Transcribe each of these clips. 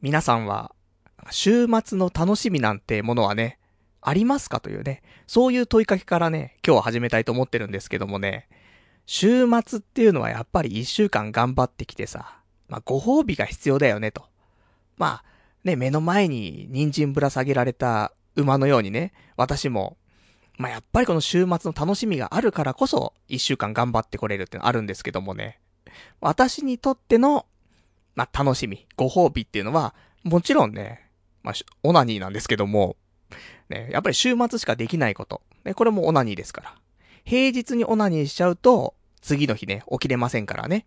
皆さんは、週末の楽しみなんてものはね、ありますかというね、そういう問いかけからね、今日は始めたいと思ってるんですけどもね、週末っていうのはやっぱり一週間頑張ってきてさ、まあ、ご褒美が必要だよねと。まあ、ね、目の前に人参ぶら下げられた馬のようにね、私も、まあ、やっぱりこの週末の楽しみがあるからこそ、一週間頑張ってこれるってのあるんですけどもね。私にとっての、まあ、楽しみ、ご褒美っていうのは、もちろんね、まあ、オナニーなんですけども、ね、やっぱり週末しかできないこと。ね、これもオナニーですから。平日にオナニーしちゃうと、次の日ね、起きれませんからね。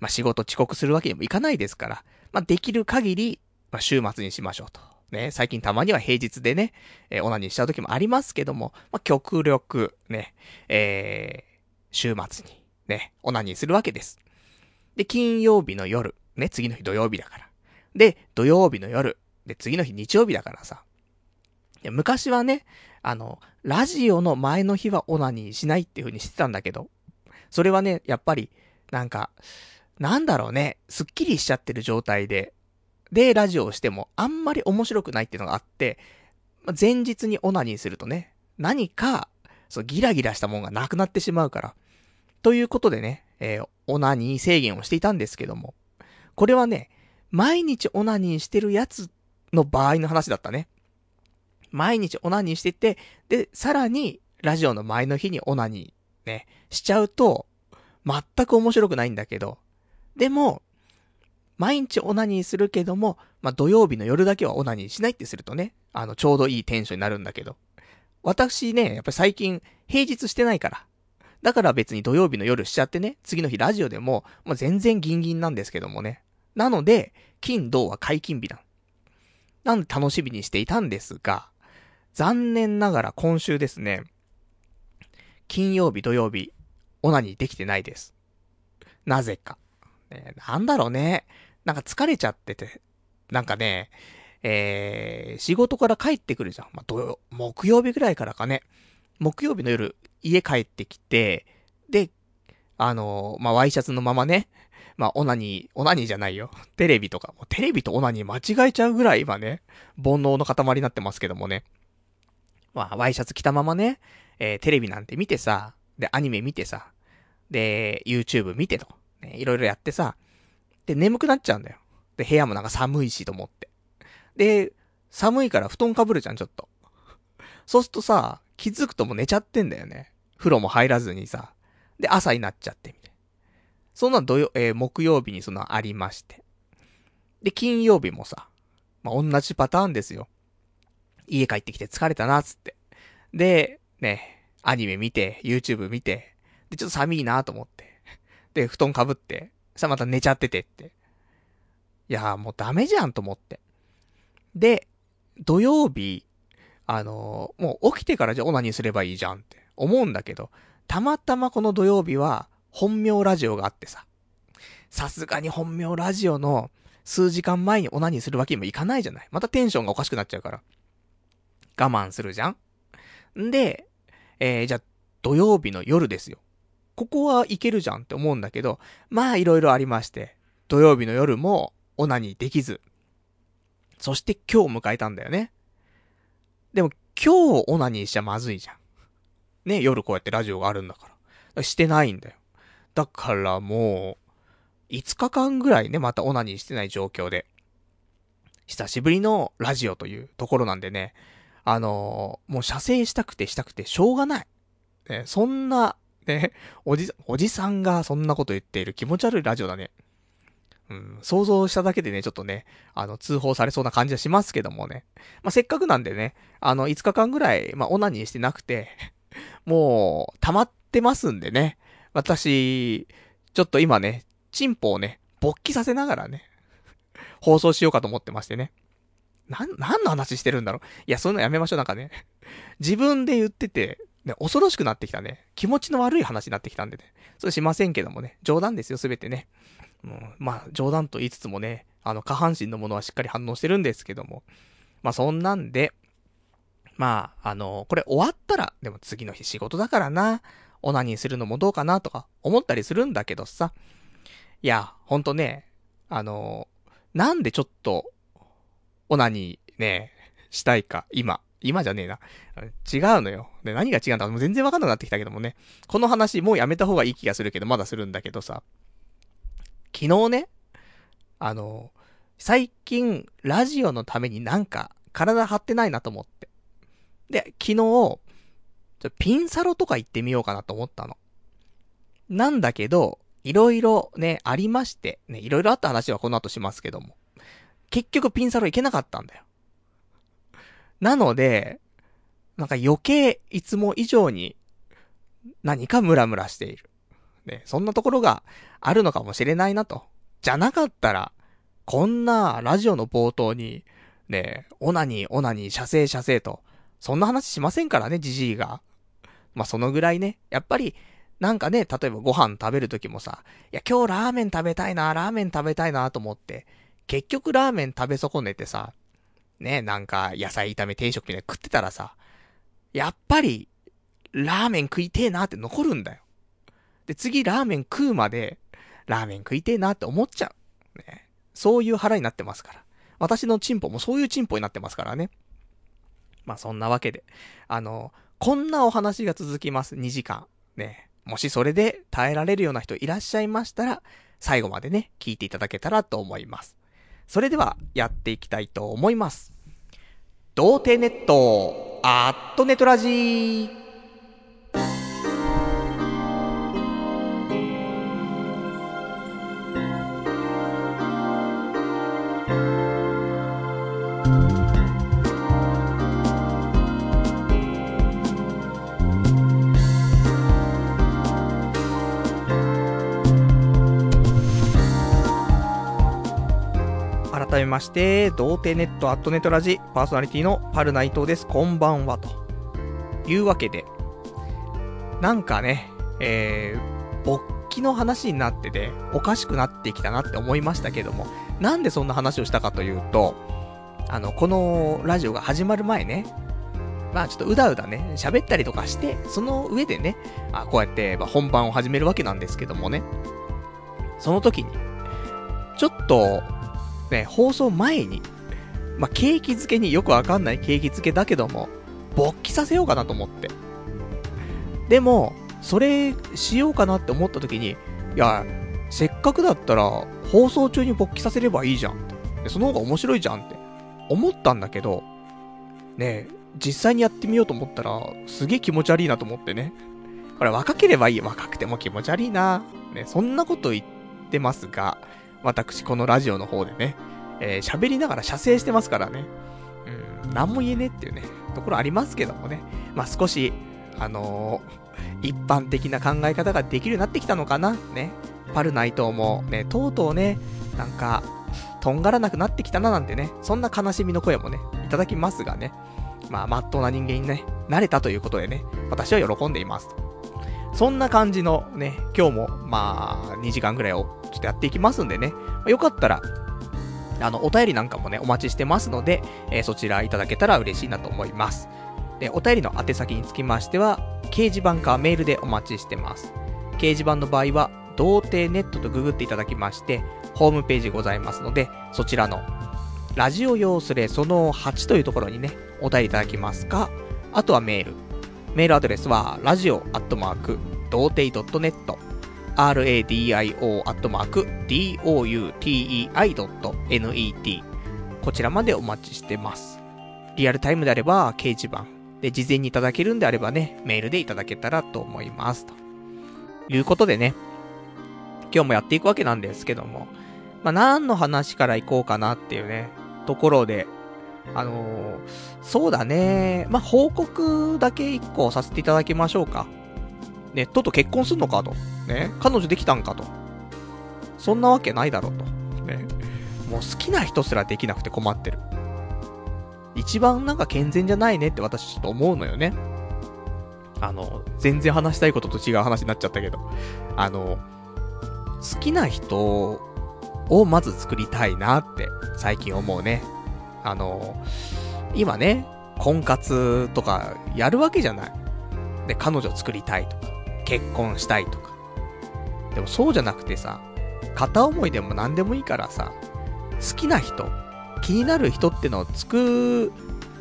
まあ、仕事遅刻するわけにもいかないですから。まあ、できる限り、まあ、週末にしましょうと。ね、最近たまには平日でね、えー、オナニーしちゃう時もありますけども、まあ、極力、ね、えー、週末に、ね、オナニーするわけです。で、金曜日の夜、ね、次の日土曜日だから。で、土曜日の夜、で、次の日日曜日だからさ。昔はね、あの、ラジオの前の日はオナニーしないっていう風にしてたんだけど、それはね、やっぱり、なんか、なんだろうね、すっきりしちゃってる状態で、で、ラジオをしても、あんまり面白くないっていうのがあって、前日にオナニーするとね、何か、そう、ギラギラしたもんがなくなってしまうから。ということでね、えー、オナニー制限をしていたんですけども、これはね、毎日オナニーしてるやつの場合の話だったね。毎日オナニーしてて、で、さらに、ラジオの前の日にオナニー、ね、しちゃうと、全く面白くないんだけど、でも、毎日オナニーするけども、まあ、土曜日の夜だけはオナニーしないってするとね、あの、ちょうどいいテンションになるんだけど。私ね、やっぱり最近、平日してないから。だから別に土曜日の夜しちゃってね、次の日ラジオでも、もう全然ギンギンなんですけどもね。なので、金、土は解禁日ななんで楽しみにしていたんですが、残念ながら今週ですね、金曜日、土曜日、オナニーできてないです。なぜか。ね、なんだろうね。なんか疲れちゃってて。なんかね、えー、仕事から帰ってくるじゃん。まあ、土曜、木曜日ぐらいからかね。木曜日の夜、家帰ってきて、で、あのー、まあ、ワイシャツのままね、まあ、オナニー、オナニーじゃないよ。テレビとか、もうテレビとオナニー間違えちゃうぐらい今ね、煩悩の塊になってますけどもね。まあ、ワイシャツ着たままね、えー、テレビなんて見てさ、で、アニメ見てさ、で、YouTube 見てと、ね、いろいろやってさ、で、眠くなっちゃうんだよ。で、部屋もなんか寒いしと思って。で、寒いから布団かぶるじゃん、ちょっと。そうするとさ、気づくともう寝ちゃってんだよね。風呂も入らずにさ。で、朝になっちゃって、みたいな。そんな土曜、えー、木曜日にそのありまして。で、金曜日もさ、まあ、同じパターンですよ。家帰ってきて疲れたな、つって。で、ね、アニメ見て、YouTube 見て、で、ちょっと寒いなと思って。で、布団かぶって、さ、また寝ちゃっててって。いやーもうダメじゃんと思って。で、土曜日、あのー、もう起きてからじゃオナニーすればいいじゃんって思うんだけど、たまたまこの土曜日は本名ラジオがあってさ。さすがに本名ラジオの数時間前にオナニーするわけにもいかないじゃない。またテンションがおかしくなっちゃうから。我慢するじゃんんで、えー、じゃあ、土曜日の夜ですよ。ここはいけるじゃんって思うんだけど、まあいろいろありまして、土曜日の夜もオナニーできず。そして今日迎えたんだよね。でも今日オナニーしちゃまずいじゃん。ね、夜こうやってラジオがあるんだから。してないんだよ。だからもう、5日間ぐらいね、またオナニーしてない状況で。久しぶりのラジオというところなんでね、あのー、もう射精したくてしたくてしょうがない。ね、そんな、ね、おじ、おじさんがそんなこと言っている気持ち悪いラジオだね。うん、想像しただけでね、ちょっとね、あの、通報されそうな感じはしますけどもね。まあ、せっかくなんでね、あの、5日間ぐらい、まあ、オナニーしてなくて、もう、溜まってますんでね。私、ちょっと今ね、チンポをね、勃起させながらね、放送しようかと思ってましてね。なん、何の話してるんだろういや、そういうのやめましょう、なんかね。自分で言ってて、ね、恐ろしくなってきたね。気持ちの悪い話になってきたんでね。それしませんけどもね。冗談ですよ、すべてね。もう、まあ、冗談と言いつつもね、あの、下半身のものはしっかり反応してるんですけども。まあ、そんなんで、まあ、あの、これ終わったら、でも次の日仕事だからな、オナニーするのもどうかなとか思ったりするんだけどさ。いや、ほんとね、あの、なんでちょっと、オナニーね、したいか、今。今じゃねえな。違うのよ。で、何が違うんだもう全然わかんなくなってきたけどもね。この話もうやめた方がいい気がするけど、まだするんだけどさ。昨日ね、あの、最近、ラジオのためになんか、体張ってないなと思って。で、昨日、ピンサロとか行ってみようかなと思ったの。なんだけど、いろいろね、ありまして、ね、いろいろあった話はこの後しますけども。結局ピンサロ行けなかったんだよ。なので、なんか余計いつも以上に何かムラムラしている。ね、そんなところがあるのかもしれないなと。じゃなかったら、こんなラジオの冒頭に、ね、オナニー、オナニー、射精、射精と、そんな話しませんからね、じじいが。まあ、そのぐらいね、やっぱり、なんかね、例えばご飯食べるときもさ、いや、今日ラーメン食べたいな、ラーメン食べたいなと思って、結局ラーメン食べ損ねてさ、ね、なんか野菜炒め定食みたいな食ってたらさ、やっぱり、ラーメン食いてえなって残るんだよ。で、次ラーメン食うまで、ラーメン食いてえなって思っちゃう。ね。そういう腹になってますから。私のチンポもそういうチンポになってますからね。まあそんなわけで。あの、こんなお話が続きます。2時間。ね。もしそれで耐えられるような人いらっしゃいましたら、最後までね、聞いていただけたらと思います。それでは、やっていきたいと思います。童貞ネット、アットネトラジー。めまして、童貞ネットアットネットラジパーソナリティのパルナイトです。こんばんは。というわけで、なんかね、えー、勃起の話になってて、おかしくなってきたなって思いましたけども、なんでそんな話をしたかというと、あの、このラジオが始まる前ね、まあちょっとうだうだね、喋ったりとかして、その上でね、あこうやって、ま、本番を始めるわけなんですけどもね、その時に、ちょっと、ね、放送前に、まあ、景気づけによくわかんない景気づけだけども、勃起させようかなと思って。でも、それしようかなって思った時に、いや、せっかくだったら、放送中に勃起させればいいじゃん。でその方が面白いじゃんって思ったんだけど、ね実際にやってみようと思ったら、すげえ気持ち悪いなと思ってね。これ若ければいい。若くても気持ち悪いな。ね、そんなこと言ってますが、私このラジオの方でね、えー、喋りながら射精してますからね。うん、なんも言えねえっていうね、ところありますけどもね。まあ、少し、あのー、一般的な考え方ができるようになってきたのかなね。パルナイトもね、とうとうね、なんか、とんがらなくなってきたななんてね、そんな悲しみの声もね、いただきますがね。まあ、まっとうな人間にね、慣れたということでね、私は喜んでいます。そんな感じのね、今日も、まあ、2時間ぐらいをちょっとやっていきますんでね、ま、よかったら、あの、お便りなんかもね、お待ちしてますので、えー、そちらいただけたら嬉しいなと思います。で、お便りの宛先につきましては、掲示板かメールでお待ちしてます。掲示板の場合は、童貞ネットとググっていただきまして、ホームページございますので、そちらの、ラジオ用スレその8というところにね、お便りいただきますか、あとはメール。メールアドレスは、ラジオアットマーク、童貞 .net、radio アットマーク、doutei.net。こちらまでお待ちしてます。リアルタイムであれば、掲示板。で、事前にいただけるんであればね、メールでいただけたらと思います。ということでね、今日もやっていくわけなんですけども、まあ、何の話からいこうかなっていうね、ところで、あのー、そうだね。まあ、報告だけ一個させていただきましょうか。ね、とうと結婚すんのかと。ね、彼女できたんかと。そんなわけないだろうと。ね、もう好きな人すらできなくて困ってる。一番なんか健全じゃないねって私ちょっと思うのよね。あの、全然話したいことと違う話になっちゃったけど。あの、好きな人をまず作りたいなって最近思うね。あの、今ね、婚活とかやるわけじゃない。で、彼女作りたいとか、結婚したいとか。でもそうじゃなくてさ、片思いでも何でもいいからさ、好きな人、気になる人ってのを作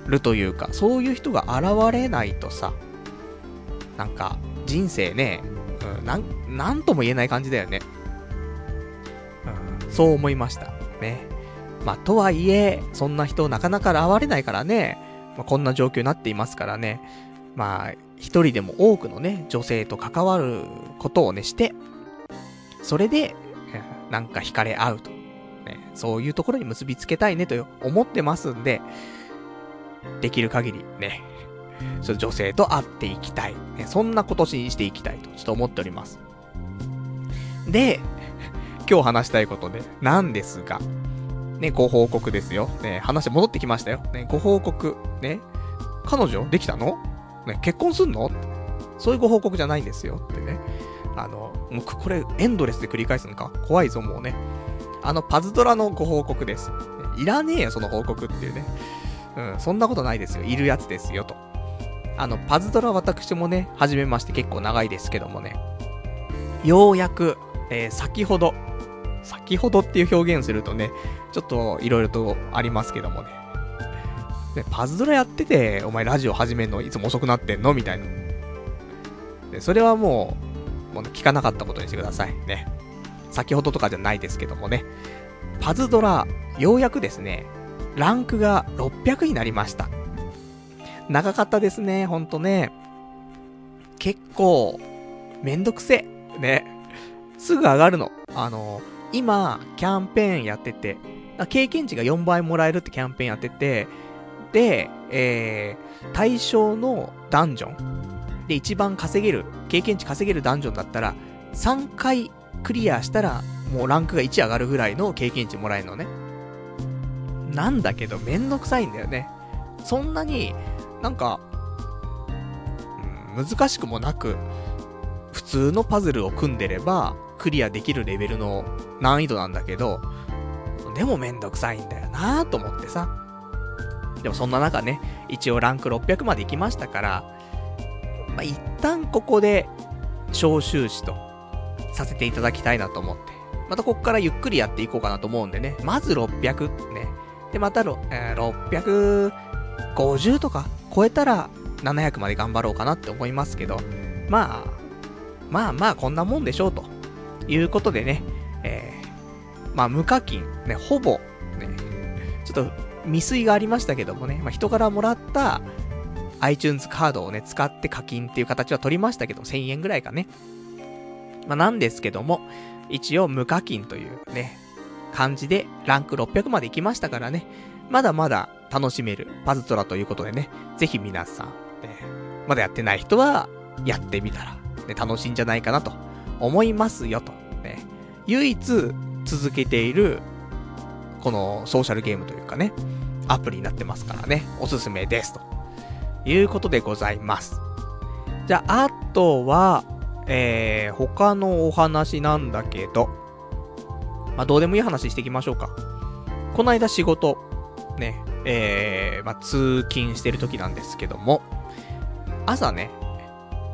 るというか、そういう人が現れないとさ、なんか、人生ね、うん、なん、なんとも言えない感じだよね。うん、そう思いました。ね。まあ、とはいえ、そんな人なかなか現れないからね、まあ、こんな状況になっていますからね。まあ、一人でも多くのね、女性と関わることをね、して、それで、なんか惹かれ合うと。ね、そういうところに結びつけたいねと思ってますんで、できる限りね、そ女性と会っていきたい。ね、そんな今年にしていきたいと、ちょっと思っております。で、今日話したいことで、なんですが、ね、ご報告ですよ。ね、話戻ってきましたよ。ね、ご報告。ね、彼女できたの？ね、結婚すんの？そういうご報告じゃないんですよ。ってね。あの、もうこれエンドレスで繰り返すのか？怖いぞ、もうね。あの、パズドラのご報告です。いらねえよ、その報告っていうね。うん、そんなことないですよ。いるやつですよ、と。あの、パズドラ私もね、始めまして結構長いですけどもね。ようやく、えー、先ほど、先ほどっていう表現するとね、ちょっと色々とありますけどもね。ね、パズドラやってて、お前ラジオ始めんのいつも遅くなってんのみたいな。で、それはもう、もう、聞かなかったことにしてください。ね。先ほどとかじゃないですけどもね。パズドラ、ようやくですね、ランクが600になりました。長かったですね、ほんとね。結構、めんどくせえ。ね。すぐ上がるの。あの、今、キャンペーンやってて、経験値が4倍もらえるってキャンペーンやってて、で、えー、対象のダンジョン。で、一番稼げる、経験値稼げるダンジョンだったら、3回クリアしたら、もうランクが1上がるぐらいの経験値もらえるのね。なんだけど、めんどくさいんだよね。そんなに、なんか、難しくもなく、普通のパズルを組んでれば、クリアできるレベルの難易度なんだけど、でもめんどくさいんだよなと思ってさ。でもそんな中ね、一応ランク600まで行きましたから、まあ、一旦ここで、招集士とさせていただきたいなと思って。またここからゆっくりやっていこうかなと思うんでね。まず600ね。で、また、えー、650とか超えたら700まで頑張ろうかなって思いますけど、まあ、まあまあこんなもんでしょうと。いうことでね、えー、まあ無課金、ね、ほぼ、ね、ちょっと未遂がありましたけどもね、まあ人からもらった iTunes カードをね、使って課金っていう形は取りましたけど、1000円ぐらいかね。まあなんですけども、一応無課金というね、感じでランク600まで行きましたからね、まだまだ楽しめるパズドラということでね、ぜひ皆さん、ね、まだやってない人はやってみたら、ね、楽しいんじゃないかなと思いますよと。ね、唯一続けている、このソーシャルゲームというかね、アプリになってますからね、おすすめですと。いうことでございます。じゃあ、あとは、えー、他のお話なんだけど、まあ、どうでもいい話していきましょうか。この間仕事、ね、えー、まあ、通勤してる時なんですけども、朝ね、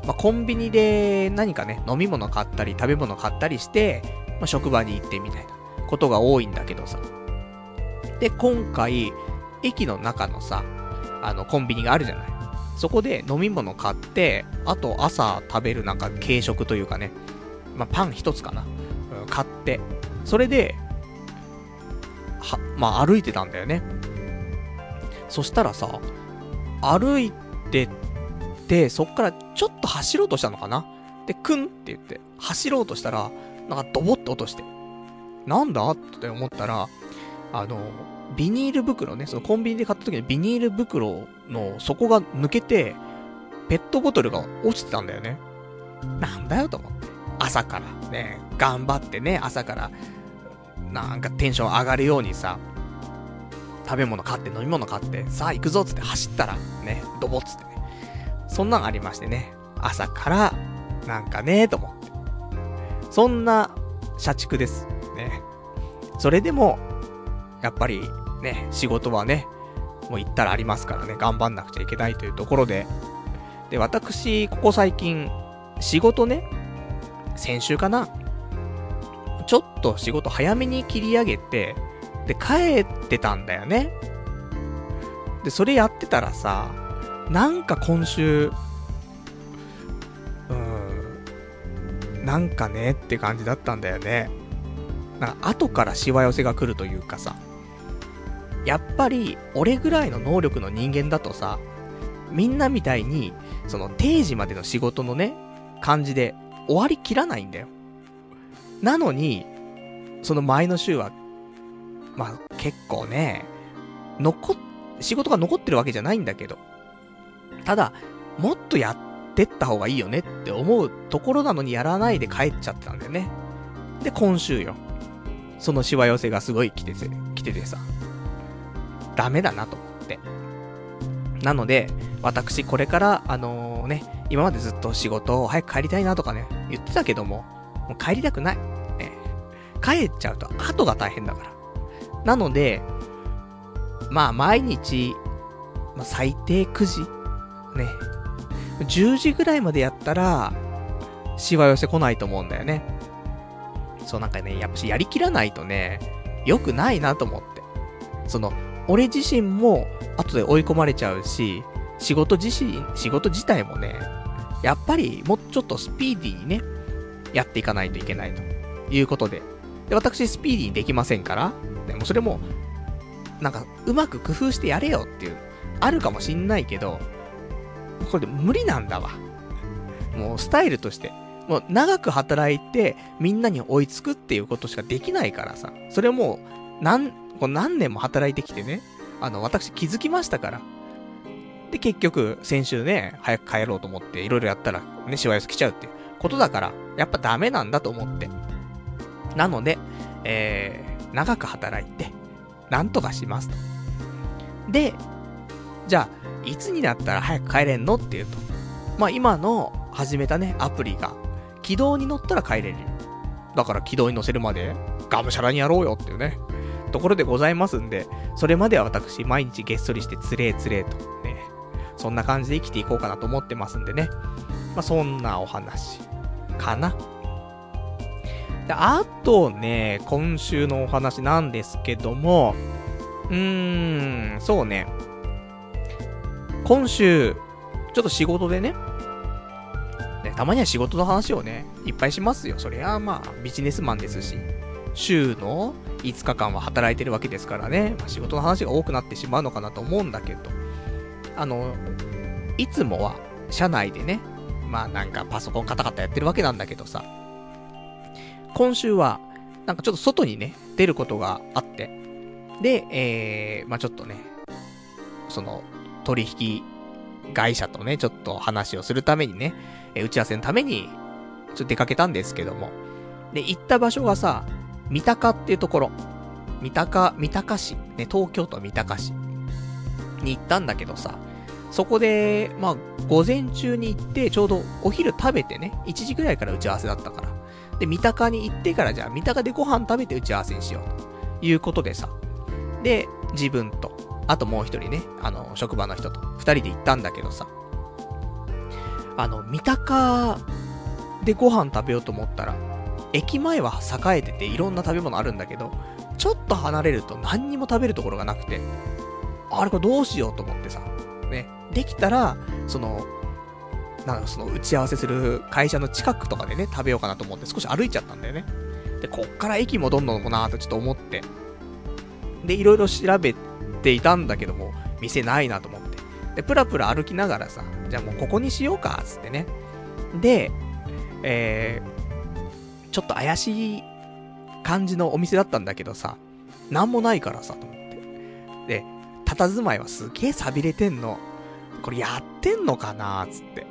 まあ、コンビニで何かね、飲み物買ったり食べ物買ったりして、まあ、職場に行ってみたいなことが多いんだけどさ。で、今回、駅の中のさ、あの、コンビニがあるじゃない。そこで飲み物買って、あと朝食べるなんか軽食というかね、まあ、パン一つかな、うん、買って、それで、は、まあ、歩いてたんだよね。そしたらさ、歩いてて、そっからちょっと走ろうとしたのかな？で、クンって言って、走ろうとしたら、なんかドボッと落として。なんだ？って思ったら、あの、ビニール袋ね、そのコンビニで買った時にビニール袋の底が抜けて、ペットボトルが落ちてたんだよね。なんだよと思って。朝からね、頑張ってね、朝から、なんかテンション上がるようにさ、食べ物買って飲み物買って、さあ行くぞっつって走ったら、ね、ドボっつってね。そんなんありましてね。朝から、なんかね、と思って。そんな、社畜です。ね。それでも、やっぱり、ね、仕事はね、もう行ったらありますからね、頑張んなくちゃいけないというところで。で、私、ここ最近、仕事ね、先週かなちょっと仕事早めに切り上げて、で、帰ってたんだよね。で、それやってたらさ、なんか今週、うん、なんかねって感じだったんだよね。なんか後からしわ寄せが来るというかさ、やっぱり俺ぐらいの能力の人間だとさ、みんなみたいに、その定時までの仕事のね、感じで終わりきらないんだよ。なのに、その前の週は、まあ結構ね、残っ、仕事が残ってるわけじゃないんだけど、ただ、もっとやってった方がいいよねって思うところなのにやらないで帰っちゃったんだよね。で、今週よ。そのしわ寄せがすごい来てて、来ててさ、ダメだなと思って。なので、私これから、あのー、ね、今までずっと仕事を早く帰りたいなとかね、言ってたけども、もう帰りたくない。ね、帰っちゃうと後が大変だから。なので、まあ毎日、まあ、最低9時ね。10時ぐらいまでやったら、しわ寄せ来ないと思うんだよね。そうなんかね、やっぱしやりきらないとね、良くないなと思って。その、俺自身も後で追い込まれちゃうし、仕事自身、仕事自体もね、やっぱりもうちょっとスピーディーにね、やっていかないといけないということで。で、私スピーディーにできませんから、でもそれも、なんか、うまく工夫してやれよっていう、あるかもしんないけど、これ無理なんだわ。もうスタイルとして。もう長く働いてみんなに追いつくっていうことしかできないからさ。それもう、何、こう何年も働いてきてね。あの、私気づきましたから。で、結局、先週ね、早く帰ろうと思って、いろいろやったら、ね、しわ寄せ来ちゃうっていうことだから、やっぱダメなんだと思って。なので、えー、長く働いて、なんとかしますと。で、じゃあ、いつになったら早く帰れんの？っていうと。まあ、今の始めたね、アプリが、軌道に乗ったら帰れる。だから軌道に乗せるまで、がむしゃらにやろうよっていうね、ところでございますんで、それまでは私、毎日げっそりしてつれーつれーと、ね、そんな感じで生きていこうかなと思ってますんでね。まあ、そんなお話、かな。で、あとね、今週のお話なんですけども、うーん、そうね。今週、ちょっと仕事でね、ね、たまには仕事の話をね、いっぱいしますよ。そりゃまあ、ビジネスマンですし、週の5日間は働いてるわけですからね、まあ、仕事の話が多くなってしまうのかなと思うんだけど、あの、いつもは、社内でね、まあなんかパソコンカタカタやってるわけなんだけどさ、今週は、なんかちょっと外にね、出ることがあって、で、えー、まあちょっとね、その、取引会社とね、ちょっと話をするためにね、え打ち合わせのために、ちょっと出かけたんですけども。で、行った場所がさ、三鷹っていうところ。三鷹、三鷹市。ね、東京都三鷹市。に行ったんだけどさ、そこで、まあ、午前中に行って、ちょうどお昼食べてね、1時ぐらいから打ち合わせだったから。で、三鷹に行ってからじゃあ、三鷹でご飯食べて打ち合わせにしようということでさ。で、自分と、あともう一人ね、あの、職場の人と、二人で行ったんだけどさ。あの、三鷹でご飯食べようと思ったら、駅前は栄えてていろんな食べ物あるんだけど、ちょっと離れると何にも食べるところがなくて、あれこれどうしようと思ってさ、ね、できたら、その、なんかその打ち合わせする会社の近くとかでね、食べようかなと思って少し歩いちゃったんだよね。で、こっから駅戻んのもなーとちょっと思って。で、いろいろ調べていたんだけども、店ないなと思って。で、プラプラ歩きながらさ、じゃあもうここにしようか、つってね。で、えー、ちょっと怪しい感じのお店だったんだけどさ、なんもないからさ、と思って。で、佇まいはすげえ錆びれてんの。これやってんのかなつって。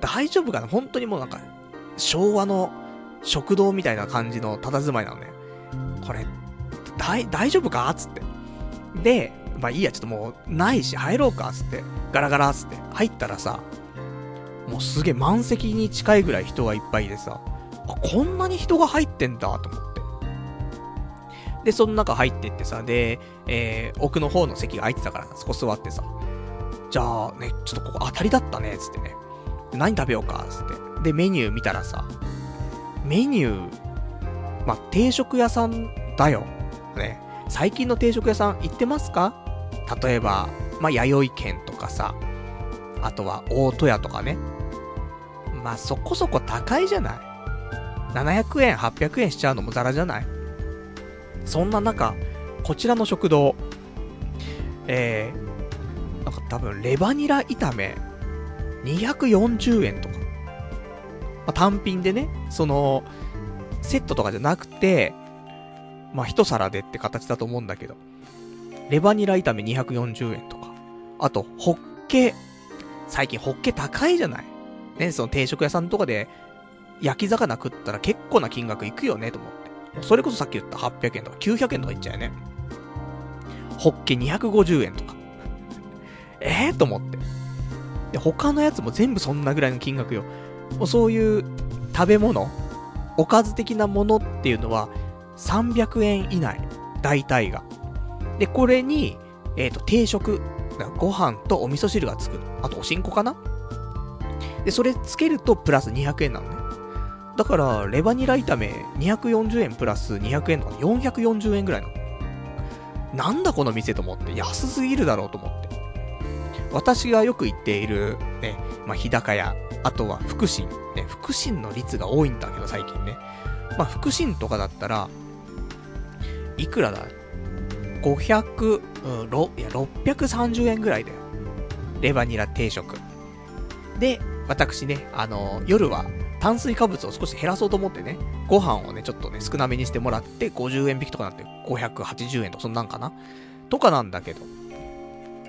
大丈夫かな？本当にもうなんか、昭和の食堂みたいな感じの佇まいなのね。これ、大、大丈夫かつって。で、まあいいや、ちょっともう、ないし入ろうかつって。ガラガラつって。入ったらさ、もうすげえ満席に近いぐらい人がいっぱいでさ、あ、こんなに人が入ってんだと思って。で、その中入ってってさ、で、えー、奥の方の席が空いてたからそこ座ってさ、じゃあね、ちょっとここ当たりだったね、つってね。何食べようか、つって。で、メニュー見たらさ、メニュー、まあ、定食屋さんだよ。ね。最近の定食屋さん行ってますか？例えば、まあ、弥生県とかさ、あとは大戸屋とかね。まあ、そこそこ高いじゃない？700円、800円しちゃうのもザラじゃない？そんな中、こちらの食堂、えー、なんか多分レバニラ炒め、240円とか。まあ、単品でね、その、セットとかじゃなくて、まあ、一皿でって形だと思うんだけど、レバニラ炒め240円とか、あと、ホッケ、最近ホッケ高いじゃない？ね、その定食屋さんとかで、焼き魚食ったら結構な金額いくよね、と思って。それこそさっき言った800円とか900円とかいっちゃうよね。ホッケ250円とか。ええ、と思って。で、他のやつも全部そんなぐらいの金額よ。もうそういう食べ物、おかず的なものっていうのは300円以内。大体が。で、これに、えっ、ー、と、定食。ご飯とお味噌汁がつく。あと、おしんこかな？で、それつけるとプラス200円なのね。だから、レバニラ炒め240円プラス200円とか440円ぐらいなの。なんだこの店と思って、安すぎるだろうと思って。私がよく行っている、ね、まあ、日高屋、あとは福神、ね、福神の率が多いんだけど、最近ね。まあ、福神とかだったら、いくらだ？?500、うん、いや、630円ぐらいだよ。レバニラ定食。で、私ね、あの、夜は炭水化物を少し減らそうと思ってね、ご飯をね、ちょっとね、少なめにしてもらって、50円引きとかなって、580円とかそんなんかな？とかなんだけど、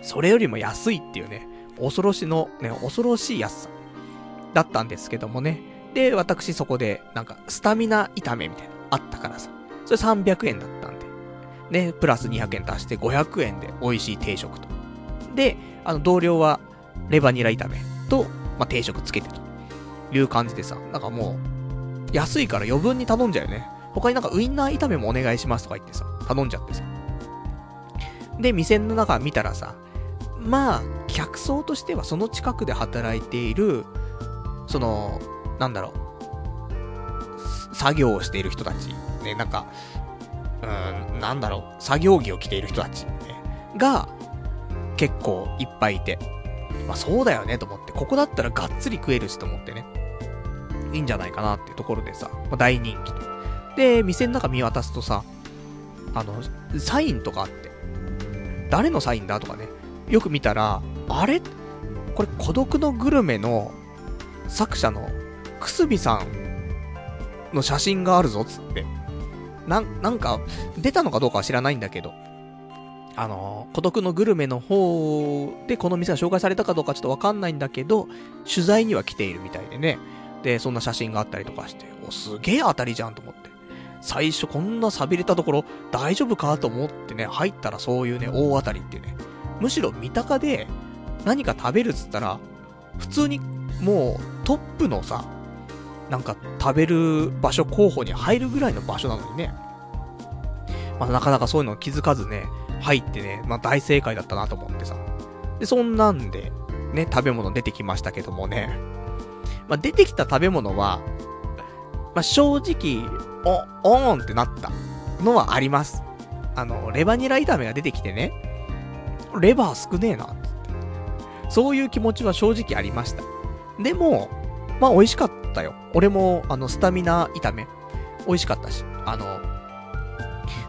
それよりも安いっていうね、恐ろしの、ね、恐ろしい安さだったんですけどもね。で、私そこで、なんか、スタミナ炒めみたいな、あったからさ。それ300円だったで。プラス200円足して500円で美味しい定食と。で、あの、同僚は、レバニラ炒めと、まあ、定食つけてと。いう感じでさ、なんかもう、安いから余分に頼んじゃうよね。他になんかウインナー炒めもお願いしますとか言ってさ、頼んじゃってさ。で、店の中見たらさ、まあ、客層としてはその近くで働いている、その、なんだろう、作業をしている人たち、ね、なんか、うん、なんだろう、作業着を着ている人たち、ね、が、結構いっぱいいて、まあそうだよねと思って、ここだったらがっつり食えるしと思ってね。いいんじゃないかなっていうところでさ、まあ、大人気と。で、店の中見渡すとさ、あの、サインとかあって、誰のサインだとかね、よく見たら、あれ？これ孤独のグルメの作者のくすびさんの写真があるぞっつって。なん、なんか、出たのかどうかは知らないんだけど、あの、孤独のグルメの方でこの店が紹介されたかどうかちょっとわかんないんだけど、取材には来ているみたいでね。で、そんな写真があったりとかして、お、すげえ当たりじゃんと思って。最初こんな錆びれたところ大丈夫かと思ってね、入ったらそういうね、大当たりっていうね。むしろ三鷹で何か食べるっつったら、普通にもうトップのさ、なんか食べる場所候補に入るぐらいの場所なのにね。まあ、なかなかそういうの気づかずね、入ってね、まあ大正解だったなと思ってさ。で、そんなんで、ね、食べ物出てきましたけどもね。まあ、出てきた食べ物は、まあ、正直、お、おーんってなったのはあります。あの、レバニラ炒めが出てきてね、レバー少ねえな、そういう気持ちは正直ありました。でも、まあ美味しかったよ。俺も、あの、スタミナ炒め、美味しかったし、あの、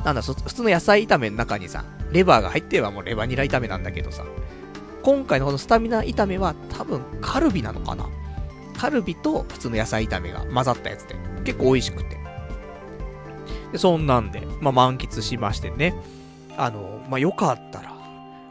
なんだ、普通の野菜炒めの中にさ、レバーが入ってればもうレバニラ炒めなんだけどさ、今回のこのスタミナ炒めは多分カルビなのかなカルビと普通の野菜炒めが混ざったやつで、結構美味しくて。で、そんなんで、まあ、満喫しましてね。あの、まあ、よかったら、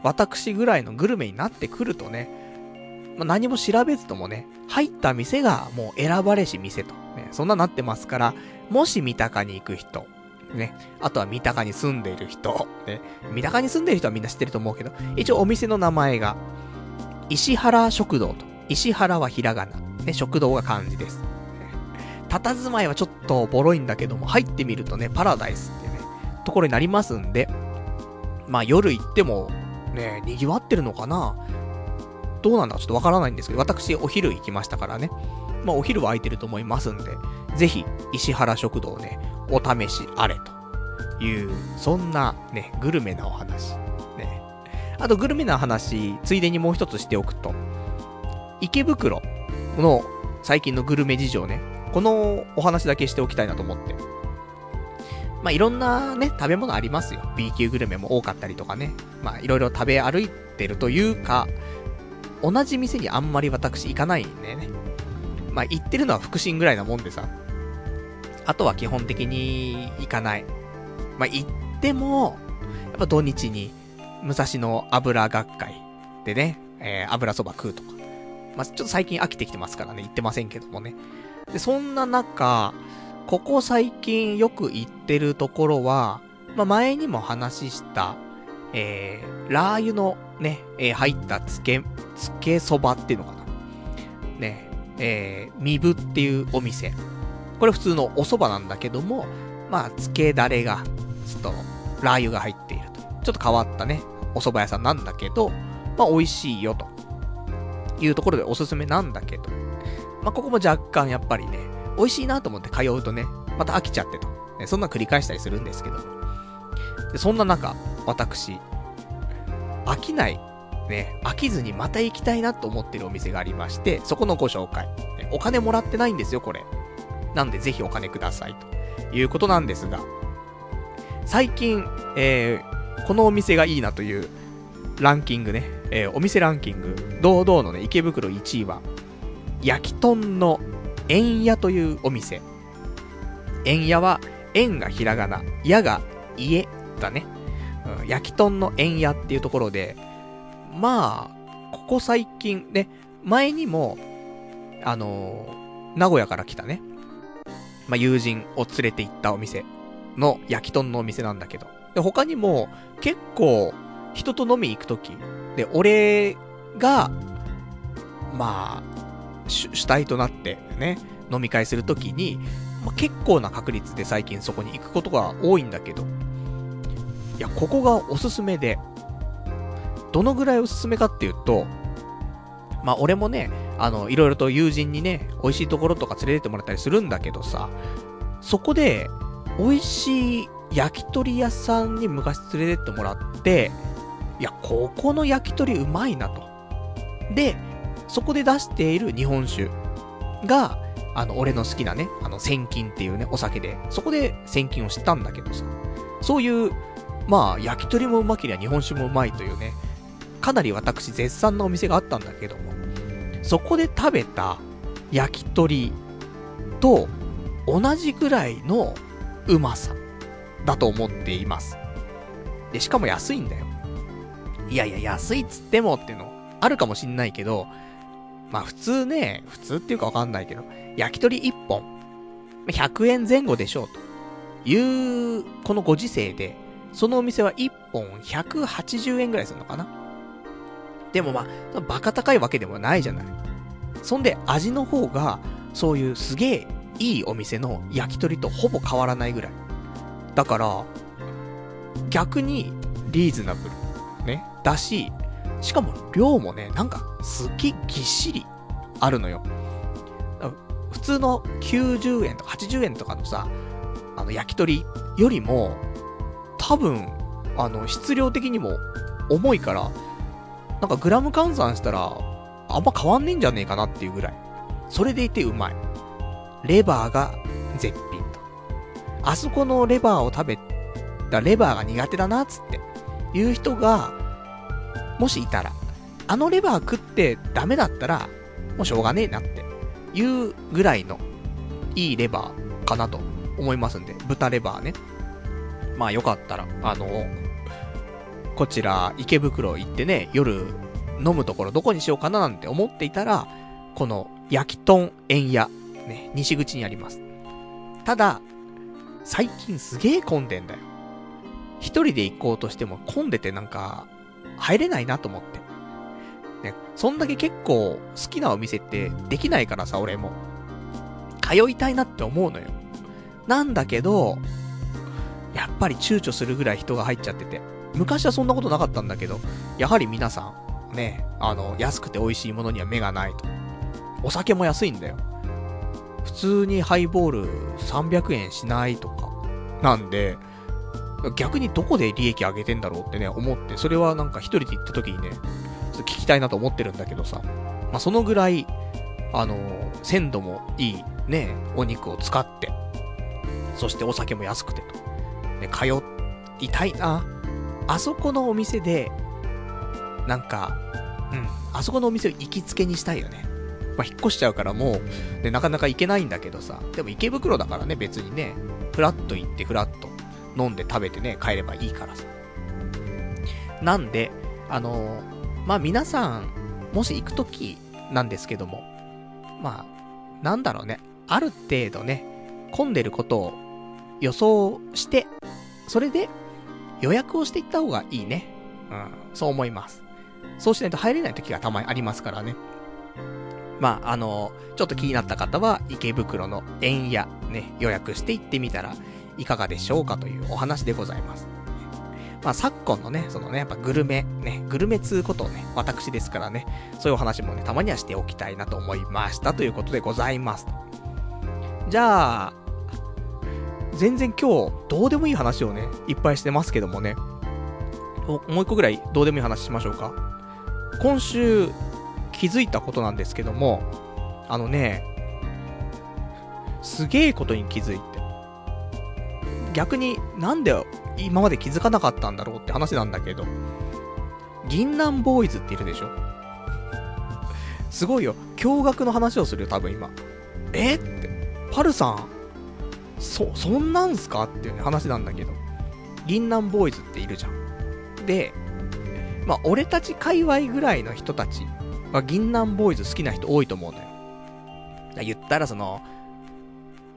私ぐらいのグルメになってくるとね、まあ、何も調べずともね、入った店がもう選ばれし店と、ね、そんななってますから、もし三鷹に行く人、ね、あとは三鷹に住んでいる人、ね、三鷹に住んでいる人はみんな知ってると思うけど、一応お店の名前が、石原食堂と、石原はひらがな、ね、食堂が漢字です。佇まいはちょっとボロいんだけども、入ってみるとね、パラダイスってね、ところになりますんで、まあ夜行っても、ね、賑わってるのかな。どうなんだちょっとわからないんですけど、私お昼行きましたからね。まあお昼は空いてると思いますんで、ぜひ、石原食堂ね、お試しあれという、そんなね、グルメなお話。ね。あとグルメな話、ついでにもう一つしておくと、池袋の最近のグルメ事情ね、このお話だけしておきたいなと思って。まあ、いろんなね、食べ物ありますよ。B 級グルメも多かったりとかね。まあ、いろいろ食べ歩いてるというか、同じ店にあんまり私行かないんだよね。まあ、行ってるのは福神ぐらいなもんでさ。あとは基本的に行かない。まあ、行っても、やっぱ土日に、武蔵野油学会でね、えー、油そば食うとか。まあ、ちょっと最近飽きてきてますからね、行ってませんけどもね。で、そんな中、ここ最近よく行ってるところは、まあ、前にも話した、えー、ラー油のね、えー、入ったつけ、つけそばっていうのかな。ね、えー、みぶっていうお店。これ普通のお蕎麦なんだけども、まあ、つけだれが、ちょっと、ラー油が入っていると。ちょっと変わったね、お蕎麦屋さんなんだけど、まあ、美味しいよと。いうところでおすすめなんだけど、まあ、ここも若干やっぱりね、美味しいなと思って通うとね、また飽きちゃってと。ね、そんな繰り返したりするんですけど。でそんな中、私、飽きない、ね、飽きずにまた行きたいなと思ってるお店がありまして、そこのご紹介。お金もらってないんですよ、これ。なんでぜひお金ください、ということなんですが、最近、えー、このお店がいいなというランキングね、えー、お店ランキング、堂々のね、池袋1位は、焼き豚の円屋というお店。円屋は、円がひらがな、屋が家だね。うん、焼き豚の円屋っていうところで、まあ、ここ最近ね、前にも、あのー、名古屋から来たね、まあ、友人を連れて行ったお店の焼き豚のお店なんだけど、で、他にも、結構、人と飲み行くとき、で、俺が、まあ、主体となってね、飲み会するときに、まあ、結構な確率で最近そこに行くことが多いんだけど、いや、ここがおすすめで、どのぐらいおすすめかっていうと、まあ俺もね、あの、いろいろと友人にね、美味しいところとか連れてってもらったりするんだけどさ、そこで、美味しい焼き鳥屋さんに昔連れてってもらって、いや、ここの焼き鳥うまいなと。で、そこで出している日本酒が、あの、俺の好きなね、あの、千金っていうね、お酒で、そこで千金を知ったんだけどさ、そういう、まあ、焼き鳥もうまけりゃ日本酒もうまいというね、かなり私絶賛なお店があったんだけども、そこで食べた焼き鳥と同じぐらいのうまさだと思っています。で、しかも安いんだよ。いやいや、安いっつってもっていうの、あるかもしんないけど、まあ普通ね、普通っていうかわかんないけど、焼き鳥1本、100円前後でしょうという、このご時世で、そのお店は1本180円ぐらいするのかな？でもまあ、バカ高いわけでもないじゃない。そんで味の方が、そういうすげえいいお店の焼き鳥とほぼ変わらないぐらい。だから、逆にリーズナブル。ね、だし、しかも量もね、なんかすっげぎっしりあるのよ。普通の90円とか80円とかのさ、あの焼き鳥よりも、多分、あの、質量的にも重いから、なんかグラム換算したら、あんま変わんねえんじゃねえかなっていうぐらい。それでいてうまい。レバーが絶品と。あそこのレバーを食べたレバーが苦手だなっ、つって。いう人が、もしいたら、あのレバー食ってダメだったら、もうしょうがねえなっていうぐらいのいいレバーかなと思いますんで、豚レバーね。まあよかったら、あの、こちら池袋行ってね、夜飲むところどこにしようかななんて思っていたら、この焼き豚円屋、ね、西口にあります。ただ、最近すげえ混んでんだよ。一人で行こうとしても混んでてなんか、入れないなと思って。ね、そんだけ結構好きなお店ってできないからさ、俺も。通いたいなって思うのよ。なんだけど、やっぱり躊躇するぐらい人が入っちゃってて。昔はそんなことなかったんだけど、やはり皆さん、ね、あの、安くて美味しいものには目がないと。お酒も安いんだよ。普通にハイボール300円しないとか。なんで、逆にどこで利益上げてんだろうってね、思って、それはなんか一人で行った時にね、ちょっと聞きたいなと思ってるんだけどさ、まあ、そのぐらい、あの、鮮度もいいね、お肉を使って、そしてお酒も安くてと。ね、通いたいな。あそこのお店で、なんか、うん、あそこのお店を行きつけにしたいよね。まあ、引っ越しちゃうからもう、ね、なかなか行けないんだけどさ、でも池袋だからね、別にね、フラッと行って、フラッと飲んで食べてね、帰ればいいからさ。なんで、あのー、まあ、皆さん、もし行くときなんですけども、まあ、なんだろうね、ある程度ね、混んでることを予想して、それで予約をしていった方がいいね。うん、そう思います。そうしないと入れない時がたまにありますからね。まあ、あのちょっと気になった方は、池袋の円屋、ね、予約して行ってみたらいかがでしょうかというお話でございます。まあ、昨今のね、そのね、やっぱグルメ、ね、グルメ通ことをね、私ですからね、そういうお話もね、たまにはしておきたいなと思いましたということでございます。じゃあ、全然今日、どうでもいい話をね、いっぱいしてますけどもね、もう一個ぐらいどうでもいい話しましょうか。今週、気づいたことなんですけども、あのね、すげえことに気づいて。逆になんで今まで気づかなかったんだろうって話なんだけど、銀杏ボーイズっているでしょ？すごいよ。驚愕の話をするよ、多分今。え？って。パルさん、そ、そんなんすか？っていうね、話なんだけど。銀杏ボーイズっているじゃん。で、まあ、俺たち界隈ぐらいの人たちは銀杏ボーイズ好きな人多いと思うのよ。だ言ったらその、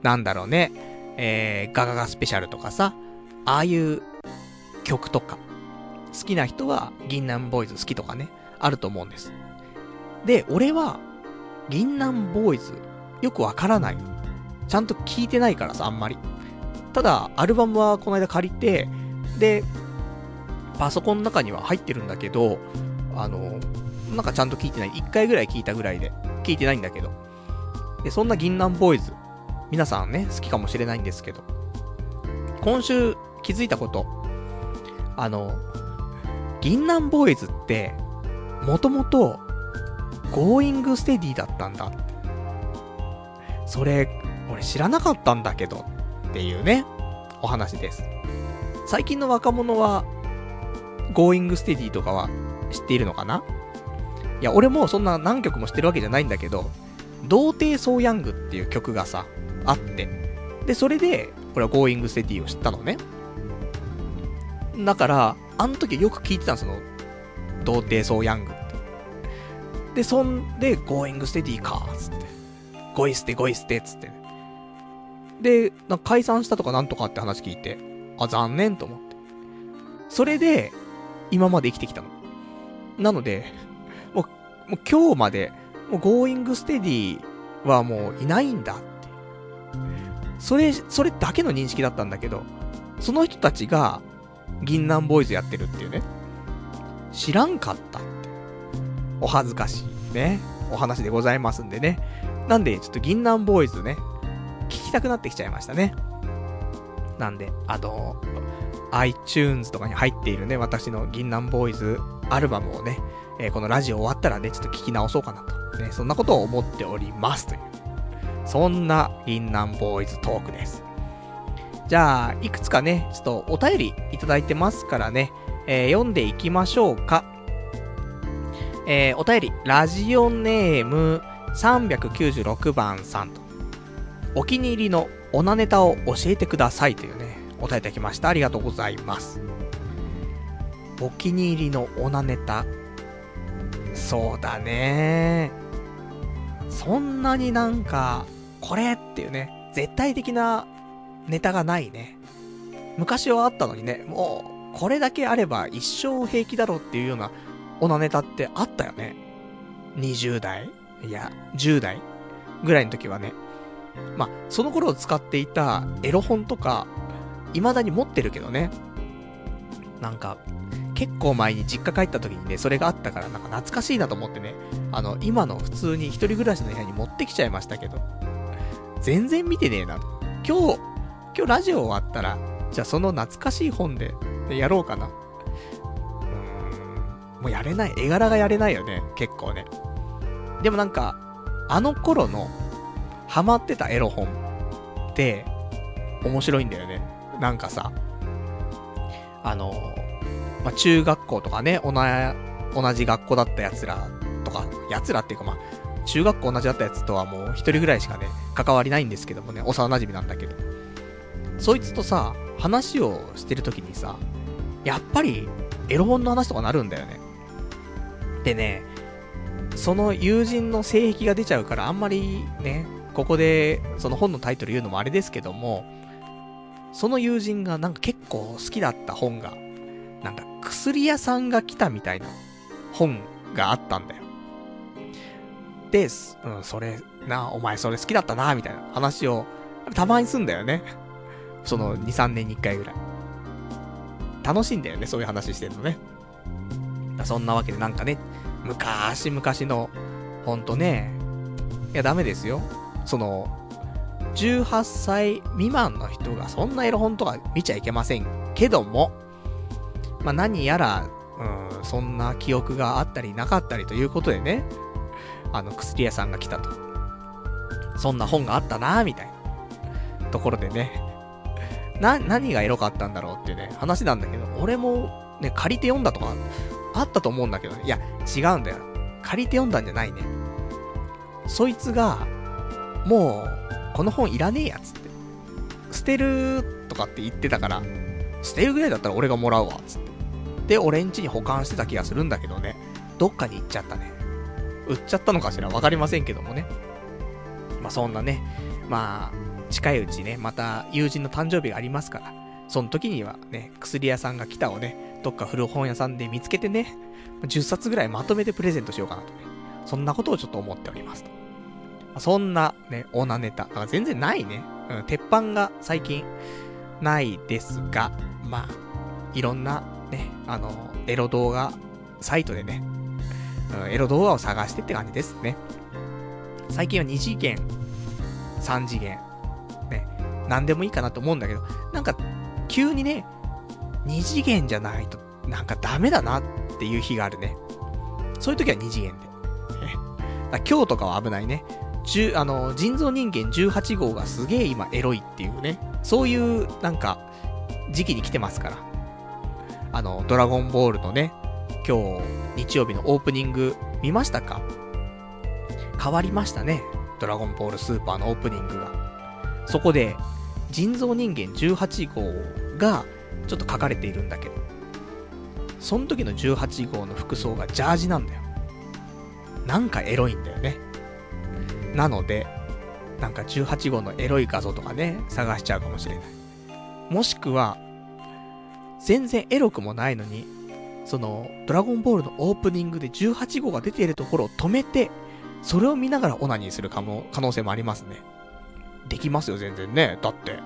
なんだろうね、えー、ガガガスペシャルとかさ、ああいう曲とか、好きな人は銀杏ボーイズ好きとかね、あると思うんです。で、俺は、銀杏ボーイズ、よくわからない。ちゃんと聞いてないからさ、あんまり。ただ、アルバムはこの間借りて、で、パソコンの中には入ってるんだけど、あの、なんかちゃんと聞いてない。一回ぐらい聞いたぐらいで、聞いてないんだけど。で、そんな銀杏 BOYZ、皆さんね、好きかもしれないんですけど、今週気づいたこと、あの、銀杏 BOYZ って、もともと、 GOING STEADY だったんだ。それ、俺知らなかったんだけど、っていうね、お話です。最近の若者は、 GOING STEADY とかは知っているのかな？いや、俺もそんな何曲も知ってるわけじゃないんだけど、童貞ソーヤングっていう曲がさ、あって。で、それで、俺は GOING STEADY を知ったのね。だから、あの時よく聞いてたの、その、童貞ソーヤングって。で、そんで、 GOING STEADY か、つって。ゴイステ、ゴイステ、つって。で、な解散したとかなんとかって話聞いて、あ、残念と思って。それで、今まで生きてきたの。なので、もう、もう今日まで、もう GOING STEADY はもういないんだって。それ、それだけの認識だったんだけど、その人たちが、銀杏 BOYZ やってるっていうね。知らんかったって。お恥ずかしいね。お話でございますんでね。なんで、ちょっと銀杏ボーイズね、聞きたくなってきちゃいましたね。なんで、あの、iTunes とかに入っているね、私の銀杏ボーイズアルバムをね、えー、このラジオ終わったらね、ちょっと聞き直そうかなと。ね、そんなことを思っておりますという。そんな銀杏ボーイズトークです。じゃあ、いくつかね、ちょっとお便りいただいてますからね、えー、読んでいきましょうか。えー、お便り、ラジオネーム396番さんと、お気に入りのオナネタを教えてくださいというね、お便りいきました。ありがとうございます。お気に入りのオナネタ。そうだねそんなになんか、これっていうね、絶対的なネタがないね。昔はあったのにね、もう、これだけあれば一生平気だろうっていうようなオナネタってあったよね。20代？いや、10代ぐらいの時はね。まあ、その頃を使っていたエロ本とか、未だに持ってるけどね。なんか、結構前に実家帰った時にね、それがあったからなんか懐かしいなと思ってね、あの、今の普通に一人暮らしの部屋に持ってきちゃいましたけど、全然見てねえな。今日、今日ラジオ終わったら、じゃあその懐かしい本で、でやろうかな。うん、もうやれない。絵柄がやれないよね、結構ね。でもなんか、あの頃の、ハマってたエロ本って、面白いんだよね。なんかさ、あの、まあ、中学校とかね、同じ学校だった奴らとか、奴らっていうかまあ、中学校同じだったやつとはもう一人ぐらいしかね、関わりないんですけどもね、幼馴染なんだけど。そいつとさ、話をしてる時にさ、やっぱり、エロ本の話とかなるんだよね。でね、その友人の性癖が出ちゃうからあんまりね、ここでその本のタイトル言うのもあれですけども、その友人がなんか結構好きだった本が、なんか薬屋さんが来たみたいな本があったんだよ。で、うん、それ、な、お前それ好きだったな、みたいな話を、たまにすんだよね。その2、3年に1回ぐらい。楽しいんだよね、そういう話してるのね。そんなわけでなんかね、昔々の、ほんとね、いやダメですよ。その、18歳未満の人がそんなエロ本とか見ちゃいけませんけども、まあ、何やら、うん、そんな記憶があったりなかったりということでね、あの、薬屋さんが来たと。そんな本があったなみたいな。ところでね。な、何がエロかったんだろうっていうね、話なんだけど、俺もね、借りて読んだとか、あったと思うんだけど、いや、違うんだよ。借りて読んだんじゃないね。そいつが、もう、この本いらねえやつって。捨てるとかって言ってたから、捨てるぐらいだったら俺がもらうわ、つって。で、俺ん家に保管してた気がするんだけどね、どっかに行っちゃったね。売っちゃったのかしらわかりませんけどもね。まあ、そんなね、まあ、近いうちね、また友人の誕生日がありますから、その時にはね、薬屋さんが来たをね、どっか古本屋さんで見つけてね、10冊ぐらいまとめてプレゼントしようかなとね、そんなことをちょっと思っておりますと。そんなね、オナネタ。だから全然ないね。うん、鉄板が最近ないですが、まあ、いろんなね、あの、エロ動画サイトでね、うん、エロ動画を探してって感じですね。最近は2次元、3次元、ね、なんでもいいかなと思うんだけど、なんか、急にね、2次元じゃないと、なんかダメだなっていう日があるね。そういう時は2次元で。今日とかは危ないね。あの、人造人間18号がすげえ今エロいっていうね。そういう、なんか、時期に来てますから。あの、ドラゴンボールのね、今日、日曜日のオープニング、見ましたか？変わりましたね。ドラゴンボールスーパーのオープニングが。そこで、人造人間18号が、ちょっと書かれているんだけど、その時の18号の服装がジャージなんだよ。なんかエロいんだよね。なので、なんか18号のエロい画像とかね、探しちゃうかもしれない。もしくは、全然エロくもないのに、その、ドラゴンボールのオープニングで18号が出ているところを止めて、それを見ながらオナニーする可能可能性もありますね。できますよ、全然ね。だって、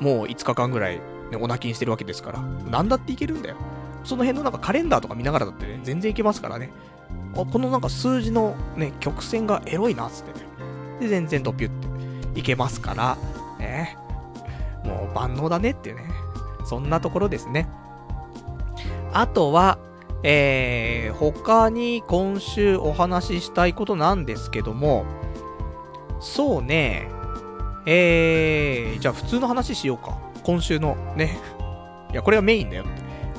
もう5日間ぐらい、ね、オナキンしてるわけですから。なんだっていけるんだよ。その辺のなんかカレンダーとか見ながらだってね、全然いけますからね。あ、このなんか数字のね、曲線がエロいな、つってね。で、全然ドピュっていけますから、ね。もう万能だねっていうね。そんなところですね。あとは、えー、他に今週お話ししたいことなんですけども、そうね、えー、じゃあ普通の話しようか。今週のね。いや、これがメインだよ。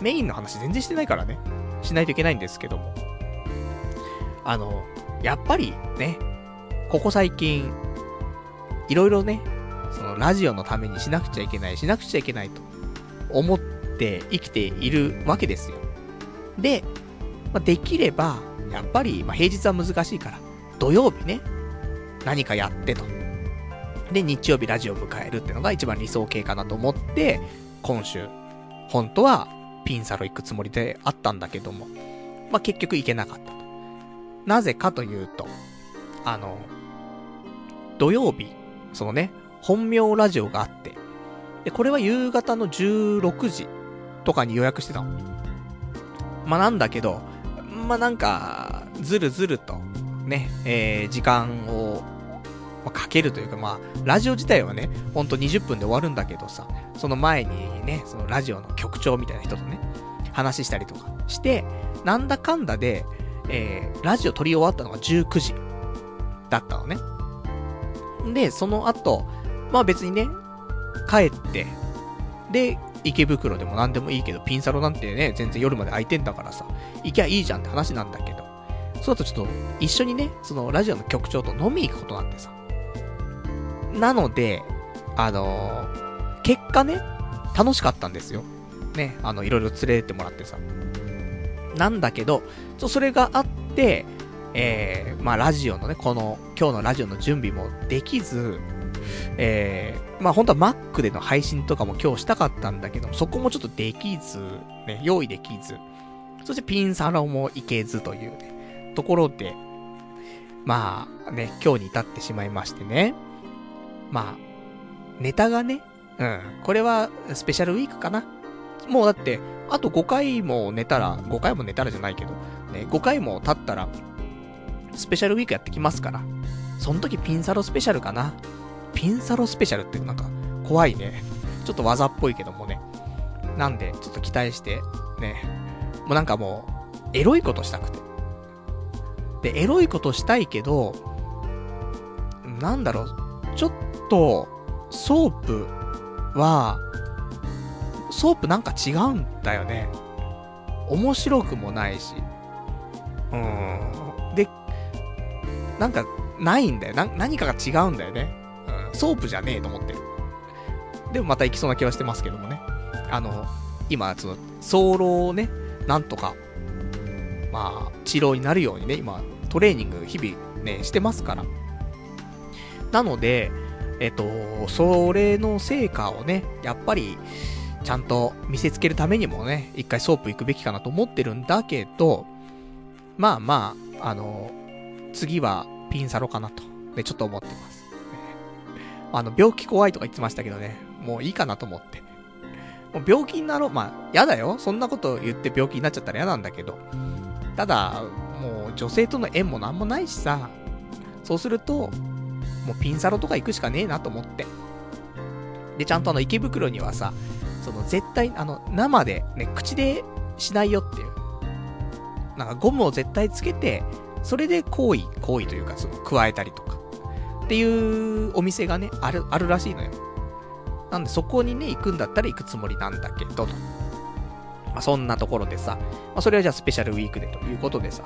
メインの話全然してないからね。しないといけないんですけども。あの、やっぱりね、ここ最近、いろいろね、そのラジオのためにしなくちゃいけない、しなくちゃいけないと思って生きているわけですよ。で、まあ、できれば、やっぱり、まあ、平日は難しいから、土曜日ね、何かやってと。で、日曜日ラジオを迎えるってのが一番理想形かなと思って、今週、本当はピンサロ行くつもりであったんだけども、まあ、結局行けなかったと。なぜかというと、あの、土曜日、そのね、本名ラジオがあって、で、これは夕方の16時とかに予約してたの。まあ、なんだけど、まあ、なんか、ずるずると、ね、えー、時間をま、かけるというか、まあ、ラジオ自体はね、ほんと20分で終わるんだけどさ、その前にね、そのラジオの局長みたいな人とね、話したりとかして、なんだかんだで、えー、ラジオ撮り終わったのが19時だったのね。で、その後、まあ別にね、帰って、で、池袋でも何でもいいけど、ピンサロなんてね、全然夜まで空いてんだからさ、行きゃいいじゃんって話なんだけど、そうだとちょっと、一緒にね、そのラジオの局長と飲みに行くことなんてさ。なので、あのー、結果ね、楽しかったんですよ。ね、あの、いろいろ連れてってもらってさ。なんだけど、ちょ、それがあって、えー、まあ、ラジオのね、この、今日のラジオの準備もできず、えー、まあ、本当は Mac での配信とかも今日したかったんだけど、そこもちょっとできず、ね、用意できず、そしてピンサロも行けずというね、ところで、まあ、ね、今日に至ってしまいましてね。まあ、ネタがね、うん、これはスペシャルウィークかな。もうだって、あと5回も寝たら、5回も寝たらじゃないけど、ね、5回も経ったら、スペシャルウィークやってきますから。その時ピンサロスペシャルかな？ピンサロスペシャルってなんか、怖いね。ちょっと技っぽいけどもね。なんで、ちょっと期待して、ね。もうなんかもう、エロいことしたくて。で、エロいことしたいけど、なんだろう、ちょっと、ソープは、ソープなんか違うんだよね。面白くもないし。うーん。なんか、ないんだよ。な、何かが違うんだよね。うん。ソープじゃねえと思ってる。でもまた行きそうな気はしてますけどもね。あの、今、その、早漏をね、なんとか、まあ、治療になるようにね、今、トレーニング日々ね、してますから。なので、えっと、それの成果をね、やっぱり、ちゃんと見せつけるためにもね、一回ソープ行くべきかなと思ってるんだけど、まあまあ、あの、次はピンサロかなと、ね、ちょっと思ってます。あの、病気怖いとか言ってましたけどね、もういいかなと思って。もう病気になろう、まあ、やだよ。そんなこと言って病気になっちゃったら嫌なんだけど。ただ、もう女性との縁もなんもないしさ、そうすると、もうピンサロとか行くしかねえなと思って。で、ちゃんとあの池袋にはさ、その絶対、あの、生でね、口でしないよっていう。なんかゴムを絶対つけて、それで行為、行為というか、その、加えたりとか。っていうお店がね、ある、あるらしいのよ。なんでそこにね、行くんだったら行くつもりなんだけど、と。まあ、そんなところでさ、まあ、それはじゃあスペシャルウィークでということでさ。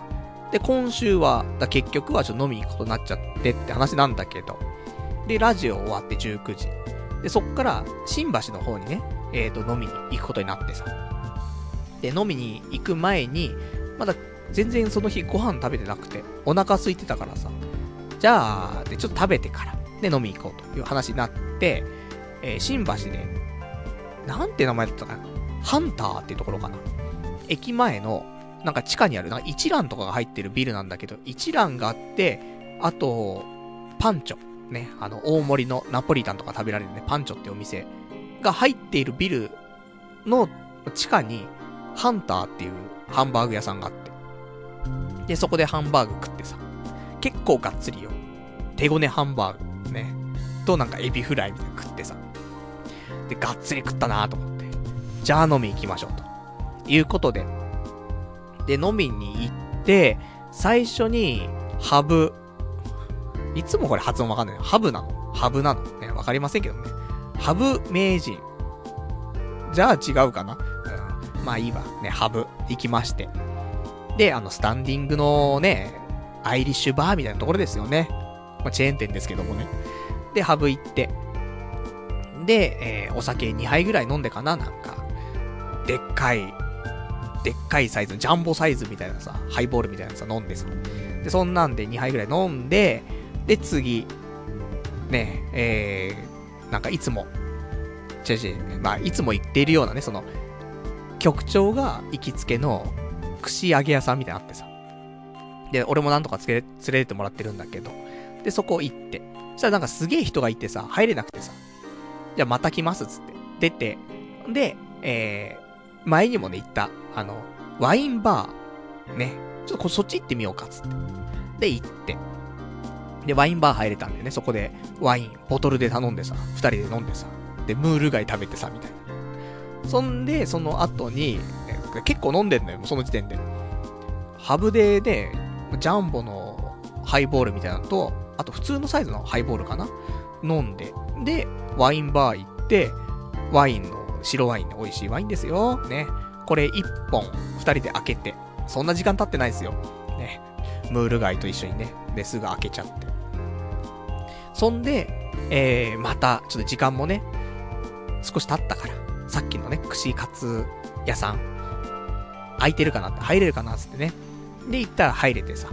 で、今週は、だ結局はちょっと飲みに行くことになっちゃってって話なんだけど。で、ラジオ終わって19時。で、そっから、新橋の方にね、えっ、ー、と、飲みに行くことになってさ。で、飲みに行く前に、まだ全然その日ご飯食べてなくて、お腹空いてたからさ、じゃあ、で、ちょっと食べてから、で、飲み行こうという話になって、えー、新橋で、なんて名前だったかな？ハンターっていうところかな。駅前の、なんか地下にある、なんか一蘭とかが入ってるビルなんだけど、一蘭があって、あと、パンチョ。ね、あの、大盛りのナポリタンとか食べられるね、パンチョってお店が入っているビルの地下に、ハンターっていうハンバーグ屋さんがあって。で、そこでハンバーグ食ってさ、結構がっつりよ。手ごねハンバーグ、ね。となんかエビフライみたいな食ってさ。で、がっつり食ったなと思って。じゃあ飲み行きましょうと。いうことで。で、飲みに行って、最初に、ハブ。いつもこれ発音わかんない。ハブなの？ハブなの？ね、わかりませんけどね。ハブ名人。じゃあ違うかな？うん。まあいいわ。ね、ハブ。行きまして。で、あの、スタンディングのね、アイリッシュバーみたいなところですよね。まあ、チェーン店ですけどもね。で、ハブ行って。で、えー、お酒2杯ぐらい飲んでかななんか。でっかい、でっかいサイズ、ジャンボサイズみたいなさ、ハイボールみたいなさ、飲んでさ。で、そんなんで2杯ぐらい飲んで、で、次、ね、えー、なんかいつも、違う違う、まあ、いつも言っているようなね、その、局長が行きつけの、串揚げ屋さんみたいなのあってさ。で、俺もなんとかつけ、連れてもらってるんだけど。で、そこ行って。そしたらなんかすげえ人がいてさ、入れなくてさ。じゃあまた来ますっつって。出て。で、えー、前にもね、行った、あの、ワインバー。ね。ちょっとこそっち行ってみようかっつって。で、行って。で、ワインバー入れたんでね、そこでワイン、ボトルで頼んでさ、二人で飲んでさ、で、ムール貝食べてさ、みたいな。そんで、その後に、結構飲んでんのよ、その時点で。ハブデーで、ジャンボのハイボールみたいなのと、あと普通のサイズのハイボールかな？飲んで、で、ワインバー行って、ワインの、白ワインの美味しいワインですよ。ね。これ1本、2人で開けて、そんな時間経ってないですよ。ね。ムール貝と一緒にね、で、すぐ開けちゃって。そんで、えー、また、ちょっと時間もね、少し経ったから、さっきのね、串カツ屋さん、空いてるかなって、入れるかなつってね。で、行ったら入れてさ。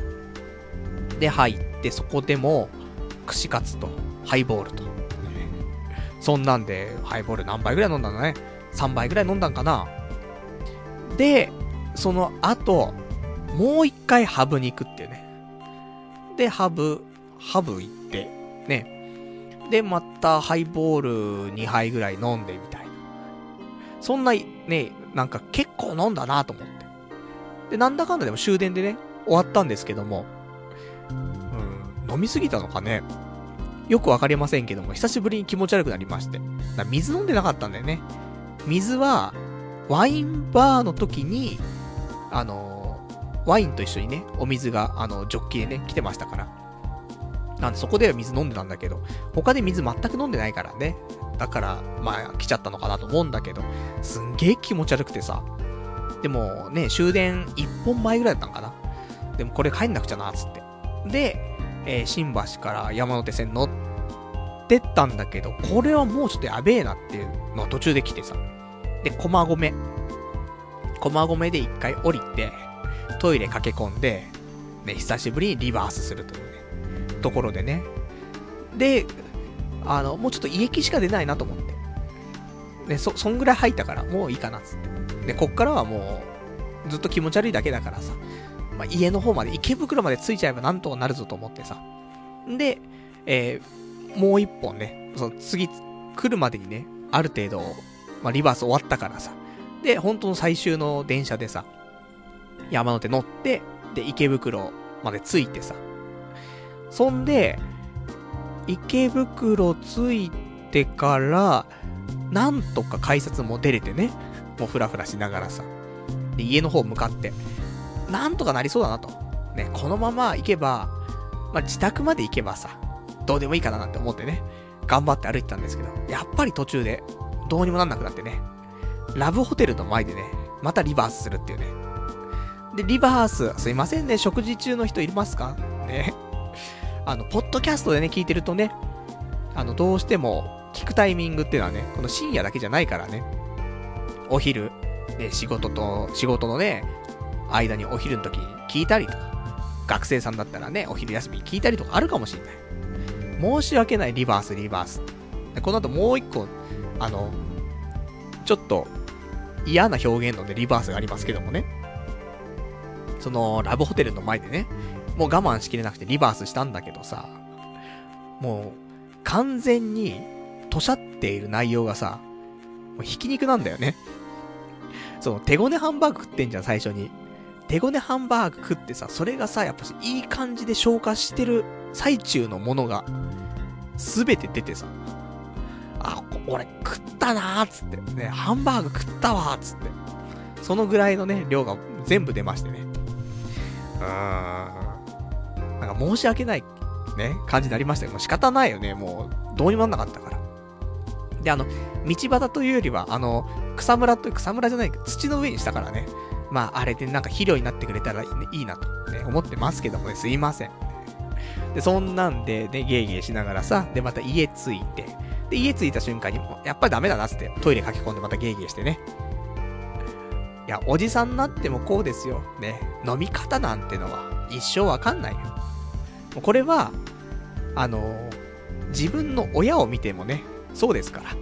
で、入って、そこでも、串カツと、ハイボールと。そんなんで、ハイボール何杯ぐらい飲んだのね。3杯ぐらい飲んだんかな。で、その後、もう一回ハブに行くっていうね。で、ハブ、ハブ行って、ね。で、またハイボール2杯ぐらい飲んでみたいな。そんな、ね、なんか結構飲んだなと思って。で、なんだかんだでも終電でね、終わったんですけども、うん、飲みすぎたのかね。よくわかりませんけども、久しぶりに気持ち悪くなりまして。水飲んでなかったんだよね。水は、ワインバーの時に、あのー、ワインと一緒にね、お水が、あの、ジョッキでね、来てましたから。なんで、そこでは水飲んでたんだけど、他で水全く飲んでないからね。だから、まあ、来ちゃったのかなと思うんだけど、すんげえ気持ち悪くてさ。でも、ね、終電1本前ぐらいだったんかな？でも、これ帰んなくちゃな、つって。で、えー、新橋から山手線乗ってったんだけど、これはもうちょっとやべえなっていうのを途中で来てさ。で、駒込。駒込で一回降りて、トイレ駆け込んで、ね、久しぶりにリバースするというね、ところでね。で、あの、もうちょっと胃液しか出ないなと思って。で、そ、そんぐらい入ったから、もういいかなつって。で、こっからはもう、ずっと気持ち悪いだけだからさ、まあ、家の方まで、池袋まで着いちゃえばなんとかなるぞと思ってさ。で、えー、もう一本ね、その次、来るまでにね、ある程度、まあ、リバース終わったからさ。で、本当の最終の電車でさ、山手乗って、で、池袋まで着いてさ。そんで、池袋着いてから、なんとか改札も出れてね。もうふらふらしながらさ。で、家の方向かって。なんとかなりそうだなと。ね、このまま行けば、まあ、自宅まで行けばさ、どうでもいいかななんて思ってね、頑張って歩いてたんですけど、やっぱり途中で、どうにもなんなくなってね、ラブホテルの前でね、またリバースするっていうね。で、リバース、すいませんね、食事中の人いますか？ね。あの、ポッドキャストでね、聞いてるとね、あの、どうしても、聞くタイミングっていうのはね、この深夜だけじゃないからね。お昼、ね、仕事と、仕事のね、間にお昼の時に聞いたりとか、学生さんだったらね、お昼休みに聞いたりとかあるかもしんない。申し訳ないリバース、リバース。この後もう一個、あの、ちょっと嫌な表現のね、リバースがありますけどもね。その、ラブホテルの前でね、もう我慢しきれなくてリバースしたんだけどさ、もう、完全に、としゃっている内容がさ、もうひき肉なんだよね。その、手ごねハンバーグ食ってんじゃん、最初に。手ごねハンバーグ食ってさ、それがさ、やっぱし、いい感じで消化してる最中のものが、すべて出てさ、あ、俺食ったなーっつって、ね、ハンバーグ食ったわーっつって、そのぐらいのね、量が全部出ましてね。うーん。なんか申し訳ない、ね、感じになりましたけど、もう仕方ないよね、もう、どうにもなんなかったから。で、あの、道端というよりは、あの、草むらという草むらじゃないけど、土の上にしたからね。まあ、あれでなんか肥料になってくれたらいいなと、ね、思ってますけどもね、すいません。で、そんなんで、ね、ゲーゲーしながらさ、で、また家着いて、で、家着いた瞬間に、やっぱりダメだなって、トイレ駆け込んでまたゲーゲーしてね。いや、おじさんになってもこうですよ。ね、飲み方なんてのは、一生わかんないよ。これは、あの、自分の親を見てもね、そうですから。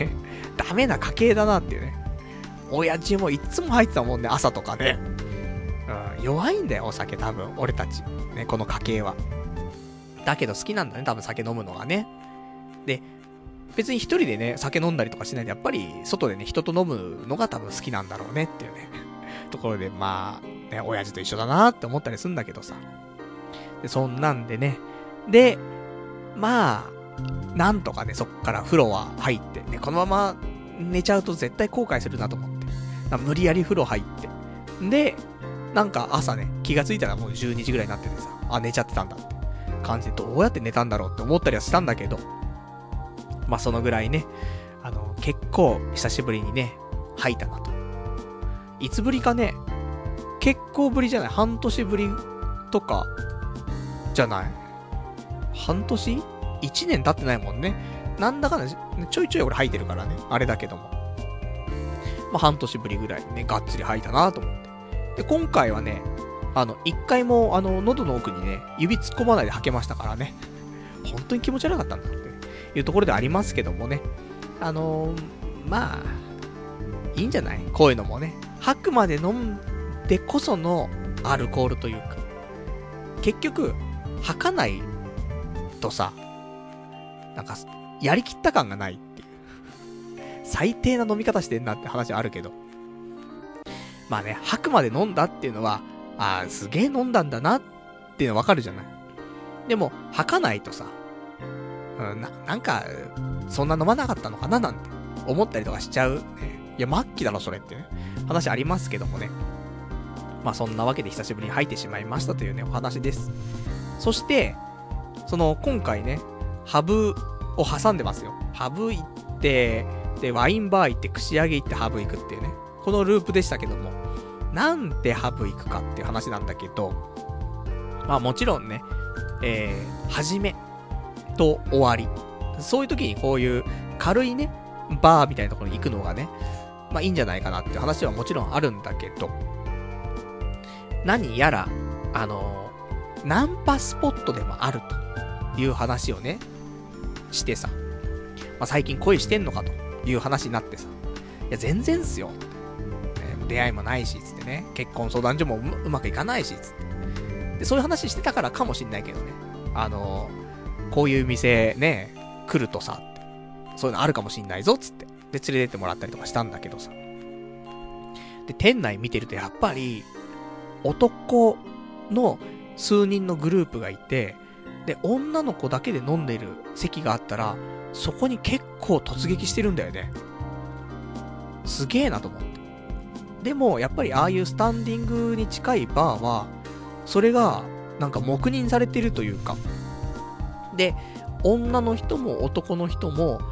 ね、ダメな家系だなっていうね。親父もいつも入ってたもんね、朝とかね。うん、弱いんだよ、お酒多分、俺たち。ね、この家系は。だけど好きなんだね、多分酒飲むのがね。で、別に一人でね、酒飲んだりとかしないで、やっぱり外でね、人と飲むのが多分好きなんだろうねっていうね、ところで、まあ、ね、親父と一緒だなって思ったりするんだけどさ。で、そんなんでね、で、まあ、なんとかね、そっから風呂は入って、ね、このまま寝ちゃうと絶対後悔するなと思って。無理やり風呂入って。で、なんか朝ね、気がついたらもう12時ぐらいになっててさ、あ、寝ちゃってたんだって感じで、どうやって寝たんだろうって思ったりはしたんだけど、まあそのぐらいね、あの、結構久しぶりにね、吐いたなと。いつぶりかね、結構ぶりじゃない？半年ぶりとか、じゃない？半年？?1 年経ってないもんね。なんだかんだ、ちょいちょい俺吐いてるからね。あれだけども。まあ、半年ぶりぐらいね、がっつり吐いたなと思って。で、今回はね、あの、一回も、あの、喉の奥にね、指突っ込まないで吐けましたからね。本当に気持ち悪かったんだっていうところでありますけどもね。あのー、まあ、いいんじゃない？こういうのもね。吐くまで飲んでこそのアルコールというか。結局、吐かないとさ、なんか、やりきった感がないっていう。最低な飲み方してんなって話あるけど。まあね、吐くまで飲んだっていうのは、ああ、すげえ飲んだんだなっていうのわかるじゃない。でも、吐かないとさ、うん、な、なんか、そんな飲まなかったのかななんて思ったりとかしちゃう、ね。いや、末期だろ、それってね。話ありますけどもね。まあそんなわけで久しぶりに吐いてしまいましたというね、お話です。そして、その、今回ね、ハブを挟んでますよ。ハブ行って、で、ワインバー行って、串揚げ行ってハブ行くっていうね。このループでしたけども。なんでハブ行くかっていう話なんだけど、まあもちろんね、えー、始めと終わり。そういう時にこういう軽いね、バーみたいなところに行くのがね、まあいいんじゃないかなっていう話はもちろんあるんだけど、何やら、あの、ナンパスポットでもあるという話をね、してさ、まあ、最近恋してんのかという話になってさ、いや、全然っすよ。出会いもないし、つってね。結婚相談所もうまくいかないし、つって。で、そういう話してたからかもしんないけどね。あの、こういう店ね、来るとさ、そういうのあるかもしんないぞ、つって。で、連れてってもらったりとかしたんだけどさ。で、店内見てるとやっぱり、男の数人のグループがいて、で、女の子だけで飲んでる席があったら、そこに結構突撃してるんだよね。すげえなと思って。でも、やっぱりああいうスタンディングに近いバーは、それが、なんか黙認されてるというか。で、女の人も男の人も、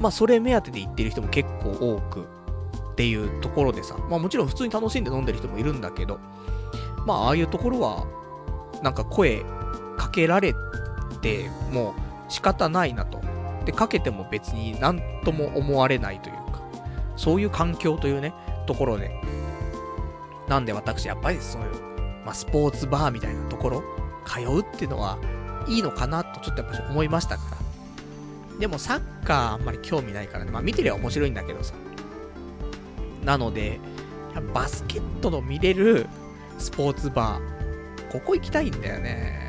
まあそれ目当てで行ってる人も結構多くっていうところでさ、まあもちろん普通に楽しんで飲んでる人もいるんだけど、まあああいうところは、なんか声かけられても仕方ないなと。で、かけても別になんとも思われないというか、そういう環境というね、ところで。なんで私、やっぱりそういう、まあ、スポーツバーみたいなところ、通うっていうのは、いいのかなとちょっとやっぱ思いましたから。でもサッカーあんまり興味ないからね。まあ見てりゃ面白いんだけどさ。なので、バスケットの見れるスポーツバー、ここ行きたいんだよね。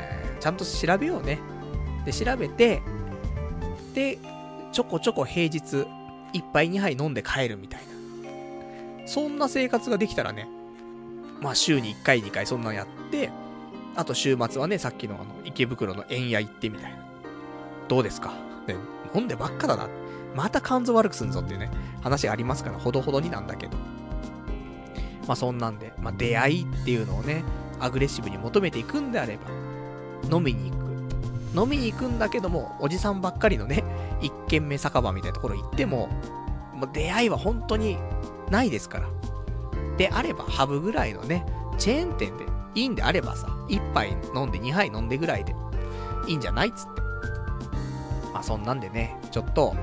ちゃんと調べようね。で、調べて、で、ちょこちょこ平日、1杯2杯飲んで帰るみたいな。そんな生活ができたらね、まあ週に1回2回そんなのやって、あと週末はね、さっきのあの、池袋の円屋行ってみたいな。どうですか？ね、飲んでばっかだな。また肝臓悪くすんぞっていうね、話ありますから、ほどほどになんだけど。まあそんなんで、まあ出会いっていうのをね、アグレッシブに求めていくんであれば、飲みに行く。飲みに行くんだけども、おじさんばっかりのね、一軒目酒場みたいなところ行っても、もう出会いは本当にないですから。であれば、ハブぐらいのね、チェーン店でいいんであればさ、1杯飲んで2杯飲んでぐらいでいいんじゃないっつって。まあそんなんでね、ちょっと、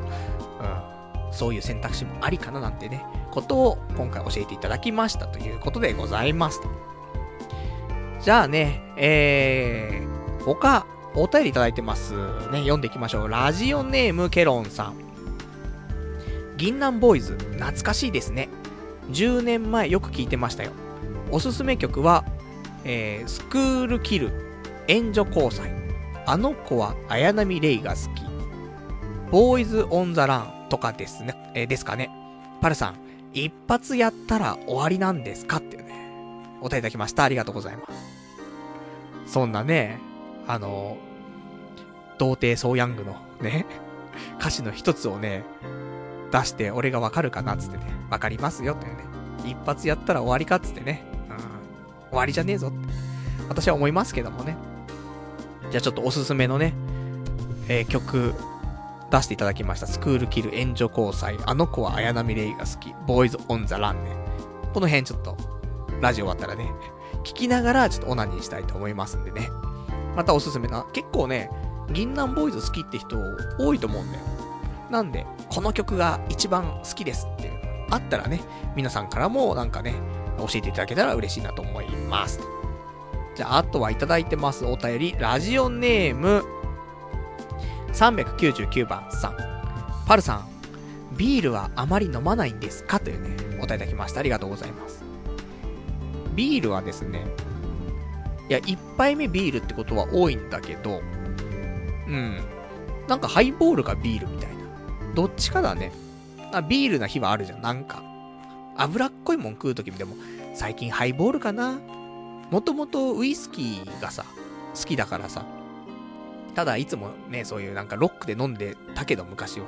うん、そういう選択肢もありかななんてね、ことを今回教えていただきましたということでございますと。じゃあね、えー、他、お便りいただいてます。ね、読んでいきましょう。ラジオネームケロンさん。銀杏ボーイズ、懐かしいですね。10年前よく聞いてましたよ。おすすめ曲は、えー、スクールキル、援助交際、あの子は綾波レイが好き、ボーイズ・オン・ザ・ランとかですね、えー、ですかね。パルさん、一発やったら終わりなんですか？っていうね、お答えいただきました。ありがとうございます。そんなね、あの童貞ソーヤングのね、歌詞の一つをね、出して俺がわかるかなっつってね、わかりますよというね、一発やったら終わりかっつってね、うん、終わりじゃねえぞって、私は思いますけどもね。じゃあちょっとおすすめのね、えー、曲、出していただきました。スクールキル、援助交際、あの子は綾波レイが好き、ボーイズ・オン・ザ・ランね。この辺ちょっと、ラジオ終わったらね、聞きながらちょっとオナニーしたいと思いますんでね。またおすすめな、結構ね、銀杏ボーイズ好きって人多いと思うんだよ。なんで、この曲が一番好きですっていうあったらね、皆さんからもなんかね、教えていただけたら嬉しいなと思います。じゃあ、あとはいただいてますお便り、ラジオネーム、399番さん。パルさん、ビールはあまり飲まないんですか？というね、お答えいただきました。ありがとうございます。ビールはですね、いや、1杯目ビールってことは多いんだけど、うん。なんかハイボールかビールみたいな。どっちかだね。あ、ビールな日はあるじゃん、なんか。脂っこいもん食うときでも、最近ハイボールかなもともとウイスキーがさ、好きだからさ。ただ、いつもね、そういうなんかロックで飲んでたけど、昔は。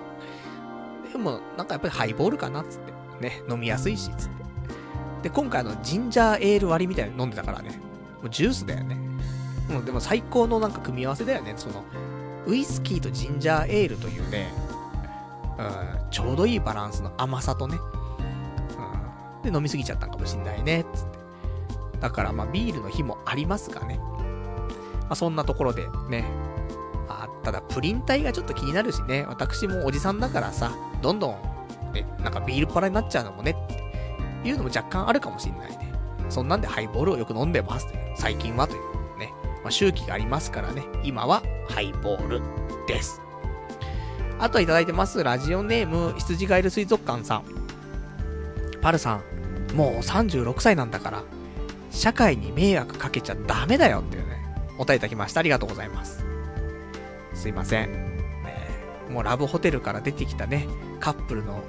でも、なんかやっぱりハイボールかなつって。ね、飲みやすいし、つって。で、今回あの、ジンジャーエール割りみたいなの飲んでたからね。もうジュースだよね。もうでも最高のなんか組み合わせだよね。その、ウイスキーとジンジャーエールというね、うん、ちょうどいいバランスの甘さとね、うん、で、飲みすぎちゃったんかもしんないね、つって。だからまあビールの日もありますがね。まあそんなところでね、あただプリン体がちょっと気になるしね、私もおじさんだからさ、どんどん、ね、なんかビールパラになっちゃうのもね、っていうのも若干あるかもしんないね。そんなんでハイボールをよく飲んでます、最近はというね、まあ周期がありますからね、今はハイボールです。あとはいただいてます。ラジオネーム、羊ガエル水族館さん。パルさん、もう36歳なんだから、社会に迷惑かけちゃダメだよっていうね、お答えいただきました。ありがとうございます。すいません。ね、もうラブホテルから出てきたね、カップルの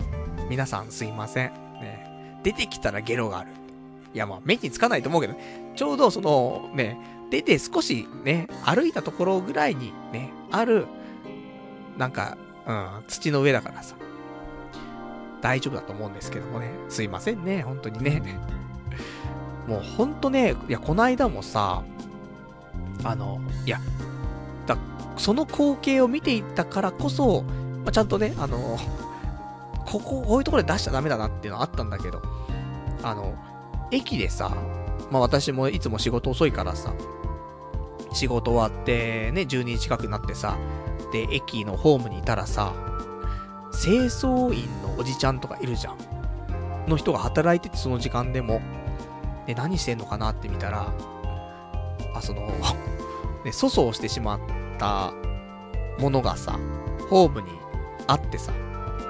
皆さんすいません。ね、出てきたらゲロがある。いやまあ目につかないと思うけど、ちょうどそのね、出て少しね、歩いたところぐらいにね、ある、なんか、うん、土の上だからさ、大丈夫だと思うんですけどもね、すいませんね、本当にね。もうほんとね、いや、この間もさ、あの、いや、だ、その光景を見ていたからこそ、まあ、ちゃんとね、あの、ここ、こういうところで出しちゃダメだなっていうのはあったんだけど、あの、駅でさ、まあ私もいつも仕事遅いからさ、仕事終わってね、12時近くなってさ、で、駅のホームにいたらさ、清掃員のおじちゃんとかいるじゃん。の人が働いててその時間でも、で、何してんのかなって見たら、あ、その ね、粗相してしまったものがさ、ホームにあってさ、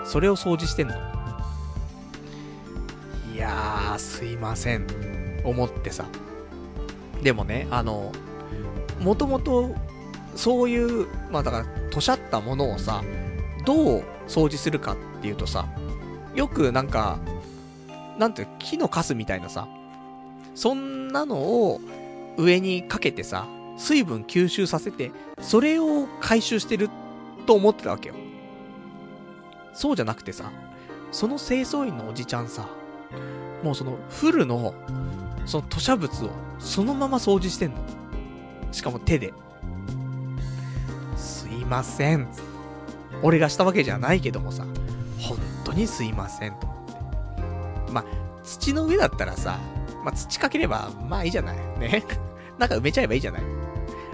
それを掃除してんの。いやー、すいません。思ってさ。でもね、あの、もともと、そういう、まあだから、としゃったものをさ、どう掃除するかっていうとさ、よくなんか、なんていう、木のカスみたいなさ、そんなのを上にかけてさ、水分吸収させて、それを回収してると思ってたわけよ。そうじゃなくてさ、その清掃員のおじちゃんさ、もうそのフルの、その吐砂物をそのまま掃除してんの。しかも手で。すいません。俺がしたわけじゃないけどもさ、本当にすいませんと思って。まあ、土の上だったらさ、まあ、土かければ、まあいいじゃない。ね。なんか埋めちゃえばいいじゃない。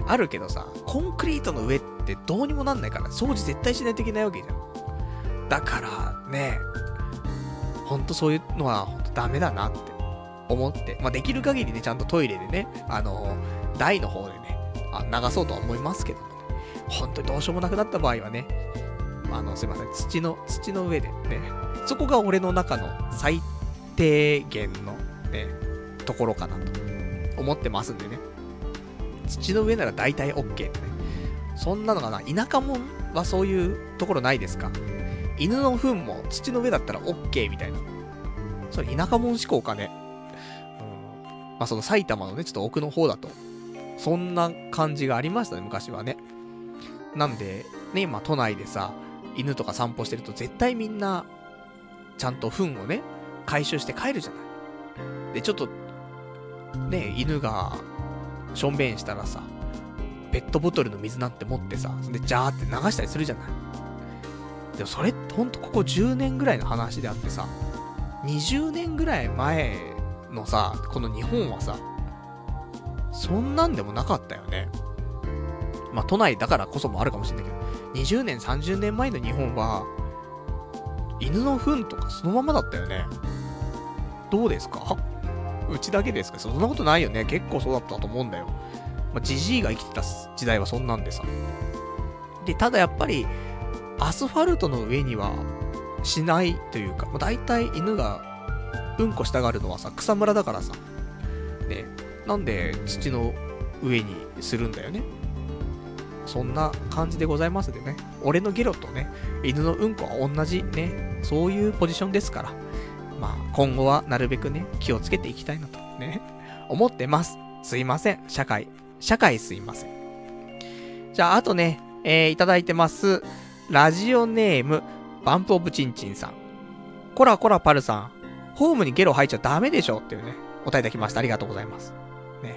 あるけどさ、コンクリートの上ってどうにもなんないから、掃除絶対しないといけないわけじゃん。だから、ね、ほんとそういうのは、ダメだなって思って、まあ、できる限りね、ちゃんとトイレでね、あのー、台の方でね、あ流そうとは思いますけどもね、本当にどうしようもなくなった場合はね、あの、すいません、土の、土の上でね、そこが俺の中の最低限のね、ところかなと思ってますんでね。土の上なら大体 OK ってね。そんなのかな田舎もんはそういうところないですか？犬の糞も土の上だったら OK みたいな。それ田舎もん思考かね。うん。まあその埼玉のね、ちょっと奥の方だと。そんな感じがありましたね、昔はね。なんで、ね、今都内でさ、犬とか散歩してると絶対みんな、ちゃんと糞をね、回収して帰るじゃない。で、ちょっと、ね、犬が、しょんべんしたらさ、ペットボトルの水なんて持ってさ、で、ジャーって流したりするじゃない。でもそれってほんとここ10年ぐらいの話であってさ、20年ぐらい前のさ、この日本はさ、そんなんでもなかったよね。まあ、都内だからこそもあるかもしれないけど、20年、30年前の日本は、犬の糞とかそのままだったよね。どうですか？うちだけですか？そんなことないよね。結構そうだったと思うんだよ。まあ、ジジイが生きてた時代はそんなんでさ。で、ただやっぱり、アスファルトの上にはしないというか、まあ、大体犬がうんこしたがるのはさ、草むらだからさ。ね。なんで土の上にするんだよね。そんな感じでございますでね。俺のゲロとね、犬のうんこは同じね、そういうポジションですから。まあ、今後はなるべくね、気をつけていきたいなとね、思ってます。すいません。社会。社会すいません。じゃあ、あとね、えー、いただいてます。ラジオネーム、バンプオブチンチンさん。こらこらパルさん。ホームにゲロ吐いちゃダメでしょっていうね、お答えいただきました。ありがとうございます。ね。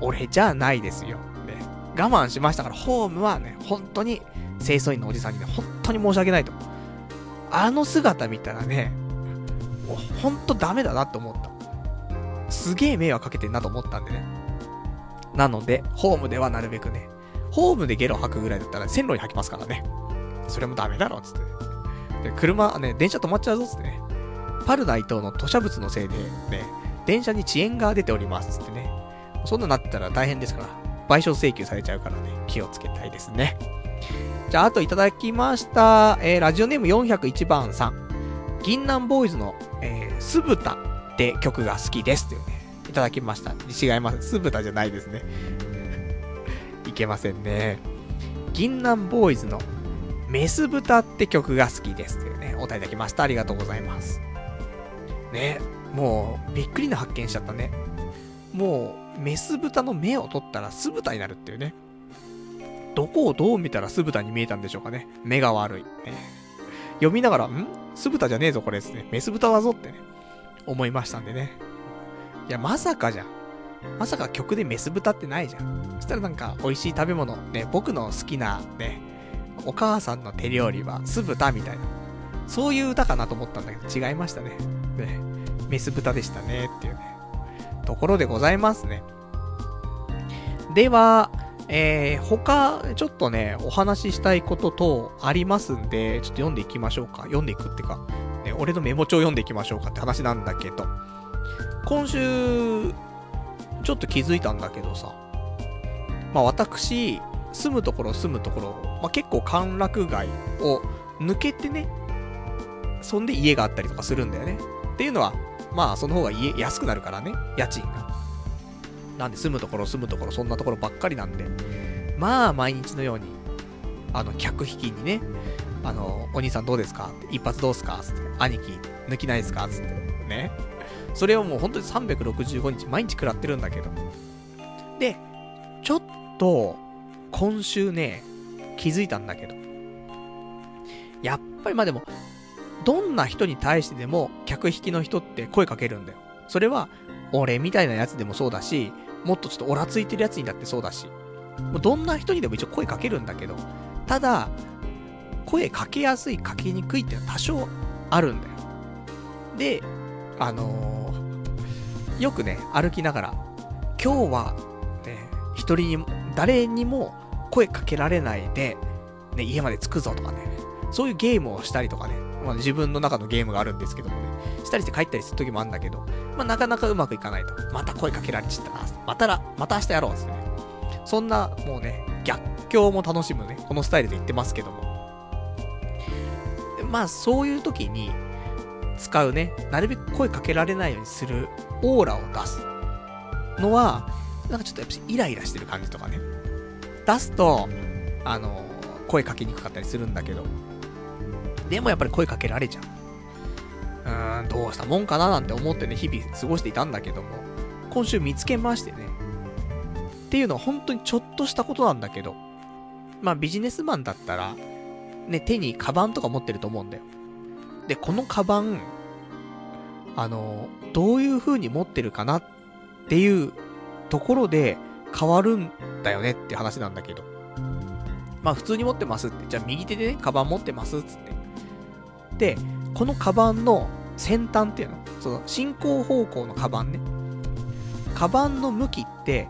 俺じゃないですよ。ね我慢しましたから、ホームはね、本当に、清掃員のおじさんにね、本当に申し訳ないと。あの姿見たらね、もうほんとダメだなって思った。すげえ迷惑かけてんなと思ったんでね。なので、ホームではなるべくね、ホームでゲロ吐くぐらいだったら線路に吐きますからね。それもダメだろ、つって、ねで、車、ね、電車止まっちゃうぞ、つってね。パルナイトの吐砂物のせいで、ね、電車に遅延が出ております、つってね。そんななったら大変ですから。賠償請求されちゃうからね、気をつけたいですね。じゃあ、あといただきました、えー、ラジオネーム401番さん。銀杏ボーイズの、えー、酢豚って曲が好きですっていうね、いただきました。違います。酢豚じゃないですね。いけませんね。銀杏ボーイズのメス豚って曲が好きですっていうね、お答えいただきました。ありがとうございます。ね、もう、びっくりな発見しちゃったね。もう、メス豚の目を取ったら酢豚になるっていうね。どこをどう見たら酢豚に見えたんでしょうかね。目が悪い。ね、読みながら、ん？酢豚じゃねえぞ、これですね。メス豚だぞってね。思いましたんでね。いや、まさかじゃん。まさか曲でメス豚ってないじゃん。そしたらなんか、美味しい食べ物、ね、僕の好きな、ね、お母さんの手料理は酢豚みたいな。そういう歌かなと思ったんだけど、違いましたね。ね、メス豚でしたね、っていうね。ところでございますね。では、えー、他、ちょっとね、お話ししたいこと等ありますんで、ちょっと読んでいきましょうか。読んでいくってか、ね、俺のメモ帳読んでいきましょうかって話なんだけど、今週、ちょっと気づいたんだけどさ、まあ私、住むところ住むところ、まあ結構歓楽街を抜けてね、そんで家があったりとかするんだよね。っていうのは、まあその方が家安くなるからね、家賃が。なんで住むところ住むところそんなところばっかりなんで、まあ毎日のように、あの、客引きにね、あの、お兄さんどうですか？一発どうすか？つって、兄貴抜きないですか？つって、ね。それをもう本当に365日毎日食らってるんだけど。で、ちょっと、今週ね、気づいたんだけど。やっぱりまあでも、どんな人に対してでも客引きの人って声かけるんだよ。それは、俺みたいなやつでもそうだし、もっとちょっとオラついてるやつにだってそうだし、もうどんな人にでも一応声かけるんだけど、ただ、声かけやすい、かけにくいってのは多少あるんだよ。で、あのー、よくね、歩きながら、今日は、ね、一人に、誰にも声かけられないで、ね、家まで着くぞとかね、そういうゲームをしたりとかね、まあ、自分の中のゲームがあるんですけどもね、したりして帰ったりする時もあるんだけど、まあ、なかなかうまくいかないと。また声かけられちゃったな。またら、また明日やろうっつってね。そんな、もうね、逆境も楽しむね、このスタイルで言ってますけども。まあ、そういう時に、使うね、なるべく声かけられないようにするオーラを出すのは、なんかちょっとやっぱイライラしてる感じとかね。出すと、あの、声かけにくかったりするんだけど、でもやっぱり声かけられちゃう。うーん、どうしたもんかななんて思ってね、日々過ごしていたんだけども、今週見つけましてね。っていうのは本当にちょっとしたことなんだけど、まあビジネスマンだったら、ね、手にカバンとか持ってると思うんだよ。で、このカバン、あの、どういう風に持ってるかなっていうところで変わるんだよねって話なんだけど。まあ普通に持ってますって。じゃあ右手でね、カバン持ってますっつって。で、このカバンの先端っていうの？その進行方向のカバンね。カバンの向きって、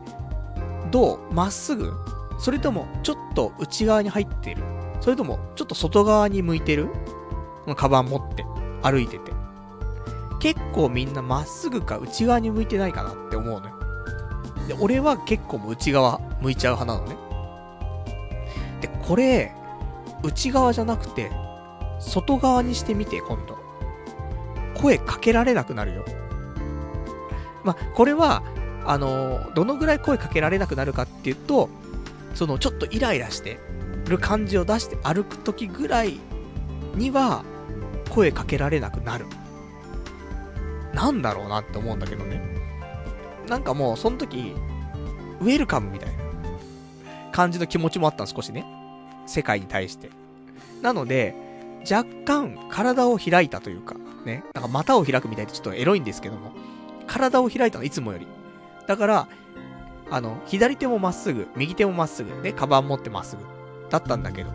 どう？まっすぐ？それともちょっと内側に入ってる？それともちょっと外側に向いてる？このカバン持って歩いてて。結構みんなまっすぐか内側に向いてないかなって思うのよ。で、俺は結構もう内側向いちゃう派なのね。で、これ、内側じゃなくて、外側にしてみて、今度。声かけられなくなるよ。まあ、これは、あのどのぐらい声かけられなくなるかっていうと、その、ちょっとイライラしてる感じを出して歩くときぐらいには、声かけられなくなる。なんだろうなって思うんだけどね。なんかもう、その時、ウェルカムみたいな感じの気持ちもあったの、少しね。世界に対して。なので、若干体を開いたというか、ね。なんか股を開くみたいでちょっとエロいんですけども、体を開いたの、いつもより。だから、あの、左手もまっすぐ、右手もまっすぐ、ね、カバン持ってまっすぐ、だったんだけど、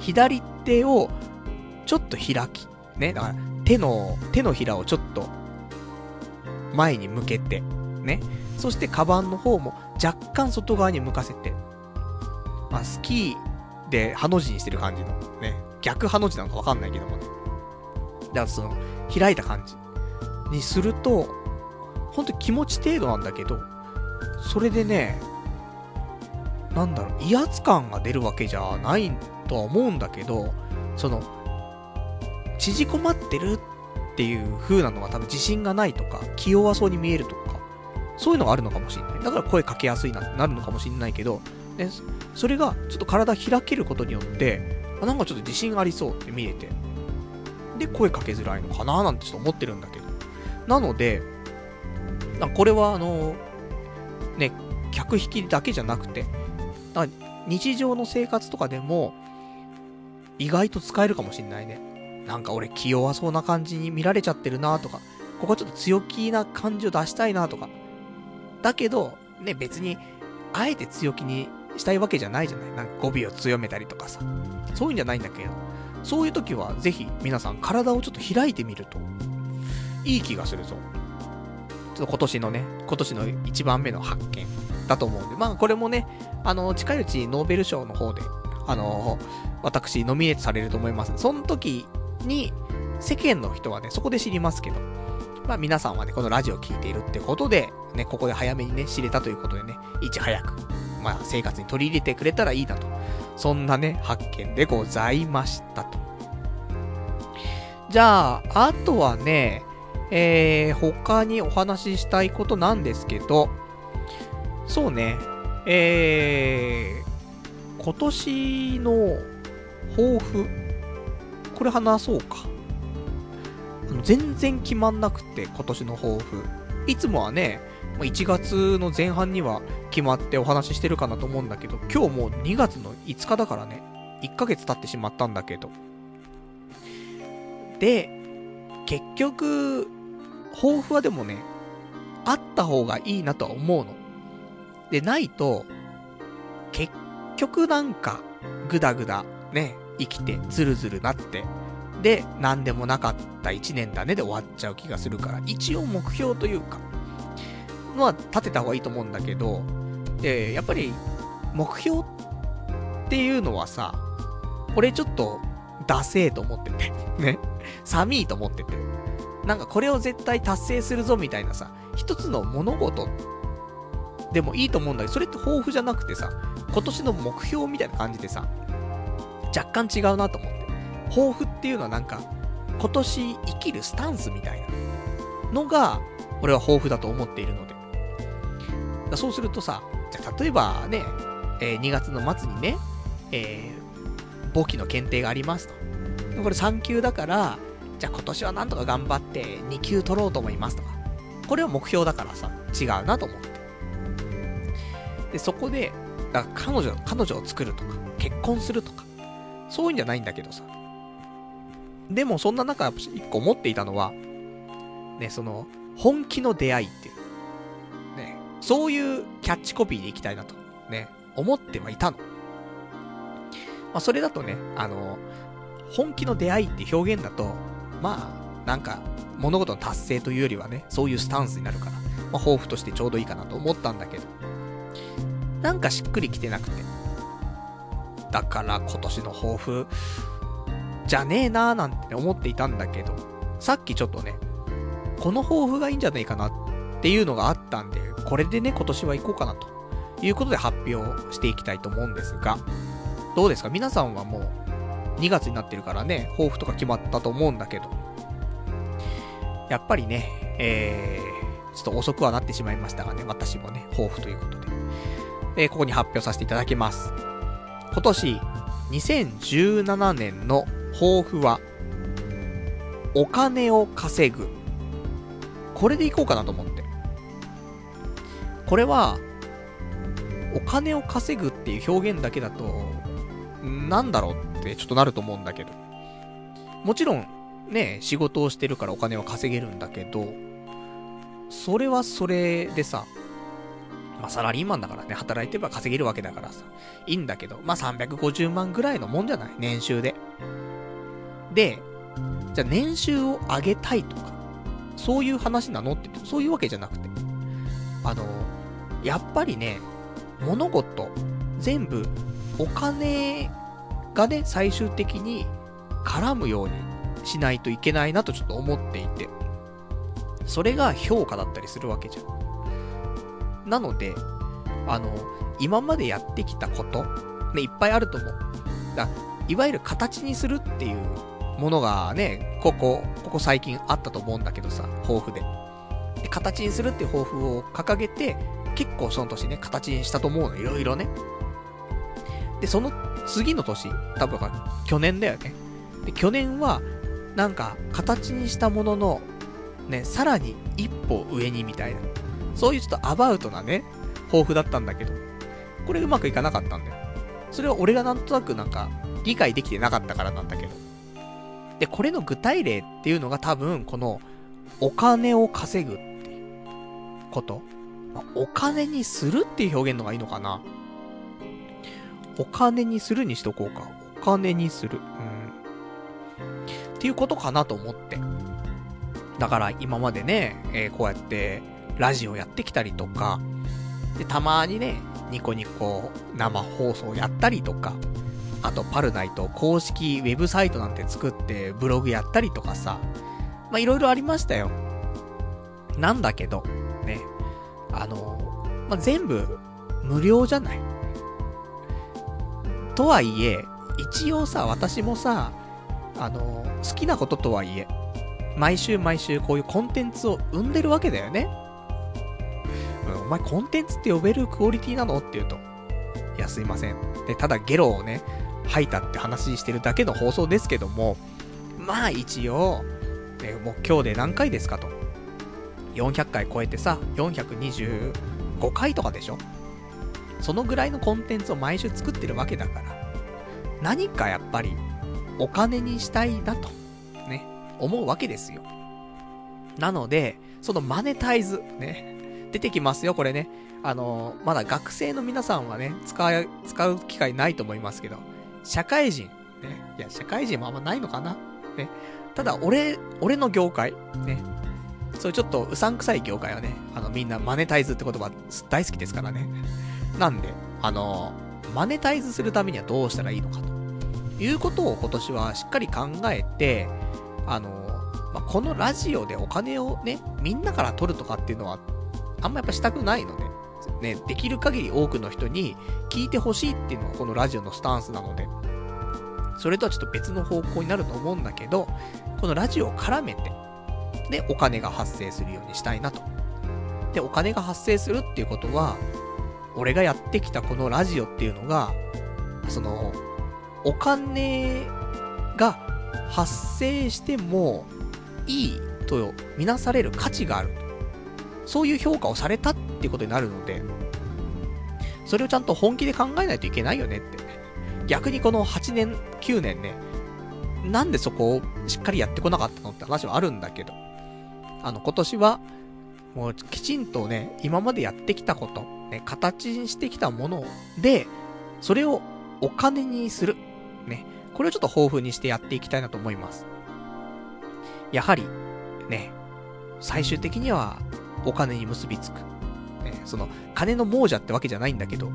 左手をちょっと開き、ね、だから手の、手のひらをちょっと前に向けて、ね。そしてカバンの方も若干外側に向かせて、まあ、スキーでハの字にしてる感じの、ね。逆ハの字なのかわかんないけどもね。だからその、開いた感じにすると、ほんと気持ち程度なんだけど、それでね、なんだろう、威圧感が出るわけじゃないとは思うんだけど、その、縮こまってるっていう風なのが多分自信がないとか、気弱そうに見えるとか、そういうのがあるのかもしれない。だから声かけやすいななるのかもしれないけど、ね、それがちょっと体開けることによって、あなんかちょっと自信ありそうって見えて、で、声かけづらいのかななんてちょっと思ってるんだけど。なので、これはあの、ね、客引きだけじゃなくて、日常の生活とかでも、意外と使えるかもしんないね。なんか俺気弱そうな感じに見られちゃってるなとか、ここちょっと強気な感じを出したいなとか。だけど、ね、別に、あえて強気にしたいわけじゃないじゃない。なんか語尾を強めたりとかさ。そういうんじゃないんだけど、そういう時はぜひ皆さん体をちょっと開いてみると、いい気がするぞ。ちょっと今年のね、今年の一番目の発見だと思うんで、まあこれもね、あの、近いうちノーベル賞の方で、あの、私ノミネートされると思います。その時に、世間の人はね、そこで知りますけど、まあ皆さんはね、このラジオを聴いているってことで、ね、ここで早めにね、知れたということでね、いち早く、まあ生活に取り入れてくれたらいいなと。そんなね、発見でございましたと。じゃあ、あとはね、えー、他にお話ししたいことなんですけど、そうね、えー、今年の抱負これ話そうか。全然決まんなくて、今年の抱負。いつもはね、1月の前半には決まってお話ししてるかなと思うんだけど、今日もう2月の5日だからね、1ヶ月経ってしまったんだけど。で、結局、抱負はでもね、あった方がいいなとは思うの。で、ないと、結局なんか、ぐだぐだ、ね、生きて、ずるずるなって、で、なんでもなかった1年だね。で終わっちゃう気がするから、一応目標というか、のは立てた方がいいと思うんだけど、で、やっぱり、目標っていうのはさ、俺ちょっと、ダセーと思ってて。ね。寒いと思ってて。なんかこれを絶対達成するぞみたいなさ、一つの物事でもいいと思うんだけど、それって抱負じゃなくてさ、今年の目標みたいな感じでさ、若干違うなと思って。抱負っていうのはなんか、今年生きるスタンスみたいなのが、俺は抱負だと思っているので。だそうするとさ、じゃ例えばね、えー、2月の末にね、えー、簿記の検定がありますと。これ3級だから、じゃあ今年はなんとか頑張って2級取ろうと思いますとか。これは目標だからさ、違うなと思って。で、そこで、だから彼女、彼女を作るとか、結婚するとか、そういうんじゃないんだけどさ。でもそんな中、一個思っていたのは、ね、その、本気の出会いっていう。ね、そういうキャッチコピーでいきたいなと、ね、思ってはいたの。まあ、それだとね、あの、本気の出会いって表現だと、まあ、なんか、物事の達成というよりはね、そういうスタンスになるから、まあ、抱負としてちょうどいいかなと思ったんだけど、なんかしっくりきてなくて。だから今年の抱負、じゃねえなーなんて思っていたんだけど、さっきちょっとね、この抱負がいいんじゃないかなっていうのがあったんで、これでね、今年は行こうかなということで発表していきたいと思うんですが、どうですか？皆さんはもう2月になってるからね、抱負とか決まったと思うんだけど、やっぱりね、えー、ちょっと遅くはなってしまいましたがね、私もね、抱負ということで、えー、ここに発表させていただきます。今年、2017年の抱負は、お金を稼ぐ。これでいこうかなと思って。これは、お金を稼ぐっていう表現だけだと、なんだろうってちょっとなると思うんだけど。もちろん、ね、仕事をしてるからお金は稼げるんだけど、それはそれでさ、まあサラリーマンだからね、働いてば稼げるわけだからさ、いいんだけど、まあ350万ぐらいのもんじゃない？年収で。で、じゃあ年収を上げたいとか、そういう話なのって言って、そういうわけじゃなくて。あの、やっぱりね、物事、全部、お金がね、最終的に絡むようにしないといけないなとちょっと思っていて。それが評価だったりするわけじゃん。なので、あの、今までやってきたこと、ね、いっぱいあると思う。だいわゆる形にするっていうものがね、ここ、ここ最近あったと思うんだけどさ、抱負で。で形にするっていう抱負を掲げて、結構その年ね、形にしたと思うの、いろいろね。で、その次の年、多分去年だよね。で、去年は、なんか、形にしたものの、ね、さらに一歩上にみたいな。そういうちょっとアバウトなね、抱負だったんだけど、これうまくいかなかったんだよ。それは俺がなんとなくなんか、理解できてなかったからなんだけど。で、これの具体例っていうのが多分、この、お金を稼ぐっていうこと。まあ、お金にするっていう表現のがいいのかな。お金にするにしとこうか。お金にする。うん。っていうことかなと思って。だから今までね、えー、こうやってラジオやってきたりとか、で、たまにね、ニコニコ生放送やったりとか、あとパルナイト公式ウェブサイトなんて作ってブログやったりとかさ、まあ、いろいろありましたよ。なんだけど、ね、あの、ま、全部無料じゃない。とはいえ、一応さ、私もさ、あの、好きなこととはいえ、毎週毎週こういうコンテンツを生んでるわけだよね。お前コンテンツって呼べるクオリティなの？って言うと、いやすいません。で、ただゲロをね、吐いたって話してるだけの放送ですけども、まあ一応、ね、もう今日で何回ですかと。400回超えてさ、425回とかでしょそのぐらいのコンテンツを毎週作ってるわけだから、何かやっぱり、お金にしたいなと、ね、思うわけですよ。なので、そのマネタイズ、ね、出てきますよ、これね。あの、まだ学生の皆さんはね、使う、使う機会ないと思いますけど、社会人、ね、いや、社会人もあんまないのかな？ね。ただ、俺、俺の業界、ね。そういうちょっとうさんくさい業界はね、あの、みんなマネタイズって言葉大好きですからね。なんで、あの、マネタイズするためにはどうしたらいいのかということを今年はしっかり考えて、あの、まあ、このラジオでお金をね、みんなから取るとかっていうのは、あんまやっぱしたくないので、ね、できる限り多くの人に聞いてほしいっていうのがこのラジオのスタンスなので、それとはちょっと別の方向になると思うんだけど、このラジオを絡めて、で、お金が発生するようにしたいなと。で、お金が発生するっていうことは、俺がやってきたこのラジオっていうのが、その、お金が発生してもいいとみなされる価値がある。そういう評価をされたっていうことになるので、それをちゃんと本気で考えないといけないよねって。逆にこの8年、9年ね、なんでそこをしっかりやってこなかったのって話はあるんだけど、あの、今年は、もうきちんとね、今までやってきたこと、ね、形にしてきたもので、それをお金にする。ね。これをちょっと豊富にしてやっていきたいなと思います。やはり、ね、最終的にはお金に結びつく。ね、その、金の亡者ってわけじゃないんだけど、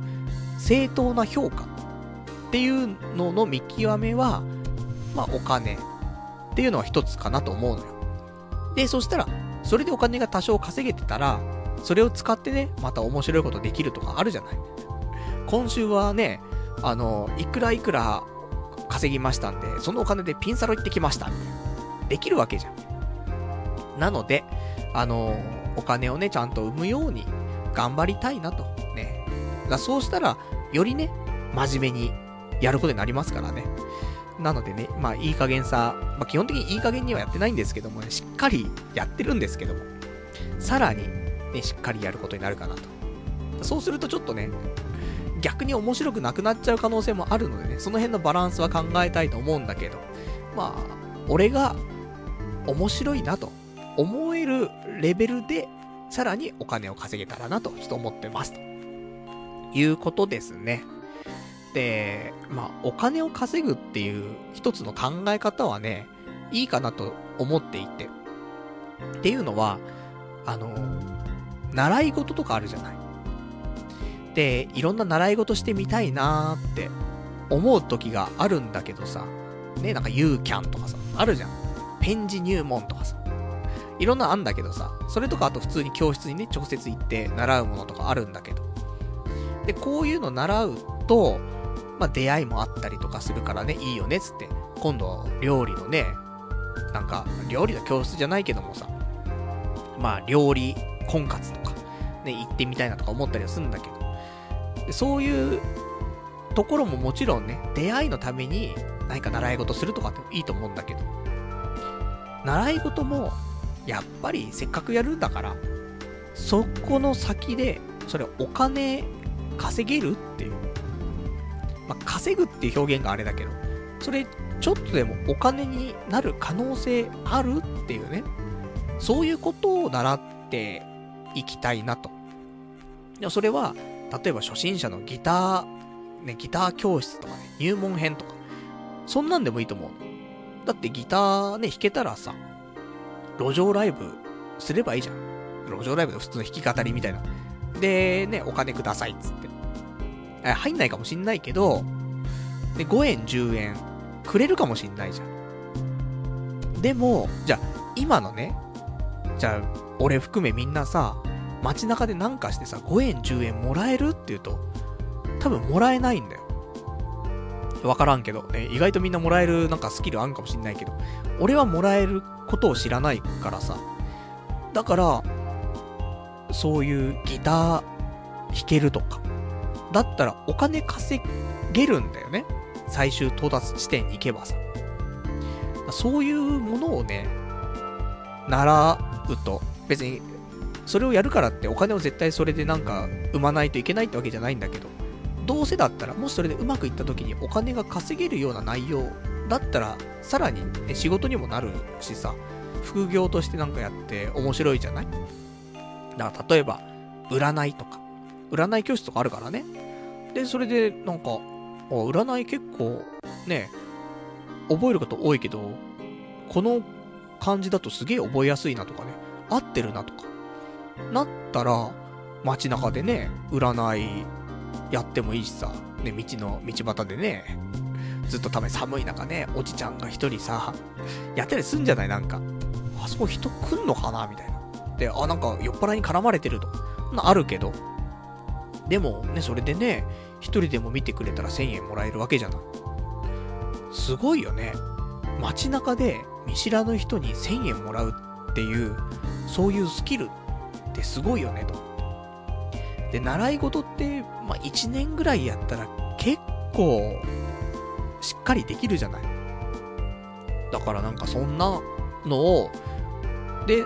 正当な評価っていうのの見極めは、まあ、お金っていうのは一つかなと思うのよ。で、そしたら、それでお金が多少稼げてたら、それを使ってね、また面白いことできるとかあるじゃない。今週はね、あの、いくらいくら稼ぎましたんで、そのお金でピンサロ行ってきました、みたいな。できるわけじゃん。なので、あの、お金をね、ちゃんと生むように頑張りたいなと。ね。だそうしたら、よりね、真面目にやることになりますからね。なのでね、まあいい加減さ、まあ基本的にいい加減にはやってないんですけどもね、しっかりやってるんですけども、さらに、ね、しっかりやることになるかなと。そうするとちょっとね、逆に面白くなくなっちゃう可能性もあるのでね、その辺のバランスは考えたいと思うんだけど、まあ、俺が面白いなと思えるレベルで、さらにお金を稼げたらなと、ちょっと思ってます。ということですね。で、まあ、お金を稼ぐっていう一つの考え方はね、いいかなと思っていて。っていうのは、あの、習い事とかあるじゃない。で、いろんな習い事してみたいなーって思う時があるんだけどさ、ね、なんか U キャンとかさ、あるじゃん。ペン字入門とかさ。いろんなあんだけどさ、それとかあと普通に教室にね、直接行って習うものとかあるんだけど。で、こういうの習うと、まあ、出会いもあったりとかするからね、いいよね、つって。今度、料理のね、なんか、料理の教室じゃないけどもさ、まあ、料理婚活とか、ね、行ってみたいなとか思ったりはするんだけど、そういうところももちろんね、出会いのために何か習い事するとかっていいと思うんだけど、習い事も、やっぱりせっかくやるんだから、そこの先で、それお金稼げるっていう。まあ、稼ぐっていう表現があれだけど、それちょっとでもお金になる可能性あるっていうね。そういうことを習っていきたいなと。でもそれは、例えば初心者のギター、ね、ギター教室とかね、入門編とか、そんなんでもいいと思う。だってギターね、弾けたらさ、路上ライブすればいいじゃん。路上ライブで普通の弾き語りみたいな。で、ね、お金くださいっつって。入んないかもしんないけど、で、5円、10円、くれるかもしんないじゃん。でも、じゃあ、今のね、じゃあ、俺含めみんなさ、街中でなんかしてさ、5円、10円もらえるって言うと、多分もらえないんだよ。わからんけど、ね、意外とみんなもらえるなんかスキルあんかもしんないけど、俺はもらえることを知らないからさ。だから、そういうギター弾けるとか、だったらお金稼げるんだよね。最終到達地点に行けばさ。そういうものをね、習うと、別に、それをやるからってお金を絶対それでなんか生まないといけないってわけじゃないんだけど、どうせだったら、もしそれでうまくいった時にお金が稼げるような内容だったら、さらに、ね、仕事にもなるしさ、副業としてなんかやって面白いじゃない？だから例えば、占いとか、占い教室とかあるからね。で、それでなんか、占い結構ね、覚えること多いけど、この感じだとすげえ覚えやすいなとかね、合ってるなとか、なったら、街中でね、占いやってもいいしさ、ね、道の、道端でね、ずっとため寒い中ね、おじちゃんが一人さ、やったりすんじゃない？なんか。あそこ人来んのかな？みたいな。で、あ、なんか酔っ払いに絡まれてると。な、あるけど。でもね、それでね、一人でも見てくれたら1000円もらえるわけじゃない。すごいよね。街中で見知らぬ人に1000円もらうっていう、そういうスキルってすごいよね、と。で、習い事って、まあ、1年ぐらいやったら結構、しっかりできるじゃない。だからなんかそんなのを、で、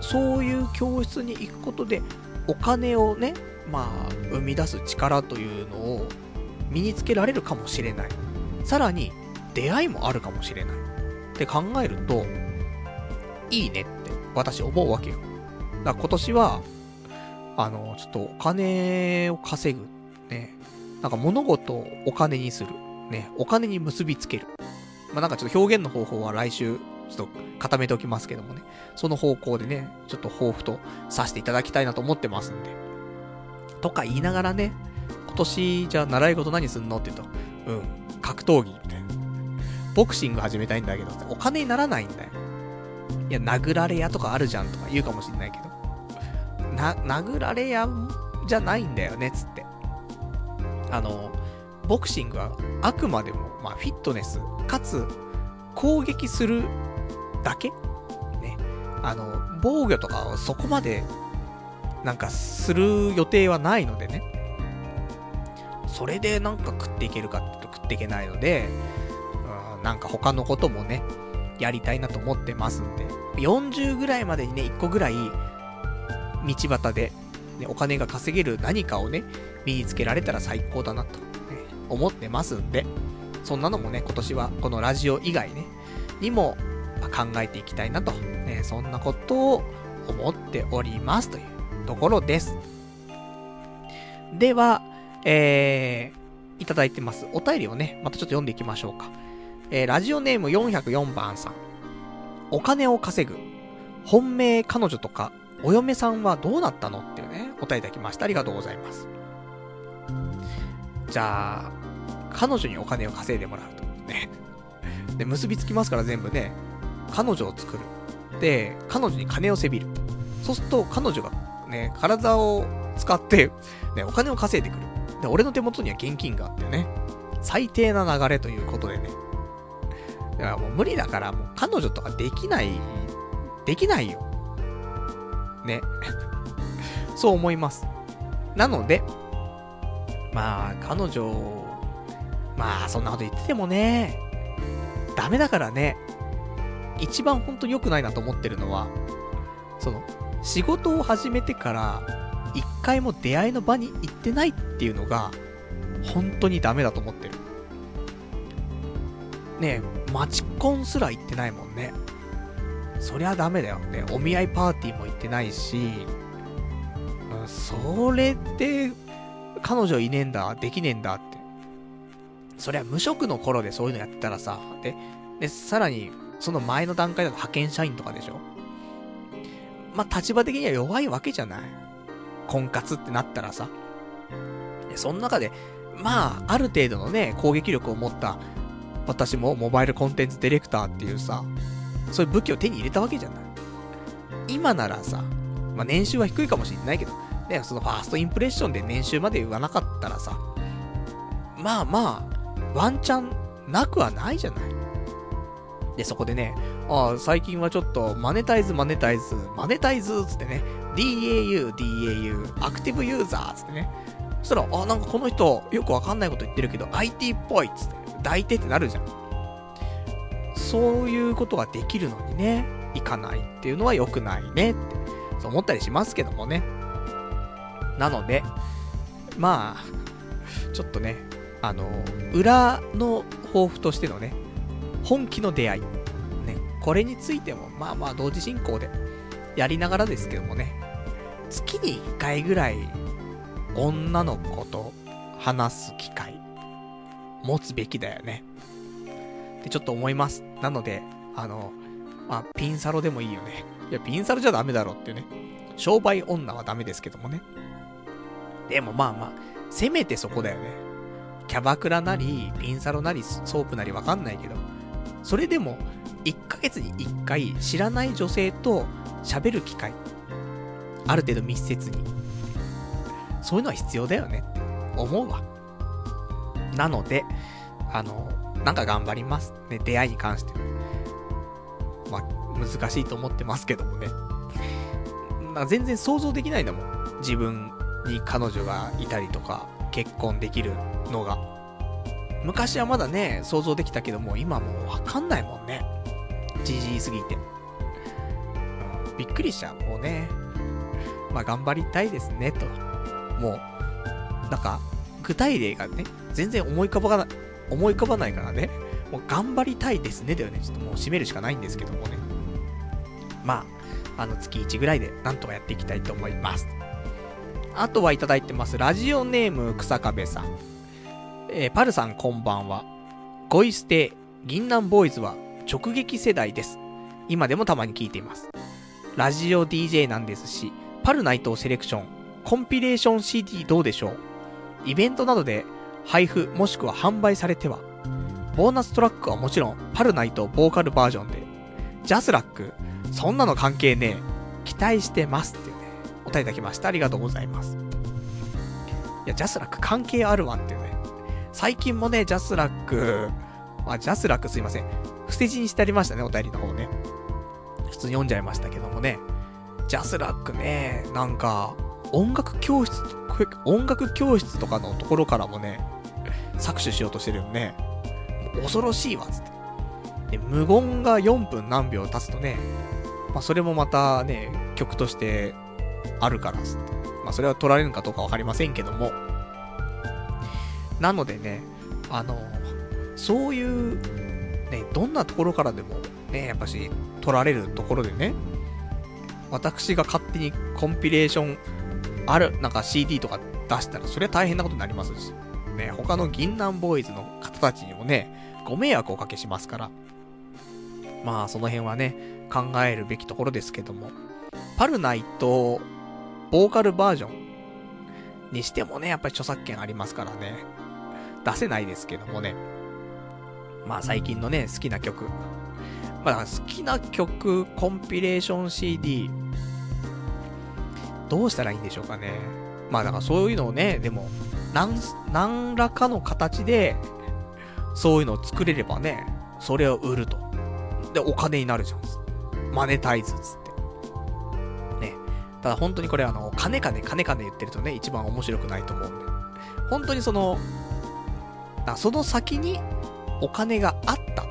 そういう教室に行くことで、お金をね、まあ、生み出す力というのを身につけられるかもしれない。さらに、出会いもあるかもしれない。って考えると、いいねって私思うわけよ。だから今年は、あの、ちょっとお金を稼ぐ。ね。なんか物事をお金にする。ね。お金に結びつける。まあ、なんかちょっと表現の方法は来週、ちょっと固めておきますけどもね。その方向でね、ちょっと抱負とさせていただきたいなと思ってますんで。とか言いながらね、今年じゃあ習い事何すんのって言うと、うん、格闘技みたいな。ボクシング始めたいんだけど、お金にならないんだよ。いや、殴られ屋とかあるじゃんとか言うかもしんないけど。な、殴られ屋じゃないんだよね、つって。あの、ボクシングはあくまでも、まあ、フィットネス、かつ、攻撃するだけ？ね。あの、防御とかをそこまで、なんかする予定はないのでね。それでなんか食っていけるかって言うと食っていけないので、うん、なんか他のこともね、やりたいなと思ってますんで、40ぐらいまでにね、1個ぐらい、道端で、ね、お金が稼げる何かをね、身につけられたら最高だなと、ね、思ってますんで、そんなのもね、今年はこのラジオ以外ね、にも考えていきたいなと、ね、そんなことを思っておりますというところです。では、えー、いただいてます。お便りをね、またちょっと読んでいきましょうか。えー、ラジオネーム404番さん。お金を稼ぐ。本命彼女とか、お嫁さんはどうなったのっていうね、お便りいただきました。ありがとうございます。じゃあ、彼女にお金を稼いでもらうと。ね。で、結びつきますから全部ね、彼女を作る。で、彼女に金をせびる。そうすると、彼女がね、体を使って、ね、お金を稼いでくる。で、俺の手元には現金があってね、最低な流れということでね。だからもう無理だから、もう彼女とかできない、できないよ。ね。そう思います。なので、まあ、彼女、まあ、そんなこと言っててもね、ダメだからね。一番本当に良くないなと思ってるのは、その、仕事を始めてから、一回も出会いの場に行ってないっていうのが、本当にダメだと思ってる。ねえ、マチコンすら行ってないもんね。そりゃダメだよ。ね、お見合いパーティーも行ってないし、うん、それで、彼女いねえんだ、できねえんだって。そりゃ無職の頃でそういうのやってたらさ、で、で、さらに、その前の段階だと派遣社員とかでしょま、立場的には弱いわけじゃない。婚活ってなったらさ。で、その中で、まあ、ある程度のね、攻撃力を持った、私もモバイルコンテンツディレクターっていうさ、そういう武器を手に入れたわけじゃない。今ならさ、まあ、年収は低いかもしれないけど、ね、そのファーストインプレッションで年収まで言わなかったらさ、まあまあ、ワンチャンなくはないじゃない。で、そこでね、ああ、最近はちょっとマネタイズマネタイズ、マネタイズつってね、DAU、DAU、アクティブユーザーつってね。そしたら、あ、なんかこの人、よくわかんないこと言ってるけど、IT っぽいっつって、抱いてってなるじゃん。そういうことができるのにね、行かないっていうのは良くないねって、そう思ったりしますけどもね。なので、まあ、ちょっとね、あの、裏の抱負としてのね、本気の出会い。ねこれについても、まあまあ同時進行でやりながらですけどもね、月に1回ぐらい、女の子と話す機会、持つべきだよね。ってちょっと思います。なので、あの、まあ、ピンサロでもいいよね。いや、ピンサロじゃダメだろってね。商売女はダメですけどもね。でもまあまあ、せめてそこだよね。キャバクラなり、ピンサロなり、ソープなりわかんないけど、それでも、1ヶ月に1回知らない女性と喋る機会。ある程度密接に。そういうのは必要だよね思うわ。なので、あの、なんか頑張ります。ね、出会いに関して。まあ、難しいと思ってますけどもね。ま、全然想像できないんだもん。自分に彼女がいたりとか、結婚できるのが。昔はまだね、想像できたけども、今もうわかんないもんね。じじいすぎて。びっくりしちゃう。もうね。まあ頑張りたいですね、と。もう、なんか、具体例がね、全然思い浮かばない、思い浮かばないからね、もう頑張りたいですねだよね。ちょっともう締めるしかないんですけどもね。まあ、あの月1ぐらいでなんとかやっていきたいと思います。あとはいただいてます。ラジオネーム草壁さん。えー、パルさんこんばんは。ゴイステ、銀杏ボーイズは直撃世代です。今でもたまに聞いています。ラジオ DJ なんですし、パルナイトセレクション、コンピレーション CD どうでしょうイベントなどで配布もしくは販売されてはボーナストラックはもちろん、パルナイトボーカルバージョンで、ジャスラック、そんなの関係ねえ。期待してますっていうね、お便りいただきました。ありがとうございます。いや、 JASRAC 関係あるわっていうね。最近もね、 JASRAC、あ、 JASRAC すいません。伏せ字にしてありましたね、お便りの方ね。普通に読んじゃいましたけどもね。 JASRAC ね、なんか、音楽教室、音楽教室とかのところからもね、搾取しようとしてるよね。恐ろしいわ、つって。で、無言が4分何秒経つとね、まあ、それもまたね、曲としてあるから、つって。まあ、それは取られるかどうかわかりませんけども。なのでね、あの、そういう、ね、どんなところからでも、ね、やっぱし、取られるところでね、私が勝手にコンピレーション、ある、なんか CD とか出したら、それは大変なことになりますし、ね、他の銀杏ボーイズの方たちにもね、ご迷惑をおかけしますから。まあ、その辺はね、考えるべきところですけども。パルナイト、ボーカルバージョンにしてもね、やっぱり著作権ありますからね。出せないですけどもね。まあ最近のね、好きな曲。まあ好きな曲、コンピレーション CD。どうしたらいいんでしょうかね。まあだからそういうのをね、でも、なん、何らかの形で、そういうのを作れればね、それを売ると。で、お金になるじゃん。マネタイズつって。ね。ただ本当にこれあの、金金金金言ってるとね、一番面白くないと思うんで。本当にその、その先にお金があった。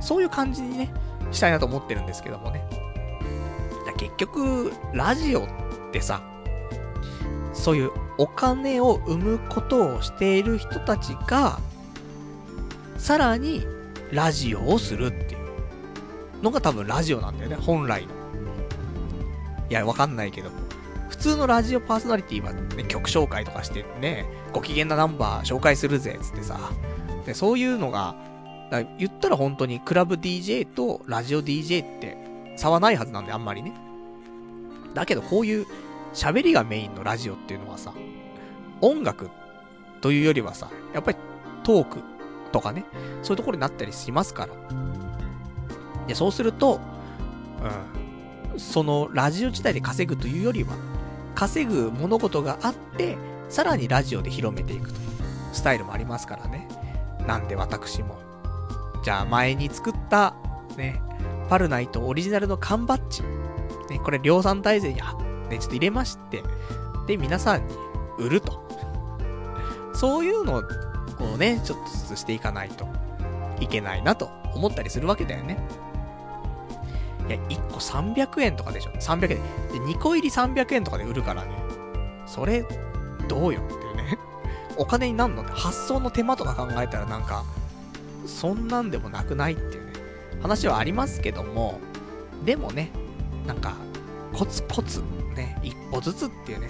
そういう感じにね、したいなと思ってるんですけどもね。結局、ラジオってさ、そういうお金を生むことをしている人たちが、さらに、ラジオをするっていうのが多分ラジオなんだよね、本来の。いや、わかんないけど。普通のラジオパーソナリティはね、曲紹介とかしてね、ご機嫌なナンバー紹介するぜ、つってさ。で、そういうのが、言ったら本当にクラブ DJ とラジオ DJ って差はないはずなんで、あんまりね。だけどこういう喋りがメインのラジオっていうのはさ、音楽というよりはさ、やっぱりトークとかね、そういうところになったりしますから。で、そうすると、うん、そのラジオ自体で稼ぐというよりは、稼ぐ物事があって、さらにラジオで広めていくというスタイルもありますからね。なんで私も。じゃあ前に作った、ね、パルナイトオリジナルの缶バッジ。ね、これ量産体制に、ね、ちょっと入れまして、で、皆さんに売ると。そういうのをね、ちょっとずつしていかないといけないなと思ったりするわけだよね。いや、1個300円とかでしょ ?300 円。で、2個入り300円とかで売るからね。それ、どうよっていうね。お金になんのって発送の手間とか考えたらなんか、そんなんでもなくないっていうね、話はありますけども、でもね、なんか、コツコツ、ね、一歩ずつっていうね。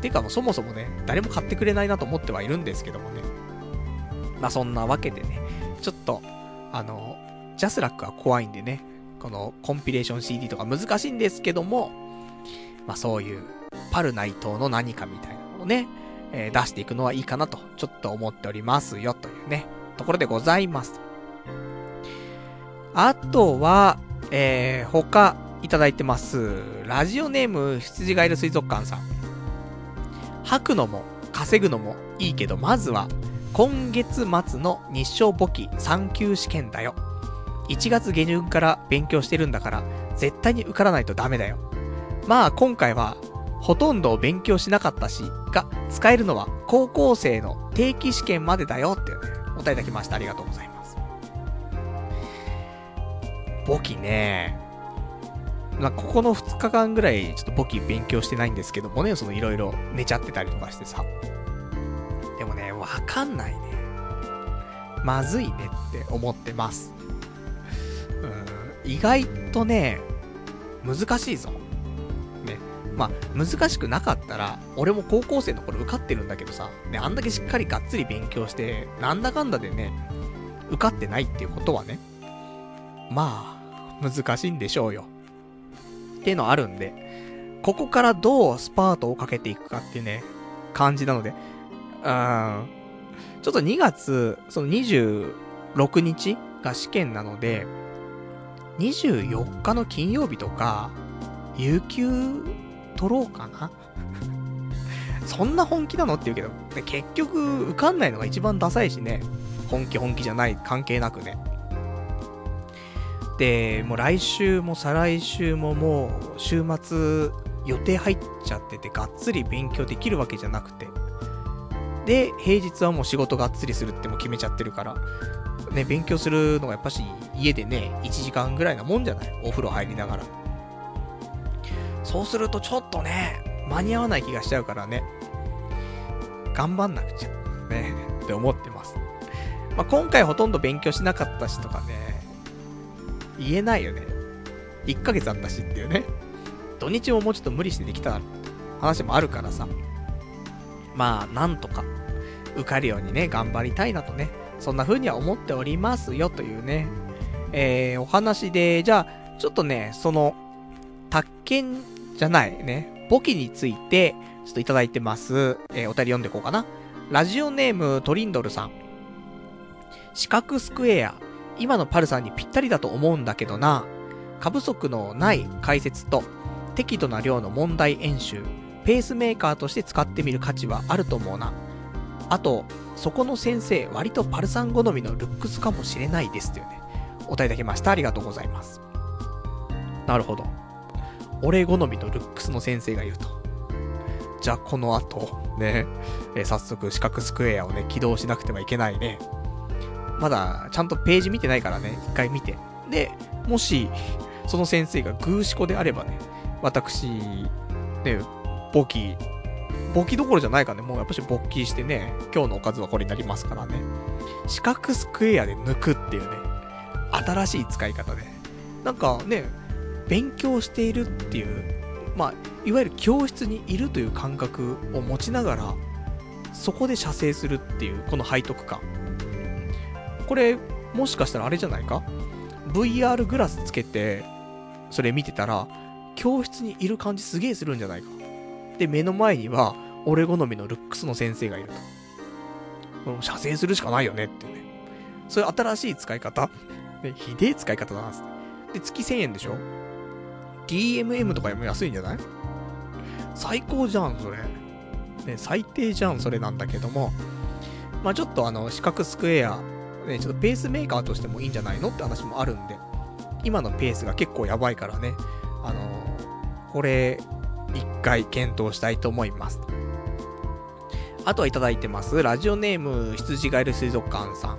てかもうそもそもね、誰も買ってくれないなと思ってはいるんですけどもね。まあそんなわけでね、ちょっと、あの、ジャスラックは怖いんでね、このコンピレーション CD とか難しいんですけども、まあそういう、パルナイトの何かみたいなのをね、えー、出していくのはいいかなと、ちょっと思っておりますよ、というね、ところでございます。あとは、えー、他、いただいてます。ラジオネーム、羊ガエル水族館さん。吐くのも、稼ぐのもいいけど、まずは、今月末の日照簿記3級試験だよ。1月下旬から勉強してるんだから、絶対に受からないとダメだよ。まあ今回は、ほとんど勉強しなかったし、が、使えるのは高校生の定期試験までだよってね、お答えいただきました。ありがとうございます。簿記ね、まあ、ここの2日間ぐらいちょっと簿記勉強してないんですけどもね、そのいろいろ寝ちゃってたりとかしてさ。でもね、わかんないね。まずいねって思ってます。うん、意外とね、難しいぞ。ね。まあ、難しくなかったら、俺も高校生の頃受かってるんだけどさ、ね、あんだけしっかりがっつり勉強して、なんだかんだでね、受かってないっていうことはね、まあ、難しいんでしょうよ。っていうのあるんで、ここからどうスパートをかけていくかっていうね、感じなので、うん、ちょっと2月、その26日が試験なので、24日の金曜日とか、有給取ろうかな？そんな本気なのって言うけど、結局受かんないのが一番ダサいしね。本気本気じゃない、関係なくね。で、もう来週も再来週ももう週末予定入っちゃっててがっつり勉強できるわけじゃなくて。で、平日はもう仕事がっつりするっても決めちゃってるから、ね、勉強するのがやっぱし家でね、1時間ぐらいなもんじゃない？お風呂入りながら。そうするとちょっとね、間に合わない気がしちゃうからね、頑張んなくちゃ、ね、って思ってます。まあ、今回ほとんど勉強しなかったしとかね、言えないよね。1ヶ月あったしっていうね。土日ももうちょっと無理してできた話もあるからさ。まあ、なんとか、受かるようにね、頑張りたいなとね、そんな風には思っておりますよというね、えー、お話で、じゃあ、ちょっとね、その、宅建じゃないね、簿記について、ちょっといただいてます。えー、お便り読んでいこうかな。ラジオネームトリンドルさん。四角スクエア。今のパルさんにぴったりだと思うんだけどな。過不足のない解説と、適度な量の問題演習、ペースメーカーとして使ってみる価値はあると思うな。あと、そこの先生、割とパルさん好みのルックスかもしれないですというね、お答えいただきました。ありがとうございます。なるほど。俺好みのルックスの先生がいると。じゃあ、この後、ね、え、早速、四角スクエアをね、起動しなくてはいけないね。まだ、ちゃんとページ見てないからね、一回見て。で、もし、その先生がグーシコであればね、私、ね、簿記、簿記どころじゃないからね、もうやっぱし簿記してね、今日のおかずはこれになりますからね。四角スクエアで抜くっていうね、新しい使い方で。なんかね、勉強しているっていう、まあ、いわゆる教室にいるという感覚を持ちながら、そこで射精するっていう、この背徳感。これ、もしかしたらあれじゃないか ?VR グラスつけて、それ見てたら、教室にいる感じすげえするんじゃないか？で、目の前には、俺好みのルックスの先生がいると。うん、射精するしかないよねってね。そういう新しい使い方？ね、ひでえ使い方だなで、月1000円でしょ ?DMM とかよも安いんじゃない？最高じゃん、それ。ね、最低じゃん、それなんだけども。まあちょっとあの、四角スクエア、ね、ちょっとペースメーカーとしてもいいんじゃないのって話もあるんで、今のペースが結構やばいからね、あのー、これ、一回検討したいと思います。あとはいただいてます。ラジオネーム、羊ガエル水族館さん。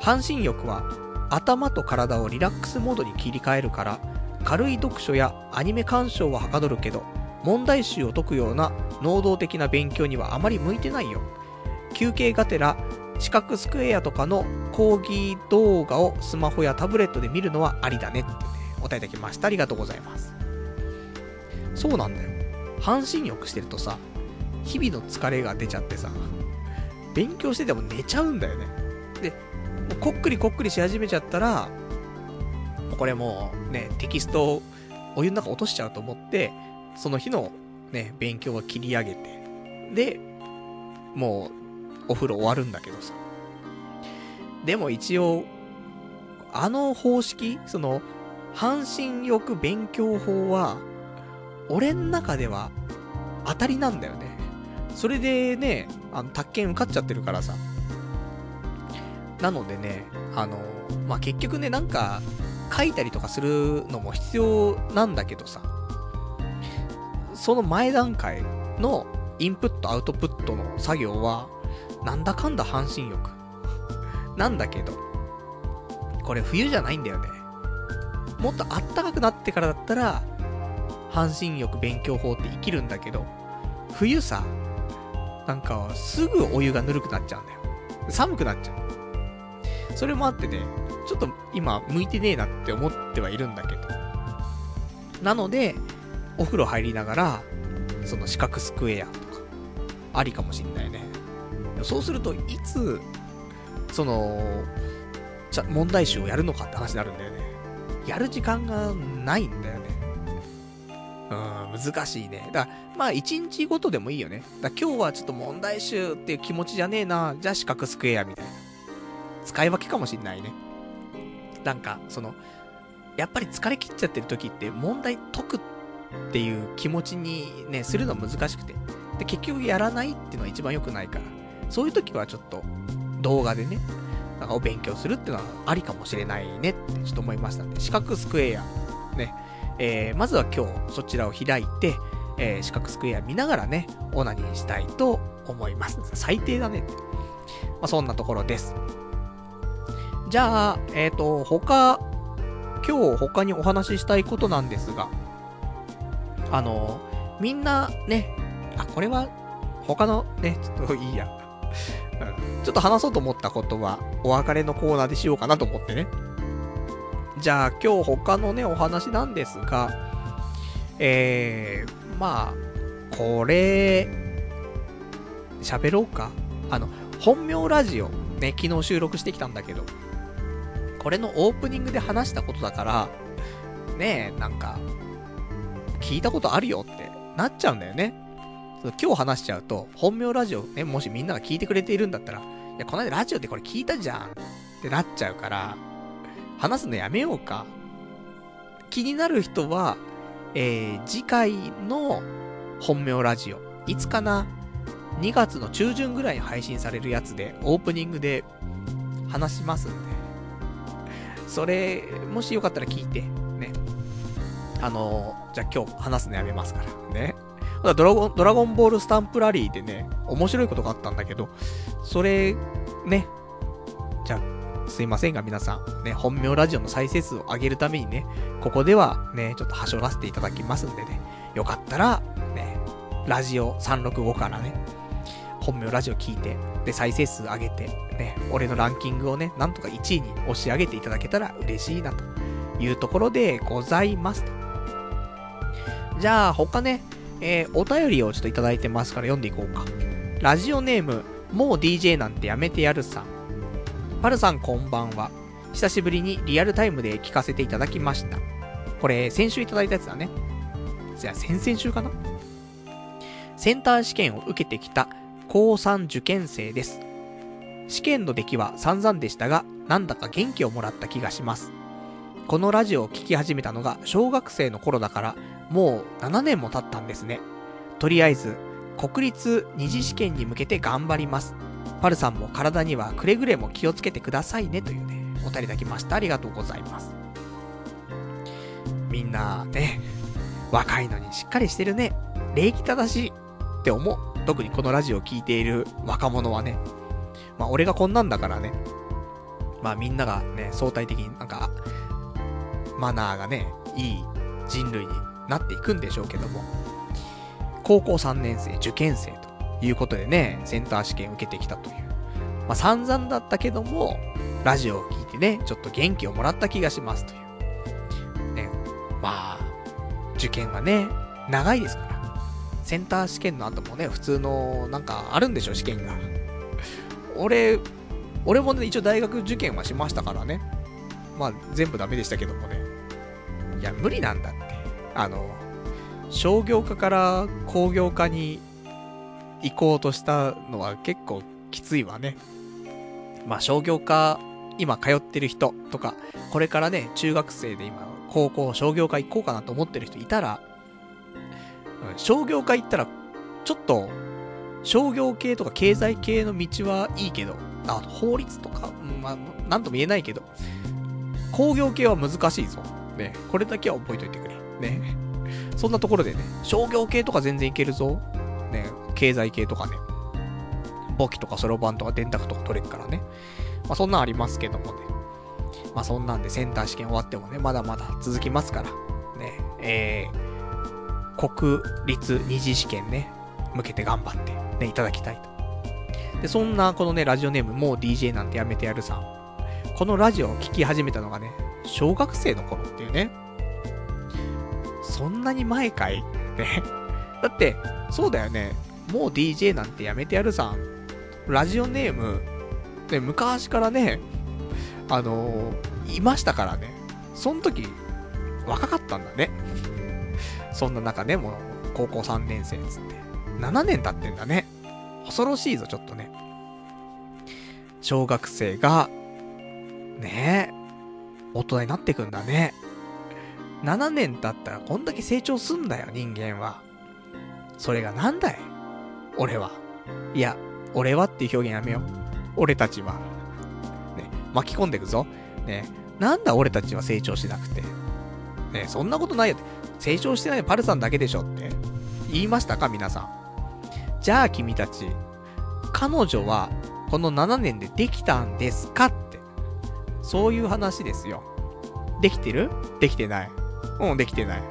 半身浴は、頭と体をリラックスモードに切り替えるから、軽い読書やアニメ鑑賞ははかどるけど、問題集を解くような能動的な勉強にはあまり向いてないよ。休憩がてら四角スクエアとかの講義動画をスマホやタブレットで見るのはありだねってね、お答えいただきました。ありがとうございます。そうなんだよ。半身浴してるとさ、日々の疲れが出ちゃってさ、勉強してても寝ちゃうんだよね。で、もうこっくりこっくりし始めちゃったら、これもうね、テキストをお湯の中落としちゃうと思って、その日のね、勉強は切り上げて、で、もうお風呂終わるんだけどさ。でも一応、あの方式、その、半身浴勉強法は、俺ん中では当たりなんだよね。それでね、あの、宅建受かっちゃってるからさ。なのでね、あの、まあ、結局ね、なんか、書いたりとかするのも必要なんだけどさ、その前段階のインプットアウトプットの作業は、なんだかんだ半身浴。なんだけど、これ冬じゃないんだよね。もっとあったかくなってからだったら、半身浴勉強法って生きるんだけど、冬さ、なんか、すぐお湯がぬるくなっちゃうんだよ。寒くなっちゃう。それもあってね、ちょっと今、向いてねえなって思ってはいるんだけど。なので、お風呂入りながら、その四角スクエアとか、ありかもしんないね。そうすると、いつ、その、じゃ、問題集をやるのかって話になるんだよね。やる時間がないんだよね。うん、難しいね。だから、まあ、一日ごとでもいいよね。だ今日はちょっと問題集っていう気持ちじゃねえな。じゃあ四角スクエアみたいな。使い分けかもしんないね。なんか、その、やっぱり疲れ切っちゃってる時って問題解くっていう気持ちにね、するの難しくて。で、結局やらないっていうのは一番良くないから。そういう時はちょっと動画でね、なんかお勉強するっていうのはありかもしれないねってちょっと思いましたんで、四角スクエア、ね、えー、まずは今日そちらを開いて、えー、四角スクエア見ながらね、オナニーしたいと思います。最低だねって。まあ、そんなところです。じゃあ、えっ、ー、と、他、今日他にお話ししたいことなんですが、あの、みんなね、あ、これは他のね、ちょっといいや。ちょっと話そうと思ったことは、お別れのコーナーでしようかなと思ってね。じゃあ、今日他のね、お話なんですが、えー、まあ、これ、喋ろうか。あの、本名ラジオ、ね、昨日収録してきたんだけど、これのオープニングで話したことだから、ねえ、なんか、聞いたことあるよってなっちゃうんだよね。今日話しちゃうと、本名ラジオね、もしみんなが聞いてくれているんだったら、いや、この間ラジオでこれ聞いたじゃんってなっちゃうから、話すのやめようか。気になる人は、えー、次回の本名ラジオ、いつかな ?2 月の中旬ぐらいに配信されるやつで、オープニングで話しますんで。それ、もしよかったら聞いて、ね。あのー、じゃあ今日話すのやめますから、ね。ドラゴン、ドラゴンボールスタンプラリーでね、面白いことがあったんだけど、それ、ね、じゃあ、すいませんが皆さん、ね、本名ラジオの再生数を上げるためにね、ここではね、ちょっとはしょらせていただきますんでね、よかったら、ね、ラジオ365からね、本名ラジオ聞いて、で、再生数上げて、ね、俺のランキングをね、なんとか1位に押し上げていただけたら嬉しいなというところでございますと。じゃあ、他ね、えー、お便りをちょっといただいてますから読んでいこうか。ラジオネーム、もう DJ なんてやめてやるさん。パルさんこんばんは。久しぶりにリアルタイムで聞かせていただきました。これ、先週いただいたやつだね。じゃあ、先々週かな？センター試験を受けてきた高3受験生です。試験の出来は散々でしたが、なんだか元気をもらった気がします。このラジオを聴き始めたのが小学生の頃だから、もう7年も経ったんですね。とりあえず、国立二次試験に向けて頑張ります。パルさんも体にはくれぐれも気をつけてくださいねというね、お便りいただきました。ありがとうございます。みんなね、若いのにしっかりしてるね。礼儀正しいって思う。特にこのラジオを聴いている若者はね。まあ俺がこんなんだからね。まあみんながね、相対的になんか、マナーがね、いい人類になっていくんでしょうけども、高校3年生、受験生ということでね、センター試験受けてきたという。まあ、散々だったけども、ラジオを聞いてね、ちょっと元気をもらった気がしますという。ね、まあ、受験はね、長いですから。センター試験の後もね、普通の、なんかあるんでしょ、試験が。俺、俺もね、一応大学受験はしましたからね。まあ、全部ダメでしたけどもね。いや、無理なんだって。あの、商業科から工業科に行こうとしたのは結構きついわね。まあ商業科、今通ってる人とか、これからね、中学生で今、高校商業科行こうかなと思ってる人いたら、商業科行ったら、ちょっと、商業系とか経済系の道はいいけど、あ、法律とか、まあ、なんとも言えないけど、工業系は難しいぞ。ね、これだけは覚えといてくれ。ね。そんなところでね、商業系とか全然いけるぞ。ね、経済系とかね。簿記とかそろばんとか電卓とか取れるからね。まあそんなんありますけどもね。まあそんなんでセンター試験終わってもね、まだまだ続きますから。ね、えー、国立二次試験ね、向けて頑張ってね、いただきたいと。で、そんなこのね、ラジオネーム、もう DJ なんてやめてやるさん。このラジオを聴き始めたのがね、小学生の頃っていうね。そんなに前かい？ね。だって、そうだよね。もう DJ なんてやめてやるさん。ラジオネーム、ね、昔からね、あのー、いましたからね。その時、若かったんだね。そんな中ね、もう、高校3年生つって。7年経ってんだね。恐ろしいぞ、ちょっとね。小学生が、ねえ、大人になってくんだね。7年経ったらこんだけ成長すんだよ、人間は。それがなんだい？俺は。いや、俺はっていう表現やめよう。俺たちは。ね、巻き込んでいくぞ。ね、なんだ俺たちは成長しなくて。ね、そんなことないよって。成長してないパルさんだけでしょって言いましたか皆さん。じゃあ君たち、彼女はこの7年でできたんですかって。そういう話ですよ。できてる？できてない。うん、できてない。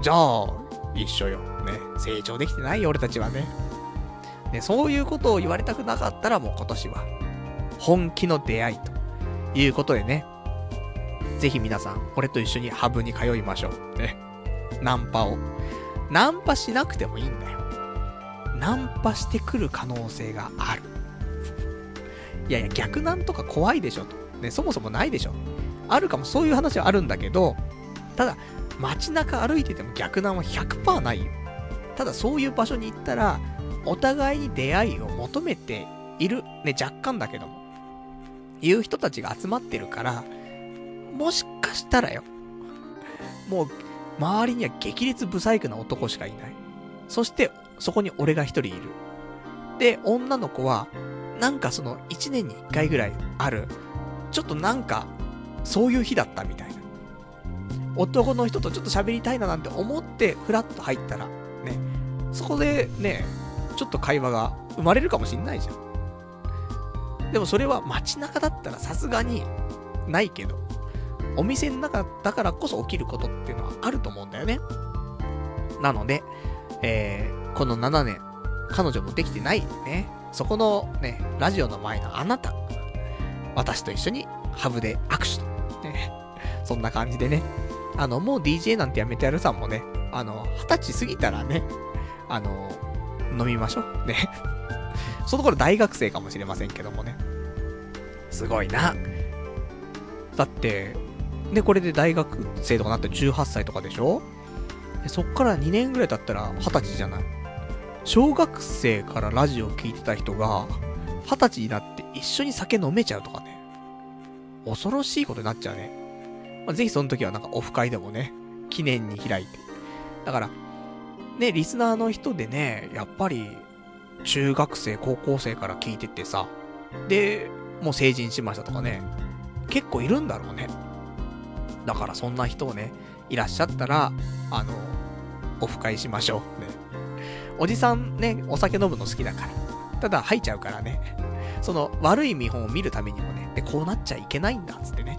じゃあ、一緒よ。ね。成長できてないよ、俺たちはね。ね、そういうことを言われたくなかったらもう今年は、本気の出会いということでね。ぜひ皆さん、俺と一緒にハブに通いましょう。ね。ナンパを。ナンパしなくてもいいんだよ。ナンパしてくる可能性がある。いやいや、逆難とか怖いでしょと。ね、そもそもないでしょ。あるかも、そういう話はあるんだけど、ただ、街中歩いてても逆難は100%ないよ。ただそういう場所に行ったら、お互いに出会いを求めている、ね、若干だけども、いう人たちが集まってるから、もしかしたらよ、もう、周りには激烈不細工な男しかいない。そして、そこに俺が一人いる。で、女の子は、なんかその、一年に一回ぐらいある、ちょっとなんか、そういう日だったみたいな。男の人とちょっと喋りたいななんて思って、ふらっと入ったら、ね、そこでね、ちょっと会話が生まれるかもしんないじゃん。でもそれは街中だったらさすがにないけど、お店の中だからこそ起きることっていうのはあると思うんだよね。なので、えー、この7年、彼女もできてないね。そこのね、ラジオの前のあなた、私と一緒にハブで握手と。ね、そんな感じでね。あの、もう DJ なんてやめてやるさんもね、あの、二十歳過ぎたらね、あの、飲みましょう。ね。その頃大学生かもしれませんけどもね。すごいな。だって、ね、これで大学生とかなったら18歳とかでしょ？そっから2年ぐらい経ったら20歳じゃない小学生からラジオ聴いてた人が、20歳になって一緒に酒飲めちゃうとかね。恐ろしいことになっちゃうね。まあ、ぜひその時はなんかオフ会でもね、記念に開いて。だから、ね、リスナーの人でね、やっぱり、中学生、高校生から聞いててさ、で、もう成人しましたとかね、結構いるんだろうね。だからそんな人をね、いらっしゃったら、あの、オフ会しましょう。ね。おじさんね、お酒飲むの好きだから。ただ吐いちゃうからね。その悪い見本を見るためにもね、で、こうなっちゃいけないんだ、つってね。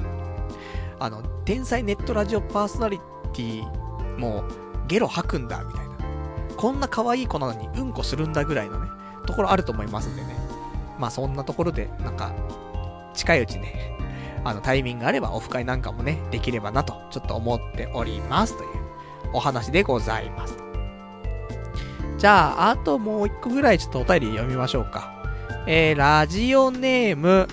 あの、天才ネットラジオパーソナリティもゲロ吐くんだ、みたいな。こんな可愛い子なのにうんこするんだぐらいのね、ところあると思いますんでね。まあそんなところで、なんか、近いうちね、あの、タイミングがあればオフ会なんかもね、できればなと、ちょっと思っておりますというお話でございます。じゃあ、あともう一個ぐらいちょっとお便り読みましょうか。えー、ラジオネーム、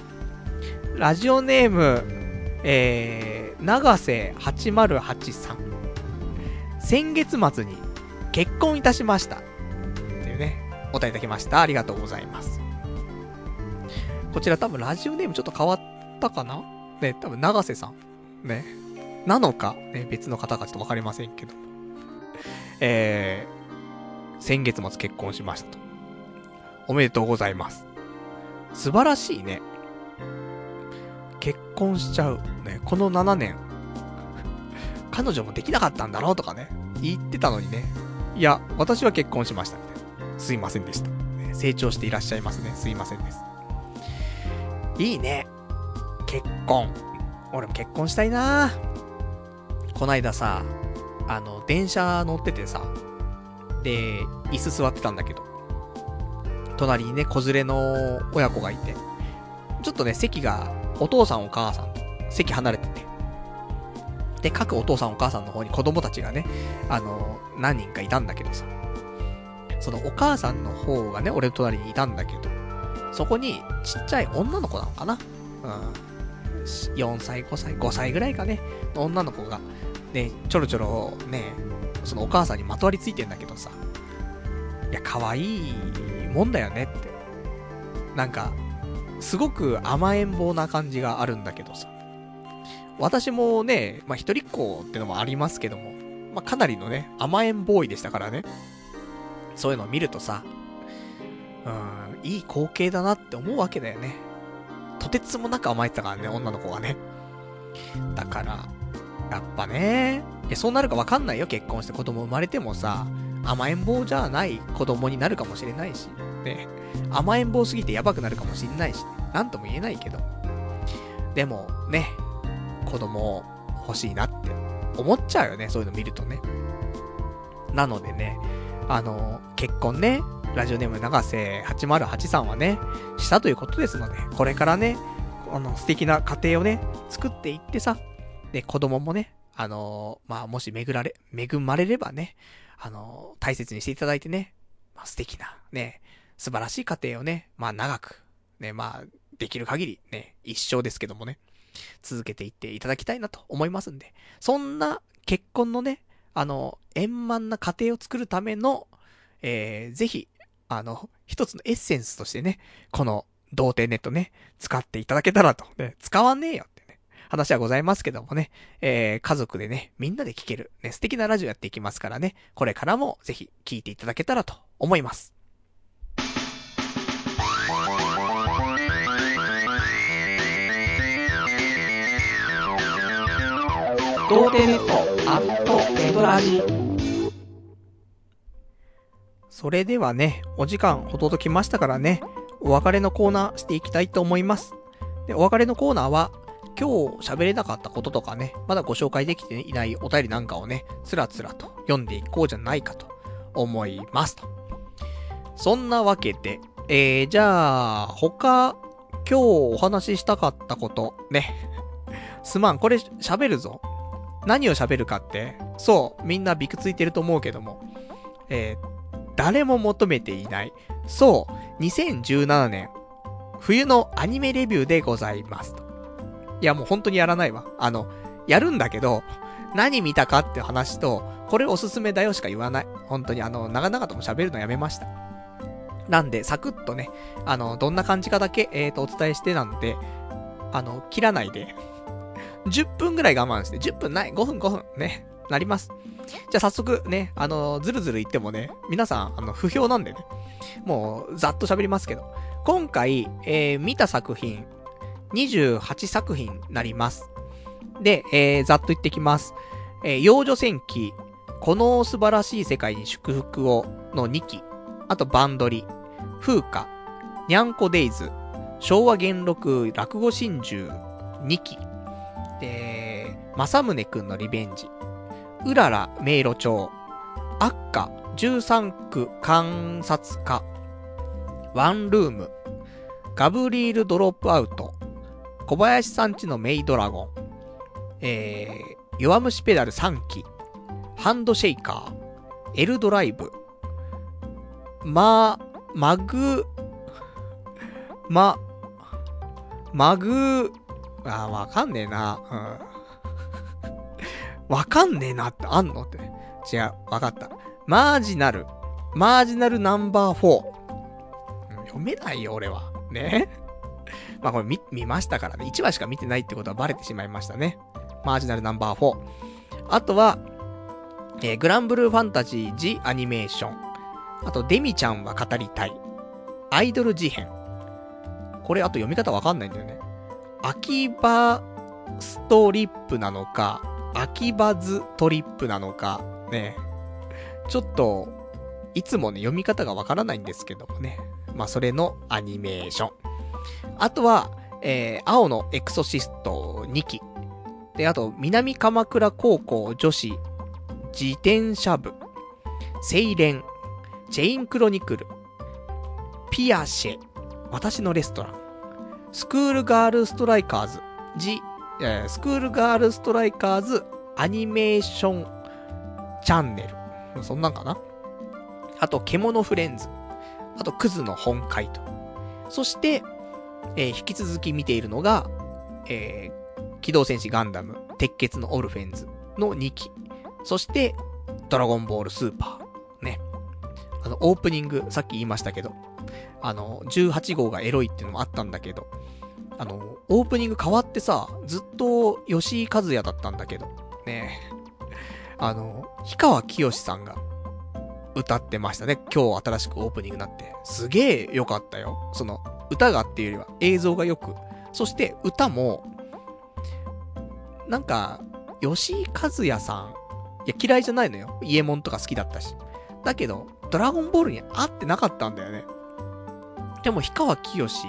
ラジオネーム、えー、長瀬808さん。先月末に結婚いたしました。っていうね、お便りいただきました。ありがとうございます。こちら多分ラジオネームちょっと変わったかな？ね、多分長瀬さん。ね。なのか、ね、別の方かちょっとわかりませんけど。えー、先月末結婚しましたと。おめでとうございます。素晴らしいね。結婚しちゃう。ね、この7年。彼女もできなかったんだろうとかね。言ってたのにね。いや、私は結婚しました。みたいなすいませんでした。ね、成長していらっしゃいますね。すいませんです。いいね。結婚。俺も結婚したいなこないださ、あの、電車乗っててさ、で、椅子座ってたんだけど、隣にね、子連れの親子がいて、ちょっとね、席が、お父さんお母さん、席離れてて、で、各お父さんお母さんの方に子供たちがね、あの、何人かいたんだけどさ、そのお母さんの方がね、俺の隣にいたんだけど、そこにちっちゃい女の子なのかな。うん。4歳、5歳、5歳ぐらいかね、女の子が、ね、ちょろちょろね、そのお母さんにまとわりついてんだけどさ、いや、可愛いもんだよねって。なんか、すごく甘えん坊な感じがあるんだけどさ。私もね、まあ、一人っ子ってのもありますけども、まあ、かなりのね、甘えんボーイでしたからね。そういうのを見るとさ、うん、いい光景だなって思うわけだよね。とてつもなく甘えてたからね、女の子がね。だから、やっぱね、いや、そうなるかわかんないよ、結婚して子供生まれてもさ、甘えん坊じゃない子供になるかもしれないし、ね、甘えん坊すぎてやばくなるかもしれないし、なんとも言えないけど。でも、ね、子供欲しいなって思っちゃうよね、そういうの見るとね。なのでね、あの、結婚ね、ラジオネーム長瀬808さんはね、したということですので、これからね、あの、素敵な家庭をね、作っていってさ、で、子供もね、あのまあ、もし巡られ、恵まれればね、あの大切にしていただいてね、まあ、素敵な、ね、素晴らしい家庭をね、まあ、長く、ね、まあ、できる限り、ね、一生ですけどもね、続けていっていただきたいなと思いますんで、そんな結婚のね、あの、円満な家庭を作るための、えー、ぜひ、あの、一つのエッセンスとしてね、この、童貞ネットね、使っていただけたらと。ね、使わねえよってね、話はございますけどもね、えー、家族でね、みんなで聴ける、ね、素敵なラジオやっていきますからね、これからもぜひ聴いていただけたらと思います。童貞ネットアットエドラジそれではね、お時間ほどときましたからね、お別れのコーナーしていきたいと思います。で、お別れのコーナーは、今日喋れなかったこととかね、まだご紹介できていないお便りなんかをね、つらつらと読んでいこうじゃないかと思いますと。そんなわけで、えー、じゃあ、他、今日お話ししたかったこと、ね。すまん、これ喋るぞ。何を喋るかって、そう、みんなびくついてると思うけども、えー、誰も求めていない、そう、2017年、冬のアニメレビューでございます。いや、もう本当にやらないわ。あの、やるんだけど、何見たかって話と、これおすすめだよしか言わない。本当にあの、長々とも喋るのやめました。なんで、サクッとね、あの、どんな感じかだけ、えーと、お伝えしてなんで、あの、切らないで10分ぐらい我慢して、10分ない、5分5分、ね、なります。じゃあ早速ね、あの、ずるずる言ってもね、皆さん、あの、不評なんでね、もう、ざっと喋りますけど、今回、えー、見た作品、28作品なります。で、えー、ざっと言ってきます。えー、幼女戦記、この素晴らしい世界に祝福をの2期、あとバンドリ、風花、にゃんこデイズ、昭和元禄落語真珠2期、で、正宗くんのリベンジ、うらら迷路町、悪化13区観察課、ワンルーム、ガブリールドロップアウト、小林さんちのメイドラゴン、えー、弱虫ペダル3期、ハンドシェイカー、エルドライブ、ま、マグ、ま、マグ、あわかんねえな。うん。わかんねえなってあんのって。違う、わかった。マージナル。マージナルナンバー4。読めないよ、俺は。ね。まあこれ見、見ましたからね。1話しか見てないってことはバレてしまいましたね。マージナルナンバー4。あとは、えー、グランブルーファンタジージアニメーション。あと、デミちゃんは語りたい。アイドル事変。これ、あと読み方わかんないんだよね。秋葉ストリップなのか、秋葉ズトリップなのか、ね。ちょっと、いつもね、読み方がわからないんですけどもね。まあ、それのアニメーション。あとは、えー、青のエクソシスト2期。で、あと、南鎌倉高校女子自転車部。セイレンチェインクロニクル、ピアシェ、私のレストラン、スクールガールストライカーズ、ジ、えー、スクールガールストライカーズアニメーションチャンネル。そんなんかなあと、獣フレンズ。あと、クズの本会と。そして、えー、引き続き見ているのが、えー、機動戦士ガンダム、鉄血のオルフェンズの2期。そして、ドラゴンボールスーパー。ね。あの、オープニング、さっき言いましたけど、あの、18号がエロいっていうのもあったんだけど、あの、オープニング変わってさ、ずっと吉井和也だったんだけど、ねあの、氷川きよしさんが歌ってましたね。今日新しくオープニングになって。すげえ良かったよ。その、歌がっていうよりは映像が良く。そして歌も、なんか、吉井和也さん、いや嫌いじゃないのよ。イエモンとか好きだったし。だけど、ドラゴンボールに合ってなかったんだよね。でも、氷川きよし、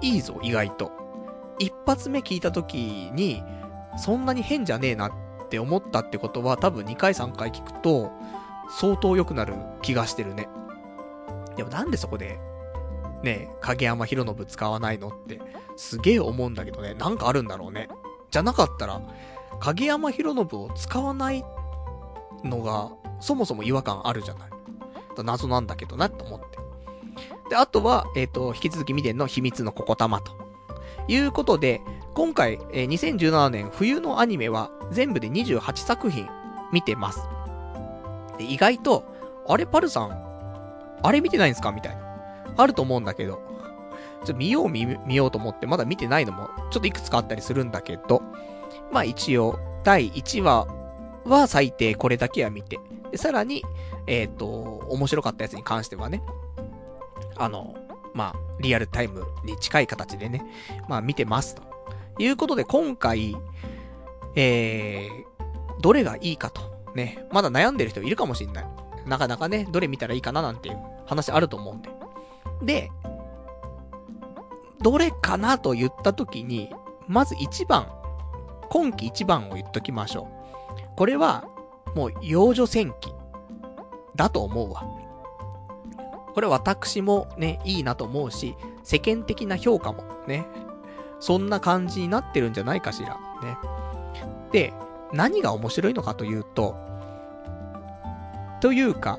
いいぞ、意外と。一発目聞いた時に、そんなに変じゃねえなって思ったってことは、多分2回3回聞くと、相当良くなる気がしてるね。でもなんでそこで、ね、影山博信使わないのって、すげえ思うんだけどね、なんかあるんだろうね。じゃなかったら、影山博信を使わないのが、そもそも違和感あるじゃない。謎なんだけどな、と思って。で、あとは、えっ、ー、と、引き続き見てんの秘密のココ玉と。いうことで、今回、えー、2017年冬のアニメは全部で28作品見てます。で、意外と、あれパルさん、あれ見てないんすか？みたいな。あると思うんだけど、ちょっと見よう見、見ようと思ってまだ見てないのも、ちょっといくつかあったりするんだけど、まあ一応、第1話は最低これだけは見て、でさらに、えっ、ー、と、面白かったやつに関してはね、あの、まあ、リアルタイムに近い形でね、まあ見てますと。いうことで今回、えー、どれがいいかと。ね、まだ悩んでる人いるかもしんない。なかなかね、どれ見たらいいかななんていう話あると思うんで。で、どれかなと言った時に、まず1番、今季1番を言っときましょう。これは、もう、幼女戦記。だと思うわ。これ私もね、いいなと思うし、世間的な評価もね、そんな感じになってるんじゃないかしら。ね。で、何が面白いのかというと、というか、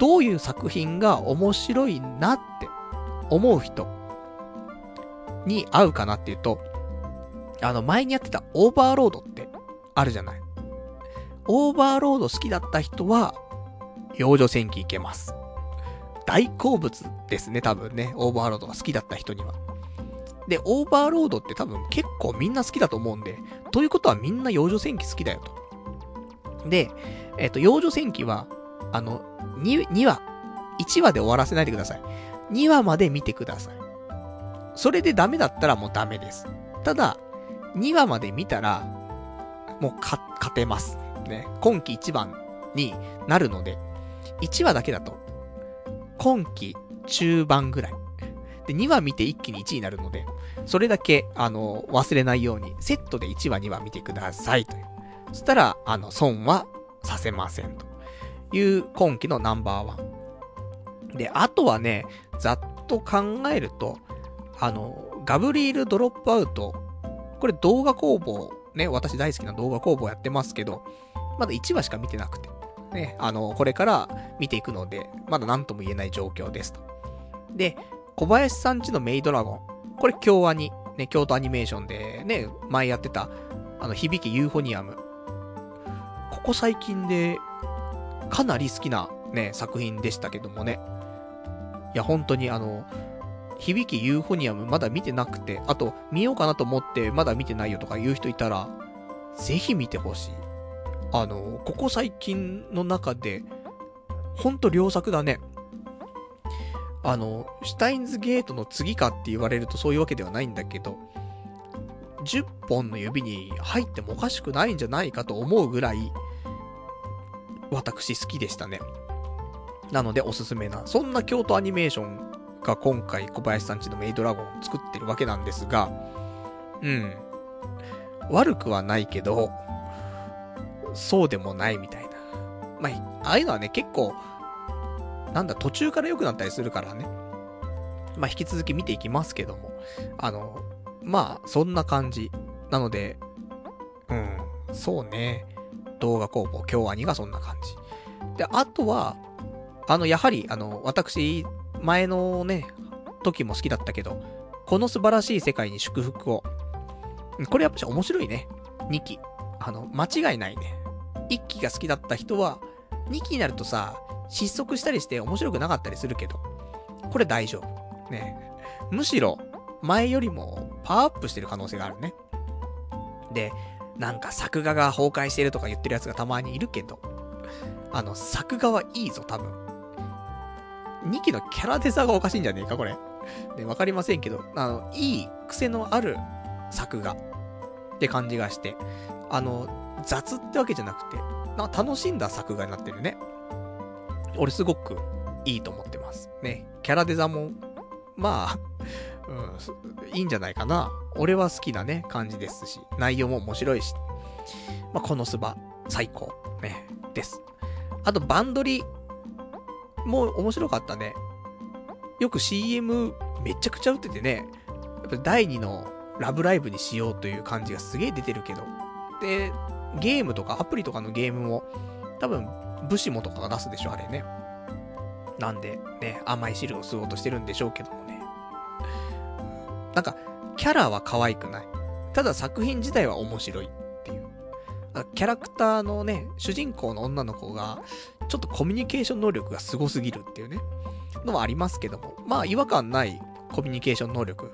どういう作品が面白いなって思う人に合うかなっていうと、あの前にやってたオーバーロードってあるじゃない。オーバーロード好きだった人は、幼女戦記いけます。大好物ですね、多分ね。オーバーロードが好きだった人には。で、オーバーロードって多分結構みんな好きだと思うんで、ということはみんな幼女戦記好きだよと。で、えっ、と、幼女戦記は、あの、2、2話、1話で終わらせないでください。2話まで見てください。それでダメだったらもうダメです。ただ、2話まで見たら、もう勝てます。ね。今季1番になるので、1話だけだと今季中盤ぐらい。で、2話見て一気に1位になるので、それだけ、あの、忘れないように、セットで1話2話見てくださいという。そしたら、あの、損はさせませんという今季のナンバーワン。で、あとはね、ざっと考えると、あの、ガブリールドロップアウト、これ動画工房、ね、私大好きな動画工房やってますけど、まだ1話しか見てなくて。ね、あの、これから見ていくので、まだ何とも言えない状況ですと。で、小林さんちのメイドラゴン。これ京アニ、ね、京都アニメーションでね、前やってた、あの、響きユーフォニアム。ここ最近で、かなり好きなね、作品でしたけどもね。いや、本当にあの、響きユーフォニアムまだ見てなくて、あと、見ようかなと思ってまだ見てないよとか言う人いたら、ぜひ見てほしい。あの、ここ最近の中で、ほんと良作だね。あの、シュタインズゲートの次かって言われるとそういうわけではないんだけど、10本の指に入ってもおかしくないんじゃないかと思うぐらい、私好きでしたね。なのでおすすめな、そんな京都アニメーションが今回小林さんちのメイドラゴンを作ってるわけなんですが、うん。悪くはないけど、そうでもないみたいな。まあ、ああいうのはね、結構、なんだ、途中から良くなったりするからね。まあ、引き続き見ていきますけども。あの、まあ、そんな感じ。なので、うん、そうね。動画工房、今日アニがそんな感じ。で、あとは、あの、やはり、あの、私、前のね、時も好きだったけど、この素晴らしい世界に祝福を。これやっぱし面白いね。2期。あの、間違いないね。1期が好きだった人は、2期になるとさ、失速したりして面白くなかったりするけど、これ大丈夫。ね。むしろ、前よりもパワーアップしてる可能性があるね。で、なんか作画が崩壊してるとか言ってるやつがたまにいるけど、あの、作画はいいぞ、多分。2期のキャラデザがおかしいんじゃねえか、これ。で、わかりませんけど、あの、いい癖のある作画って感じがして、あの、雑ってわけじゃなくて、な楽しんだ作画になってるね。俺すごくいいと思ってます。ね。キャラデザも、まあ、うん、いいんじゃないかな。俺は好きなね、感じですし、内容も面白いし、まあ、このスバ、最高、ね、です。あと、バンドリも面白かったね。よく CM めちゃくちゃ打っててね、やっぱ第2のラブライブにしようという感じがすげえ出てるけど。で、ゲームとかアプリとかのゲームも、多分、武士もとかが出すでしょ、あれね。なんで、ね、甘い汁を吸おうとしてるんでしょうけどもね。なんか、キャラは可愛くない。ただ作品自体は面白いっていう。キャラクターのね、主人公の女の子が、ちょっとコミュニケーション能力が凄すぎるっていうね、のはありますけども、まあ違和感ないコミュニケーション能力。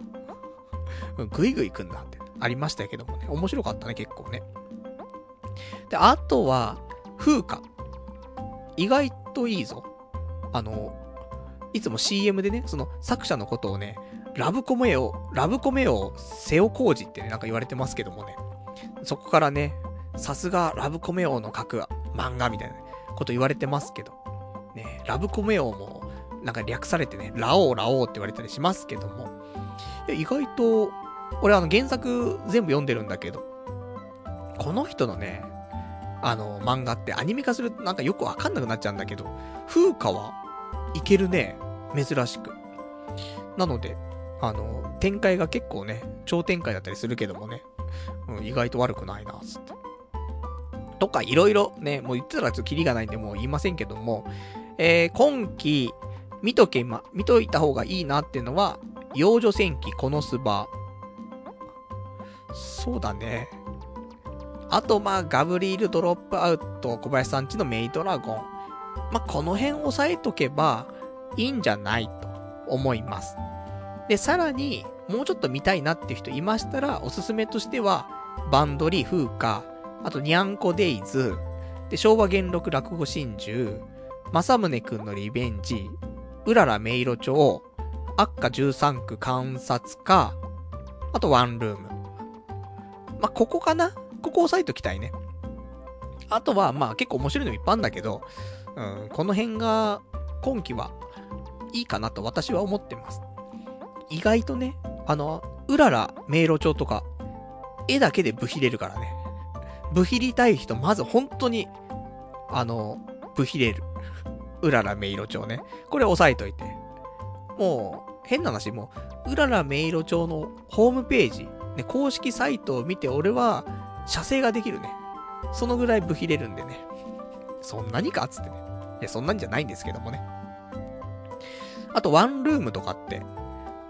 ぐいぐいくんだってありましたけどもね、面白かったね、結構ね。で、あとは、風花。意外といいぞ。あの、いつも CM でね、その作者のことをね、ラブコメを、ラブコメを瀬尾浩二ってね、なんか言われてますけどもね。そこからね、さすがラブコメ王の書く漫画みたいなこと言われてますけど。ね、ラブコメ王も、なんか略されてね、ラオウラオウって言われたりしますけども。意外と、俺あの原作全部読んでるんだけど、この人のね、あの、漫画ってアニメ化するとなんかよくわかんなくなっちゃうんだけど、風花はいけるね、珍しく。なので、あの、展開が結構ね、超展開だったりするけどもね、うん、意外と悪くないな、つって。とか、いろいろね、もう言ってたらちょっとキリがないんでもう言いませんけども、えー、今期、見とけま、見といた方がいいなっていうのは、幼女戦記このスバ。そうだね。あと、まあ、ガブリールドロップアウト、小林さんちのメイドラゴン。まあ、この辺押さえとけばいいんじゃないと思います。で、さらに、もうちょっと見たいなっていう人いましたら、おすすめとしては、バンドリー、風花、あと、にゃんこデイズ、で、昭和元禄落語真珠、正宗くんのリベンジ、うららめいろ町、悪化13区観察課、あとワンルーム。まあ、ここかなここ押さえときたいね。あとは、まあ結構面白いのいっぱいあるんだけど、うん、この辺が今季はいいかなと私は思ってます。意外とね、あの、うらら迷路帳とか、絵だけでブヒれるからね。ブヒりたい人、まず本当に、あの、ブヒれる。うらら迷路帳ね。これ押さえといて。もう、変な話、もう、うらら迷路帳のホームページ、ね、公式サイトを見て、俺は、射精ができるね。そのぐらいブヒれるんでね。そんなにかつってね。いや、そんなんじゃないんですけどもね。あと、ワンルームとかって、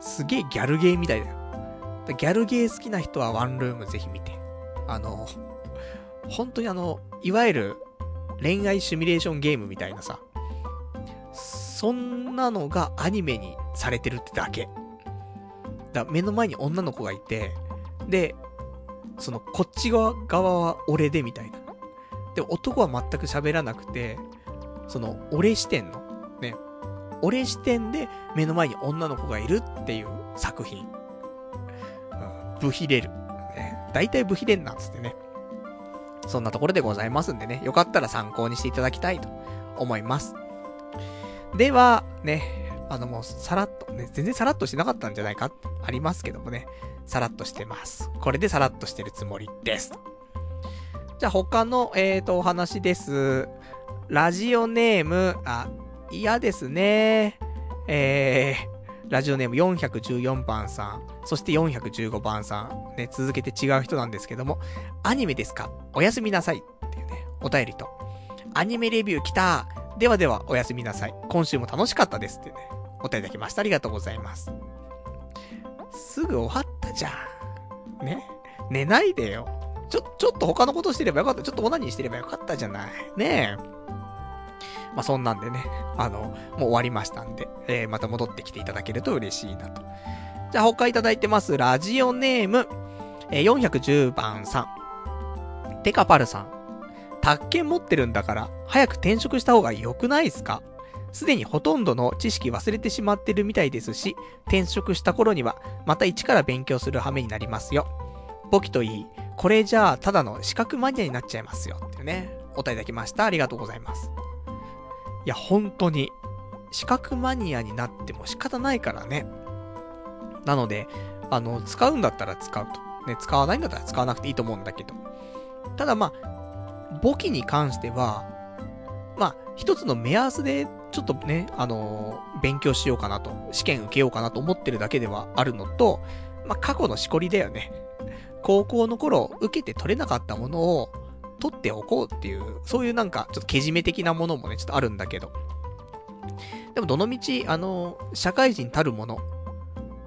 すげえギャルゲーみたいだよ。ギャルゲー好きな人はワンルームぜひ見て。あの、本当にあの、いわゆる恋愛シミュレーションゲームみたいなさ、そんなのがアニメにされてるってだけ。だ目の前に女の子がいて、で、その、こっち側は俺でみたいな。で、男は全く喋らなくて、その、俺視点の、ね、俺視点で目の前に女の子がいるっていう作品。うん、ブヒレる。ね、大体ブヒレんなっつってね。そんなところでございますんでね、よかったら参考にしていただきたいと思います。では、ね、あのもうさらっと、ね、全然さらっとしてなかったんじゃないかありますけどもね、さらっとしてます。これでさらっとしてるつもりです。じゃあ他の、えーと、お話です。ラジオネーム、あ、嫌ですね。えー、ラジオネーム414番さん、そして415番さん、ね、続けて違う人なんですけども、アニメですか？おやすみなさいっていうね、お便りと、アニメレビュー来たではでは、おやすみなさい。今週も楽しかったですってね、お便りいただきました。ありがとうございます。すぐ終わったじゃん。ね？寝ないでよ。ちょ、ちょっと他のことしてればよかった。ちょっとオナニーしてればよかったじゃない。ねえ。まあ、そんなんでね、あの、もう終わりましたんで、えー、また戻ってきていただけると嬉しいなと。じゃあ、他いただいてます。ラジオネーム、えー、410番さん。テカパルさん。宅建持ってるんだから、早く転職した方が良くないですか？すでにほとんどの知識忘れてしまってるみたいですし、転職した頃には、また一から勉強する羽目になりますよ。簿記といい、これじゃあ、ただの資格マニアになっちゃいますよ。っていうね、お答えいただきました。ありがとうございます。いや、本当に、資格マニアになっても仕方ないからね。なので、あの、使うんだったら使うと。ね、使わないんだったら使わなくていいと思うんだけど。ただまあ、簿記に関しては、まあ、一つの目安で、ちょっとね、あのー、勉強しようかなと、試験受けようかなと思ってるだけではあるのと、まあ、過去のしこりだよね。高校の頃、受けて取れなかったものを、取っておこうっていう、そういうなんか、ちょっとけじめ的なものもね、ちょっとあるんだけど。でも、どのみち、あの、社会人たるもの、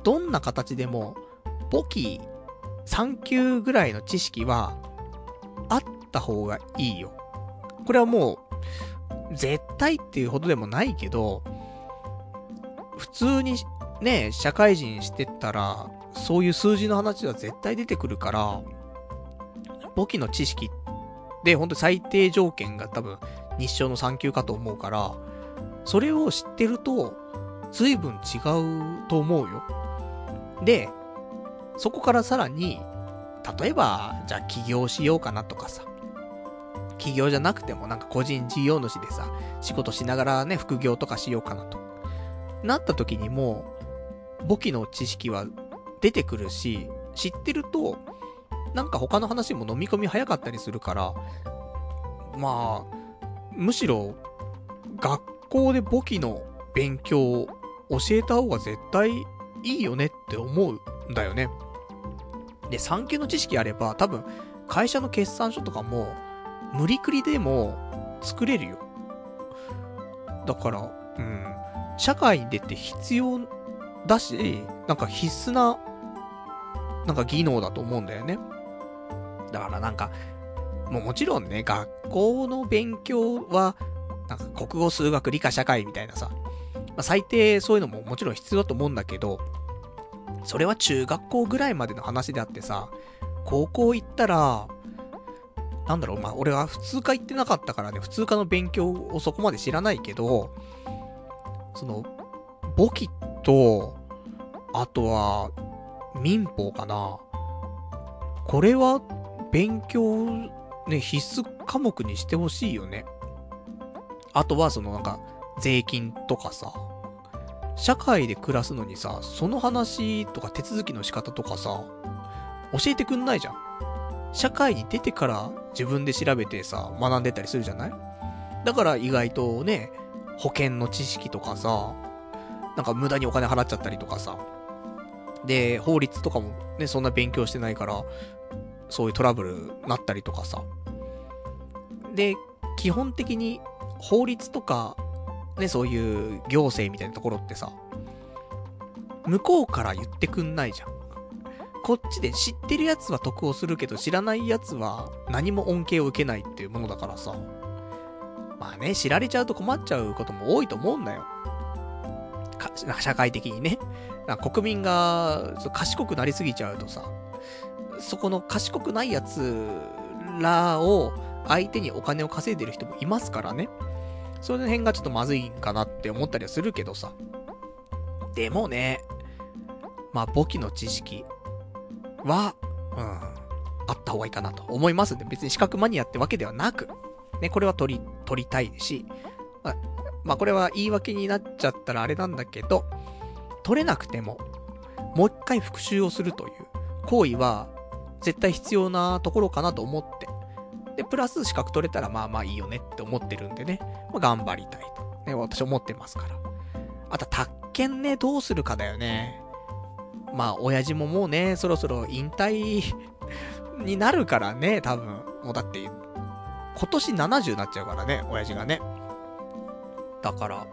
どんな形でも、簿記3級ぐらいの知識は、あった方がいいよ。これはもう、絶対っていうほどでもないけど、普通にね、社会人してったら、そういう数字の話は絶対出てくるから、簿記の知識で、ほんと最低条件が多分、日照の3級かと思うから、それを知ってると、随分違うと思うよ。で、そこからさらに、例えば、じゃあ起業しようかなとかさ、起業じゃなくてもなんか個人事業主でさ、仕事しながらね、副業とかしようかなと。なった時にも、簿記の知識は出てくるし、知ってると、なんか他の話も飲み込み早かったりするから、まあ、むしろ、学校で簿記の勉強を教えた方が絶対いいよねって思うんだよね。で、産経の知識あれば、多分、会社の決算書とかも、無理くりでも作れるよ。だから、うん、社会に出て必要だし、なんか必須な、なんか技能だと思うんだよね。だからなんか、もうもちろんね、学校の勉強は、なんか国語、数学、理科、社会みたいなさ、まあ、最低そういうのももちろん必要だと思うんだけど、それは中学校ぐらいまでの話であってさ、高校行ったら、なんだろう、まあ、俺は普通科行ってなかったからね、普通科の勉強をそこまで知らないけど、その、簿記と、あとは、民法かな。これは、勉強、ね、必須科目にしてほしいよね。あとは、そのなんか、税金とかさ、社会で暮らすのにさ、その話とか手続きの仕方とかさ、教えてくんないじゃん。社会に出てから自分で調べてさ、学んでたりするじゃない？だから意外とね、保険の知識とかさ、なんか無駄にお金払っちゃったりとかさ。で、法律とかもね、そんな勉強してないから、そういうトラブルなったりとかさ。で、基本的に法律とか、ね、そういう行政みたいなところってさ、向こうから言ってくんないじゃん。こっちで知ってるやつは得をするけど、知らないやつは何も恩恵を受けないっていうものだからさ。まあね、知られちゃうと困っちゃうことも多いと思うんだよ。社会的にね。国民が賢くなりすぎちゃうとさ、そこの賢くないやつらを相手にお金を稼いでる人もいますからね。その辺がちょっとまずいんかなって思ったりはするけどさ。でもね、まあ簿記の知識は、うん、あった方がいいかなと思いますんで、別に資格マニアってわけではなく、ね、これは取り、取りたいし、まあ、まあ、これは言い訳になっちゃったらあれなんだけど、取れなくても、もう一回復習をするという行為は、絶対必要なところかなと思って。で、プラス資格取れたらまあまあいいよねって思ってるんでね、まあ、頑張りたいと。ね、私思ってますから。あと、宅建ね、どうするかだよね。まあ、親父ももうね、そろそろ引退になるからね、多分。もうだって、今年70になっちゃうからね、親父がね。だから、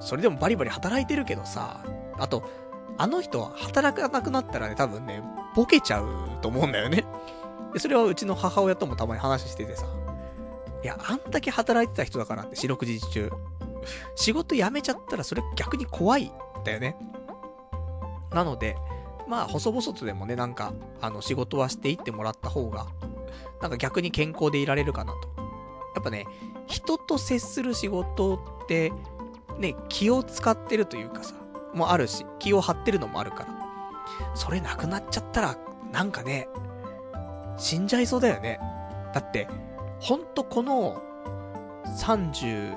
それでもバリバリ働いてるけどさ、あと、あの人は働かなくなったらね、多分ね、ボケちゃうと思うんだよね。で、それはうちの母親ともたまに話しててさ、いや、あんだけ働いてた人だからって、四六時中。仕事辞めちゃったらそれ逆に怖いんだよね。なので、まあ、細々とでもね、なんか、あの、仕事はしていってもらった方が、なんか逆に健康でいられるかなと。やっぱね、人と接する仕事って、ね、気を使ってるというかさ、もあるし、気を張ってるのもあるから。それなくなっちゃったら、なんかね、死んじゃいそうだよね。だって、ほんとこの、35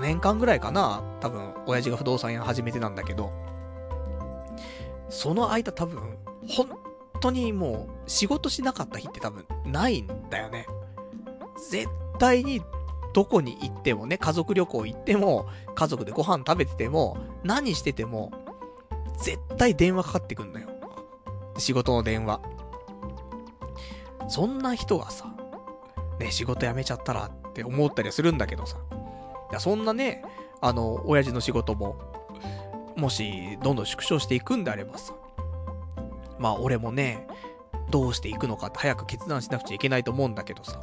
年間ぐらいかな多分、親父が不動産屋始めてなんだけど、その間多分、本当にもう、仕事しなかった日って多分、ないんだよね。絶対に、どこに行ってもね、家族旅行行っても、家族でご飯食べてても、何してても、絶対電話かかってくんだよ。仕事の電話。そんな人がさ、ね、仕事辞めちゃったらって思ったりするんだけどさ。いや、そんなね、あの、親父の仕事も、もし、どんどん縮小していくんであればさ。まあ、俺もね、どうしていくのかって早く決断しなくちゃいけないと思うんだけどさ。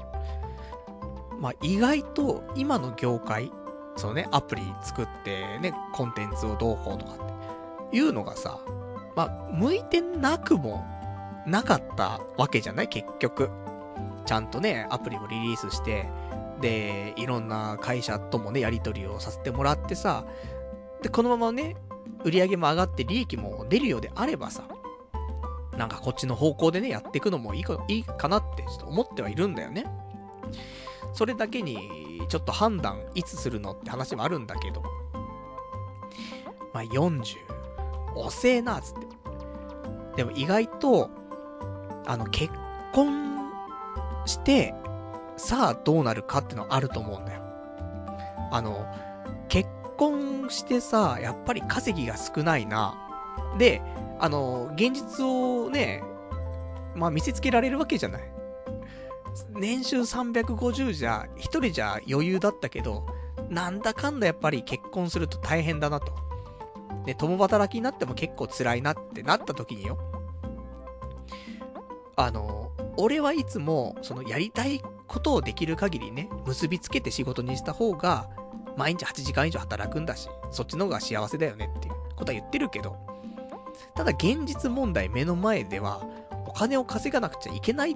まあ、意外と、今の業界、そのね、アプリ作ってね、コンテンツをどうこうとかっていうのがさ、まあ、向いてなくもなかったわけじゃない？結局。ちゃんとね、アプリもリリースして、で、いろんな会社ともね、やり取りをさせてもらってさ、で、このままね、売り上げも上がって利益も出るようであればさ、なんかこっちの方向でね、やっていくのもいいか、いいかなってちょっと思ってはいるんだよね。それだけに、ちょっと判断いつするのって話もあるんだけど、まあ、40、遅えな、つって。でも意外と、あの、結婚して、さあどうなるかってのあると思うんだよ。あの、結婚してさ、やっぱり稼ぎが少ないな。で、あの、現実をね、まあ見せつけられるわけじゃない。年収350じゃ、一人じゃ余裕だったけど、なんだかんだやっぱり結婚すると大変だなと。で、共働きになっても結構辛いなってなった時によ。あの、俺はいつも、そのやりたいことをできる限りね、結びつけて仕事にした方が、毎日8時間以上働くんだし、そっちの方が幸せだよねっていうことは言ってるけど、ただ現実問題目の前では、お金を稼がなくちゃいけないっ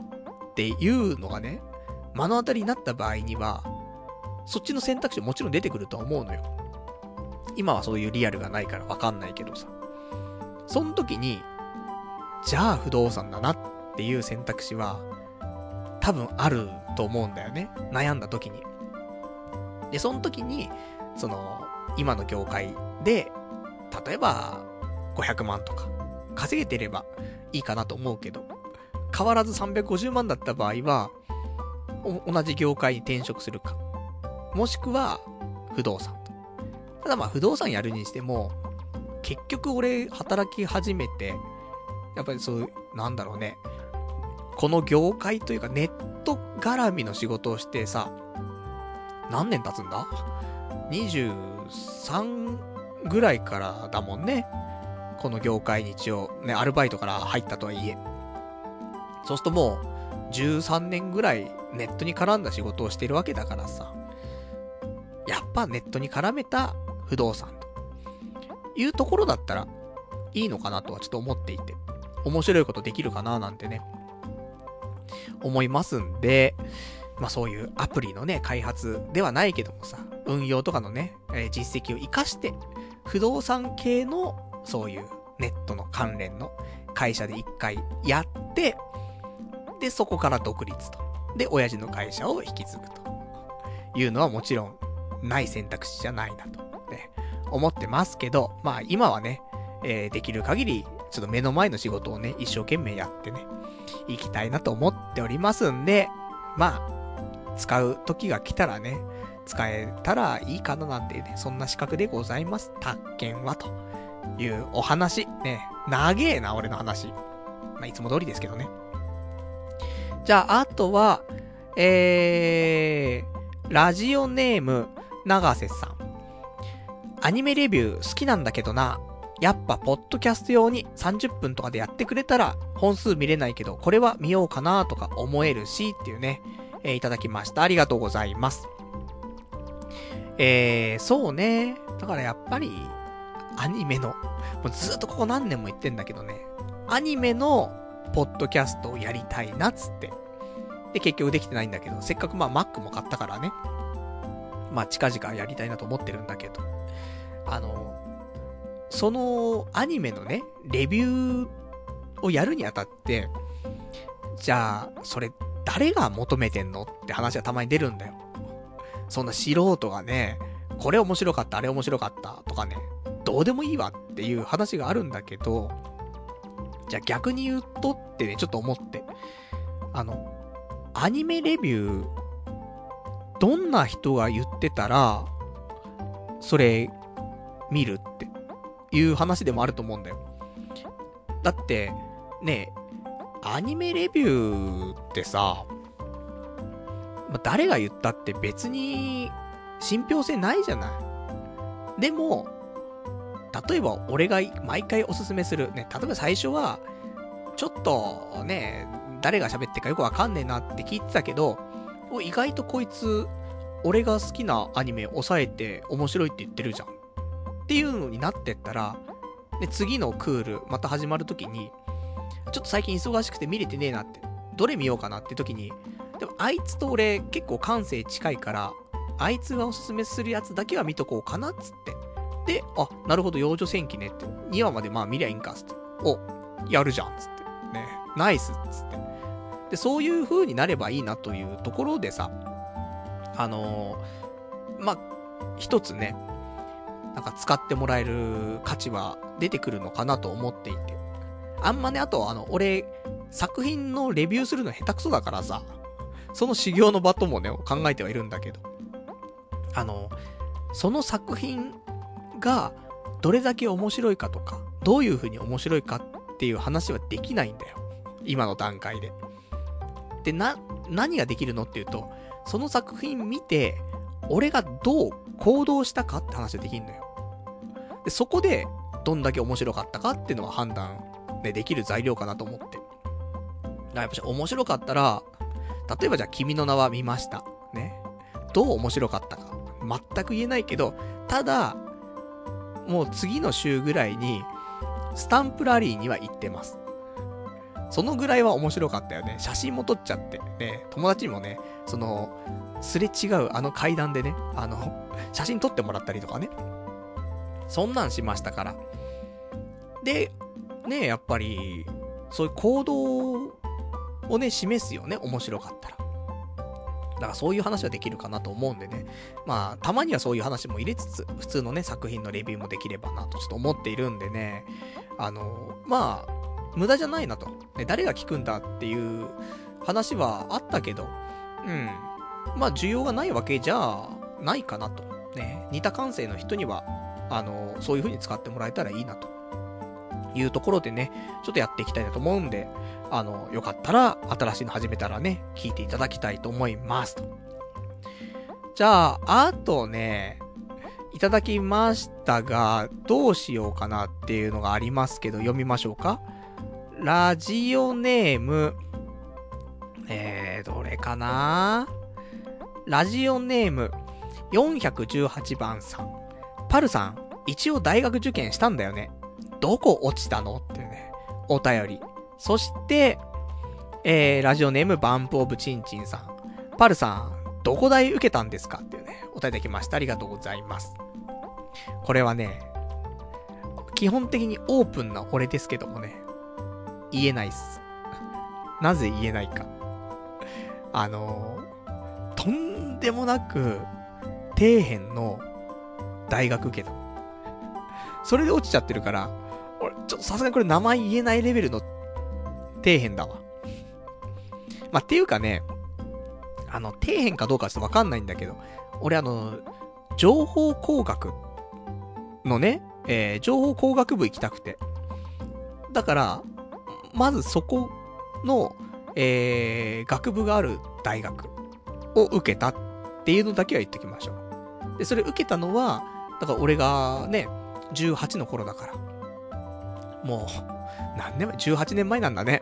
ていうのがね、目の当たりになった場合には、そっちの選択肢もちろん出てくると思うのよ。今はそういうリアルがないからわかんないけどさ。その時に、じゃあ不動産だなっていう選択肢は、多分あると思うんだよね。悩んだ時に。で、その時に、その、今の業界で、例えば、500万とか、稼げてればいいかなと思うけど、変わらず350万だった場合は、同じ業界に転職するか。もしくは、不動産と。ただまあ、不動産やるにしても、結局俺、働き始めて、やっぱりそう、なんだろうね。この業界というかネット絡みの仕事をしてさ、何年経つんだ ?23 ぐらいからだもんね。この業界に一応、ね、アルバイトから入ったとはいえ。そうするともう、13年ぐらいネットに絡んだ仕事をしてるわけだからさ。やっぱネットに絡めた不動産というところだったらいいのかなとはちょっと思っていて。面白いことできるかななんてね、思いますんで、まあそういうアプリのね、開発ではないけどもさ、運用とかのね、えー、実績を活かして、不動産系の、そういうネットの関連の会社で一回やって、で、そこから独立と。で、親父の会社を引き継ぐと。いうのはもちろん、ない選択肢じゃないなと、ね、思ってますけど、まあ今はね、えー、できる限り、ちょっと目の前の仕事をね、一生懸命やってね、行きたいなと思っておりますんで、まあ、使う時が来たらね、使えたらいいかななんてね、そんな資格でございます。宅建は、というお話。ね、長えな、俺の話。まあ、いつも通りですけどね。じゃあ、あとは、えー、ラジオネーム、長瀬さん。アニメレビュー好きなんだけどな。やっぱ、ポッドキャスト用に30分とかでやってくれたら、本数見れないけど、これは見ようかなとか思えるし、っていうね、えー、いただきました。ありがとうございます。えー、そうね。だからやっぱり、アニメの、もうずっとここ何年も言ってんだけどね、アニメの、ポッドキャストをやりたいなっ、つって。で、結局できてないんだけど、せっかくまあ Mac も買ったからね。まあ近々やりたいなと思ってるんだけど。あの、そのアニメのね、レビューをやるにあたって、じゃあ、それ誰が求めてんのって話はたまに出るんだよ。そんな素人がね、これ面白かった、あれ面白かったとかね、どうでもいいわっていう話があるんだけど、じゃあ逆に言うとってね、ちょっと思って。あの、アニメレビュー、どんな人が言ってたら、それ、見るっていう話でもあると思うんだよ。だって、ねアニメレビューってさ、ま、誰が言ったって別に信憑性ないじゃない。でも、例えば俺が毎回おすすめする、ね、例えば最初は、ちょっとね、誰が喋ってかよくわかんねえなって聞いてたけど、意外とこいつ、俺が好きなアニメ抑えて面白いって言ってるじゃん。っていうのになってったら、で、次のクール、また始まるときに、ちょっと最近忙しくて見れてねえなって、どれ見ようかなって時に、でもあいつと俺結構感性近いから、あいつがおすすめするやつだけは見とこうかなっつって。で、あ、なるほど、幼女戦記ねって、2話までまあ見りゃいいんかっつって。お、やるじゃんっつって。ね、ナイスっつって。で、そういう風になればいいなというところでさ、あのー、まあ、一つね、なんか使ってもらえる価値は出てくるのかなと思っていて。あんまね、あと、あの、俺、作品のレビューするの下手くそだからさ、その修行の場ともね、考えてはいるんだけど。あの、その作品がどれだけ面白いかとか、どういう風に面白いかっていう話はできないんだよ。今の段階で。で、な、何ができるのっていうと、その作品見て、俺がどう行動したかって話ができんのよ。で、そこで、どんだけ面白かったかっていうのは判断、ね、できる材料かなと思って。やっぱ面白かったら、例えばじゃあ君の名は見ました。ね。どう面白かったか。全く言えないけど、ただ、もう次の週ぐらいに、スタンプラリーには行ってます。そのぐらいは面白かったよね。写真も撮っちゃって。ね、友達にもね、その、すれ違うあの階段でね、あの、写真撮ってもらったりとかね。そんなんしましたから。で、ね、やっぱり、そういう行動をね、示すよね、面白かったら。だからそういう話はできるかなと思うんでね。まあ、たまにはそういう話も入れつつ、普通のね、作品のレビューもできればなとちょっと思っているんでね。あの、まあ、無駄じゃないなと。ね、誰が聞くんだっていう話はあったけど、うん。まあ、需要がないわけじゃないかなと。ね、似た感性の人には、あの、そういう風に使ってもらえたらいいなと。いうところでね、ちょっとやっていきたいなと思うんで、あの、よかったら、新しいの始めたらね、聞いていただきたいと思います。じゃあ、あとね、いただきましたが、どうしようかなっていうのがありますけど、読みましょうか。ラジオネーム、えー、どれかな？ラジオネーム、418番さん。パルさん、一応大学受験したんだよね。どこ落ちたの？っていうね、お便り。そして、えー、ラジオネームバンプオブチンチンさん。パルさん、どこ大受けたんですか？っていうね、お便りできました。ありがとうございます。これはね、基本的にオープンな俺ですけどもね、言えないっす。なぜ言えないか。あのー、とんでもなく、底辺の大学受けた。それで落ちちゃってるから、俺、ちょっとさすがにこれ名前言えないレベルの底辺だわ。まあ、っていうかね、あの、底辺かどうかちょっとわかんないんだけど、俺あの、情報工学のね、えー、情報工学部行きたくて。だから、まずそこの、えー、学部がある大学を受けたっていうのだけは言っておきましょう。で、それ受けたのは、だから俺がね、18の頃だから。もう、何年前 ?18 年前なんだね。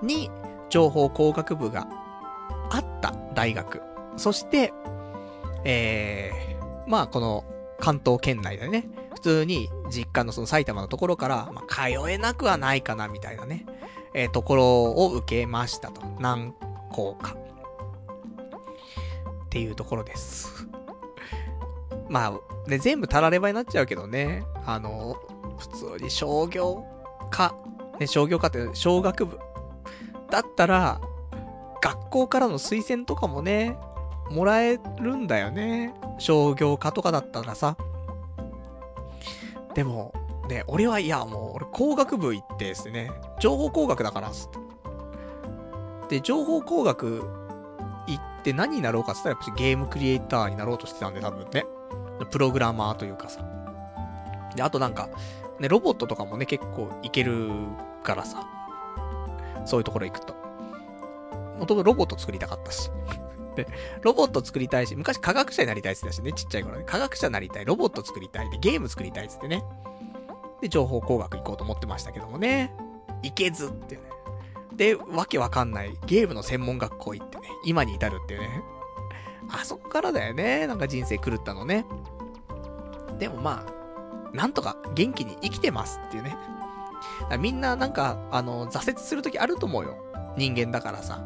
うん。に、情報工学部があった大学。そして、えー、まあこの関東圏内でね、普通に実家のその埼玉のところから、まあ、通えなくはないかなみたいなね、えー、ところを受けましたと。何校か。っていうところです。まあ、ね、全部たらればになっちゃうけどね、あの、普通に商業科、ね、商業科って小学部だったら、学校からの推薦とかもね、もらえるんだよね。商業科とかだったらさ。でも、ね、俺はいや、もう、俺工学部行ってですね、情報工学だから、つって。で、情報工学行って何になろうかって言ったら、やっぱゲームクリエイターになろうとしてたんで、多分ね。プログラマーというかさ。で、あとなんか、ね、ロボットとかもね、結構いけるからさ。そういうところ行くと。もともとロボット作りたかったし。で、ロボット作りたいし、昔科学者になりたいって言ってたしね、ちっちゃい頃ね。科学者になりたい、ロボット作りたい、で、ゲーム作りたいってってね。で、情報工学行こうと思ってましたけどもね。行けずってね。で、わけわかんないゲームの専門学校行ってね、今に至るっていうね。あそこからだよね、なんか人生狂ったのね。でもまあ、なんとか元気に生きてますっていうね。みんななんか、あの、挫折するときあると思うよ。人間だからさ。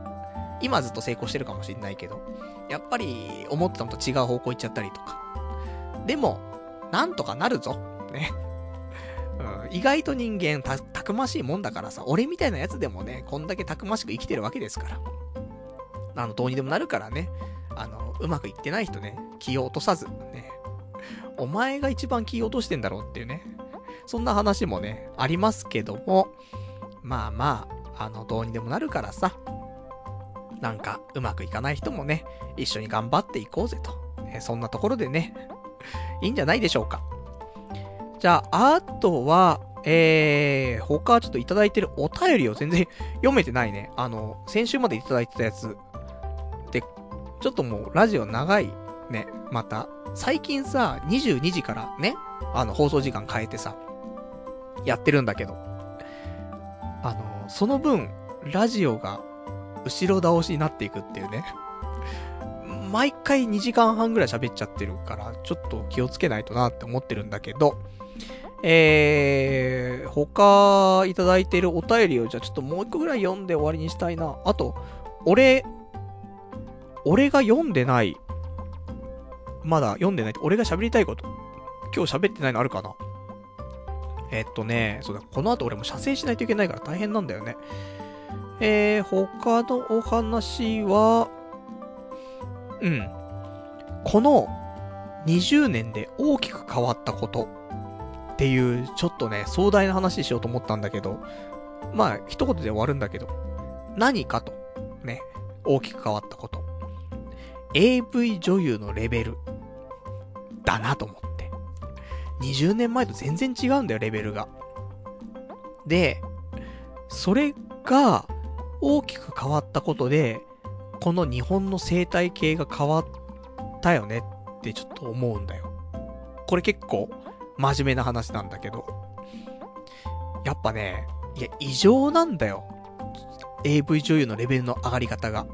今ずっと成功してるかもしんないけど、やっぱり思ってたのと違う方向行っちゃったりとか。でも、なんとかなるぞ。ね。うん、意外と人間た、たくましいもんだからさ、俺みたいなやつでもね、こんだけたくましく生きてるわけですから。あの、どうにでもなるからね、あの、うまくいってない人ね、気を落とさず、ね。お前が一番気を落としてんだろうっていうね。そんな話もね、ありますけども、まあまあ、あの、どうにでもなるからさ、なんか、うまくいかない人もね、一緒に頑張っていこうぜと。えそんなところでね、いいんじゃないでしょうか。じゃあ、あとは、えー、他ちょっといただいてるお便りを全然読めてないね。あの、先週までいただいてたやつ。で、ちょっともうラジオ長いね、また。最近さ、22時からね、あの、放送時間変えてさ、やってるんだけど。あの、その分、ラジオが後ろ倒しになっていくっていうね。毎回2時間半ぐらい喋っちゃってるから、ちょっと気をつけないとなって思ってるんだけど、えー、他いただいてるお便りをじゃあちょっともう一個ぐらい読んで終わりにしたいな。あと、俺、俺が読んでない、まだ読んでない、俺が喋りたいこと、今日喋ってないのあるかな？えっとね、そうだ、この後俺も射精しないといけないから大変なんだよね。えー、他のお話は、うん。この20年で大きく変わったことっていう、ちょっとね、壮大な話しようと思ったんだけど、まあ、一言で終わるんだけど、何かと、ね、大きく変わったこと。AV 女優のレベル、だなと思って。20年前と全然違うんだよ、レベルが。で、それが、大きく変わったことで、この日本の生態系が変わったよねってちょっと思うんだよ。これ結構真面目な話なんだけど。やっぱね、いや、異常なんだよ。AV 女優のレベルの上がり方が。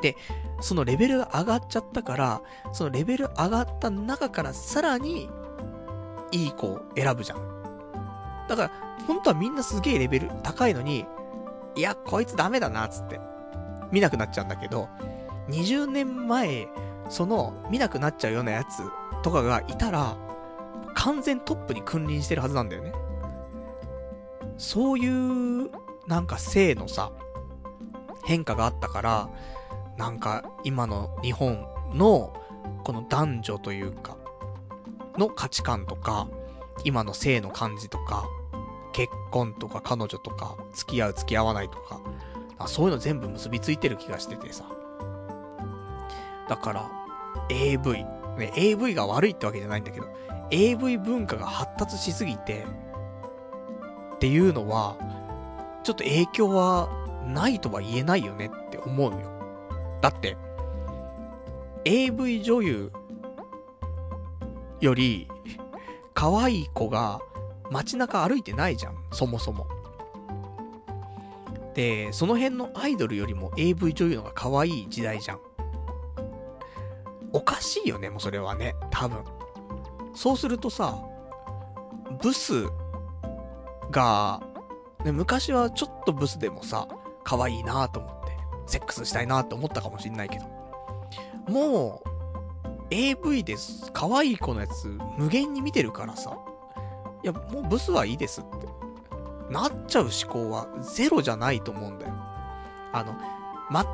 で、そのレベルが上がっちゃったから、そのレベル上がった中からさらに、いい子を選ぶじゃん。だから、本当はみんなすげえレベル高いのに、いや、こいつダメだな、つって。見なくなっちゃうんだけど、20年前、その、見なくなっちゃうようなやつとかがいたら、完全トップに君臨してるはずなんだよね。そういう、なんか性のさ、変化があったから、なんか今の日本のこの男女というか、の価値観とか、今の性の感じとか、結婚とか彼女とか、付き合う付き合わないとか、あそういうの全部結びついてる気がしててさ。だから、AV。ね、AV が悪いってわけじゃないんだけど、AV 文化が発達しすぎて、っていうのは、ちょっと影響はないとは言えないよねって思うよ。だって、AV 女優より、可愛い子が街中歩いてないじゃん、そもそも。で、その辺のアイドルよりも AV 女優のが可愛い時代じゃん。おかしいよね、もうそれはね、多分。そうするとさ、ブスが、昔はちょっとブスでもさ、可愛いなと思って、セックスしたいなと思ったかもしんないけど、もう、AV です。可愛い子のやつ、無限に見てるからさ、いや、もうブスはいいですって。なっちゃう思考はゼロじゃないと思うんだよ。あの、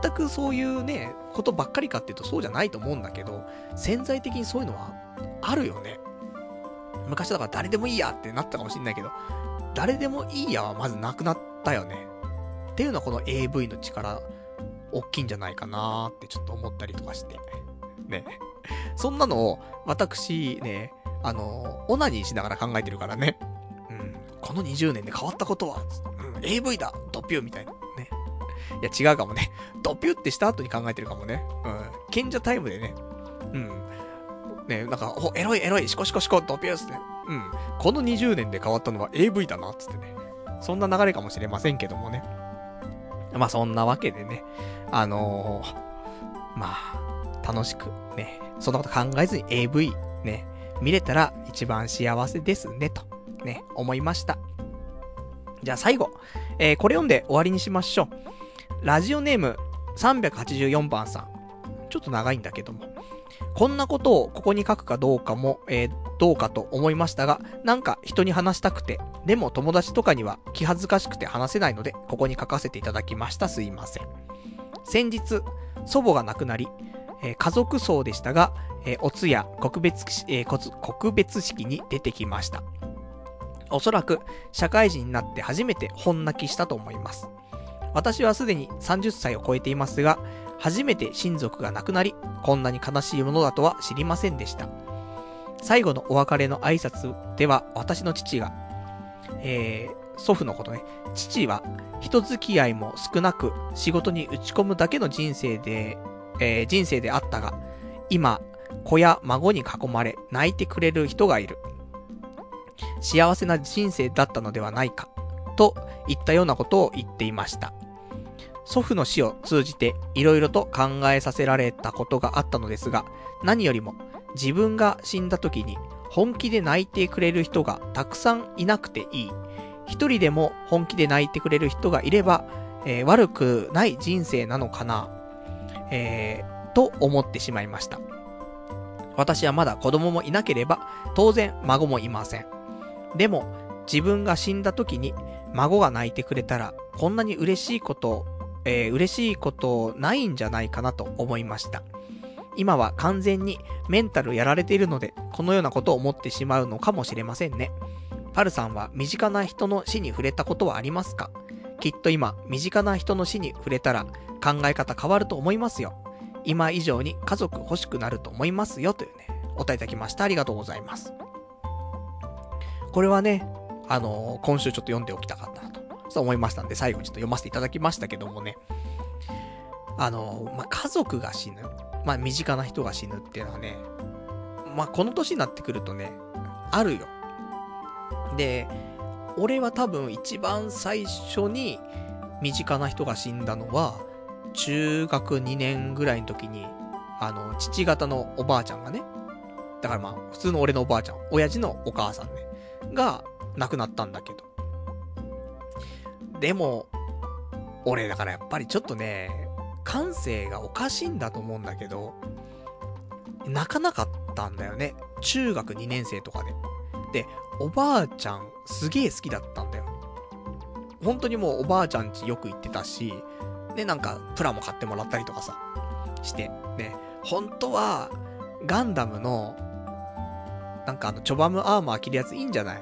全くそういうね、ことばっかりかっていうとそうじゃないと思うんだけど、潜在的にそういうのはあるよね。昔だから誰でもいいやってなったかもしんないけど、誰でもいいやはまずなくなったよね。っていうのはこの AV の力、大きいんじゃないかなーってちょっと思ったりとかして。ね。そんなのを、私ね、あの、オナニーしながら考えてるからね。うん。この20年で変わったことは、うん、AV だドピューみたいな。ね。いや違うかもね。ドピューってした後に考えてるかもね。うん。賢者タイムでね。うん。ね、なんか、お、エロいエロい、シコシコシコ、ドピュースね。うん。この20年で変わったのは AV だな、つってね。そんな流れかもしれませんけどもね。まあそんなわけでね。あのー、まあ、楽しくね、そんなこと考えずに AV ね、見れたら一番幸せですね、とね、思いました。じゃあ最後、えー、これ読んで終わりにしましょう。ラジオネーム384番さん。ちょっと長いんだけども。こんなことをここに書くかどうかも、えー、どうかと思いましたが、なんか人に話したくて、でも友達とかには気恥ずかしくて話せないので、ここに書かせていただきました。すいません。先日、祖母が亡くなり、えー、家族葬でしたが、えー、お通夜、告別、えー、告別式に出てきました。おそらく、社会人になって初めて本泣きしたと思います。私はすでに30歳を超えていますが、初めて親族が亡くなり、こんなに悲しいものだとは知りませんでした。最後のお別れの挨拶では、私の父が、えー、祖父のことね、父は人付き合いも少なく仕事に打ち込むだけの人生で、えー、人生であったが、今、子や孫に囲まれ泣いてくれる人がいる。幸せな人生だったのではないか、といったようなことを言っていました。祖父の死を通じて色々と考えさせられたことがあったのですが、何よりも自分が死んだ時に本気で泣いてくれる人がたくさんいなくていい。一人でも本気で泣いてくれる人がいれば、えー、悪くない人生なのかな、えー、と思ってしまいました。私はまだ子供もいなければ、当然孫もいません。でも、自分が死んだ時に孫が泣いてくれたら、こんなに嬉しいことえー、嬉しいことないんじゃないかなと思いました。今は完全にメンタルやられているので、このようなことを思ってしまうのかもしれませんね。パルさんは身近な人の死に触れたことはありますか？きっと今、身近な人の死に触れたら考え方変わると思いますよ。今以上に家族欲しくなると思いますよというね、お答えいただきました。ありがとうございます。これはね、あのー、今週ちょっと読んでおきたかったなとそう思いましたんで、最後にちょっと読ませていただきましたけどもね。あの、まあ、家族が死ぬ。まあ、身近な人が死ぬっていうのはね、まあ、この年になってくるとね、あるよ。で、俺は多分一番最初に身近な人が死んだのは、中学2年ぐらいの時に、あの、父方のおばあちゃんがね、だからまあ、普通の俺のおばあちゃん、親父のお母さんね、が亡くなったんだけど、でも、俺だからやっぱりちょっとね、感性がおかしいんだと思うんだけど、泣かなかったんだよね。中学2年生とかで。で、おばあちゃんすげえ好きだったんだよ。本当にもうおばあちゃんちよく行ってたし、ね、なんかプラも買ってもらったりとかさ、して、ね、本当は、ガンダムの、なんかあの、チョバムアーマー着るやついいんじゃない？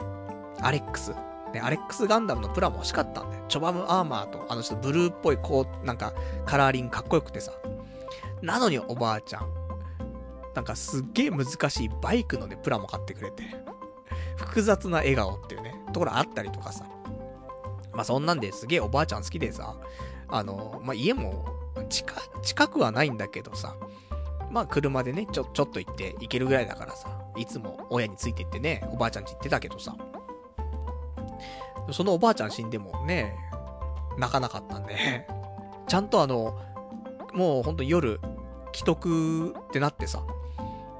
アレックス。ね、アレックスガンダムのプラも欲しかったんだよ。チョバムアーマーと、あのちょっとブルーっぽい、こう、なんか、カラーリングかっこよくてさ。なのにおばあちゃん、なんかすっげえ難しいバイクのね、プラも買ってくれて、複雑な笑顔っていうね、ところあったりとかさ。まあそんなんですげえおばあちゃん好きでさ、あの、まあ家も近、近くはないんだけどさ、まあ車でね、ちょ、ちょっと行って行けるぐらいだからさ、いつも親についてってね、おばあちゃんち行ってたけどさ、そのおばあちゃん死んでもね、泣かなかったんで、ちゃんとあの、もうほんと夜、既得ってなってさ、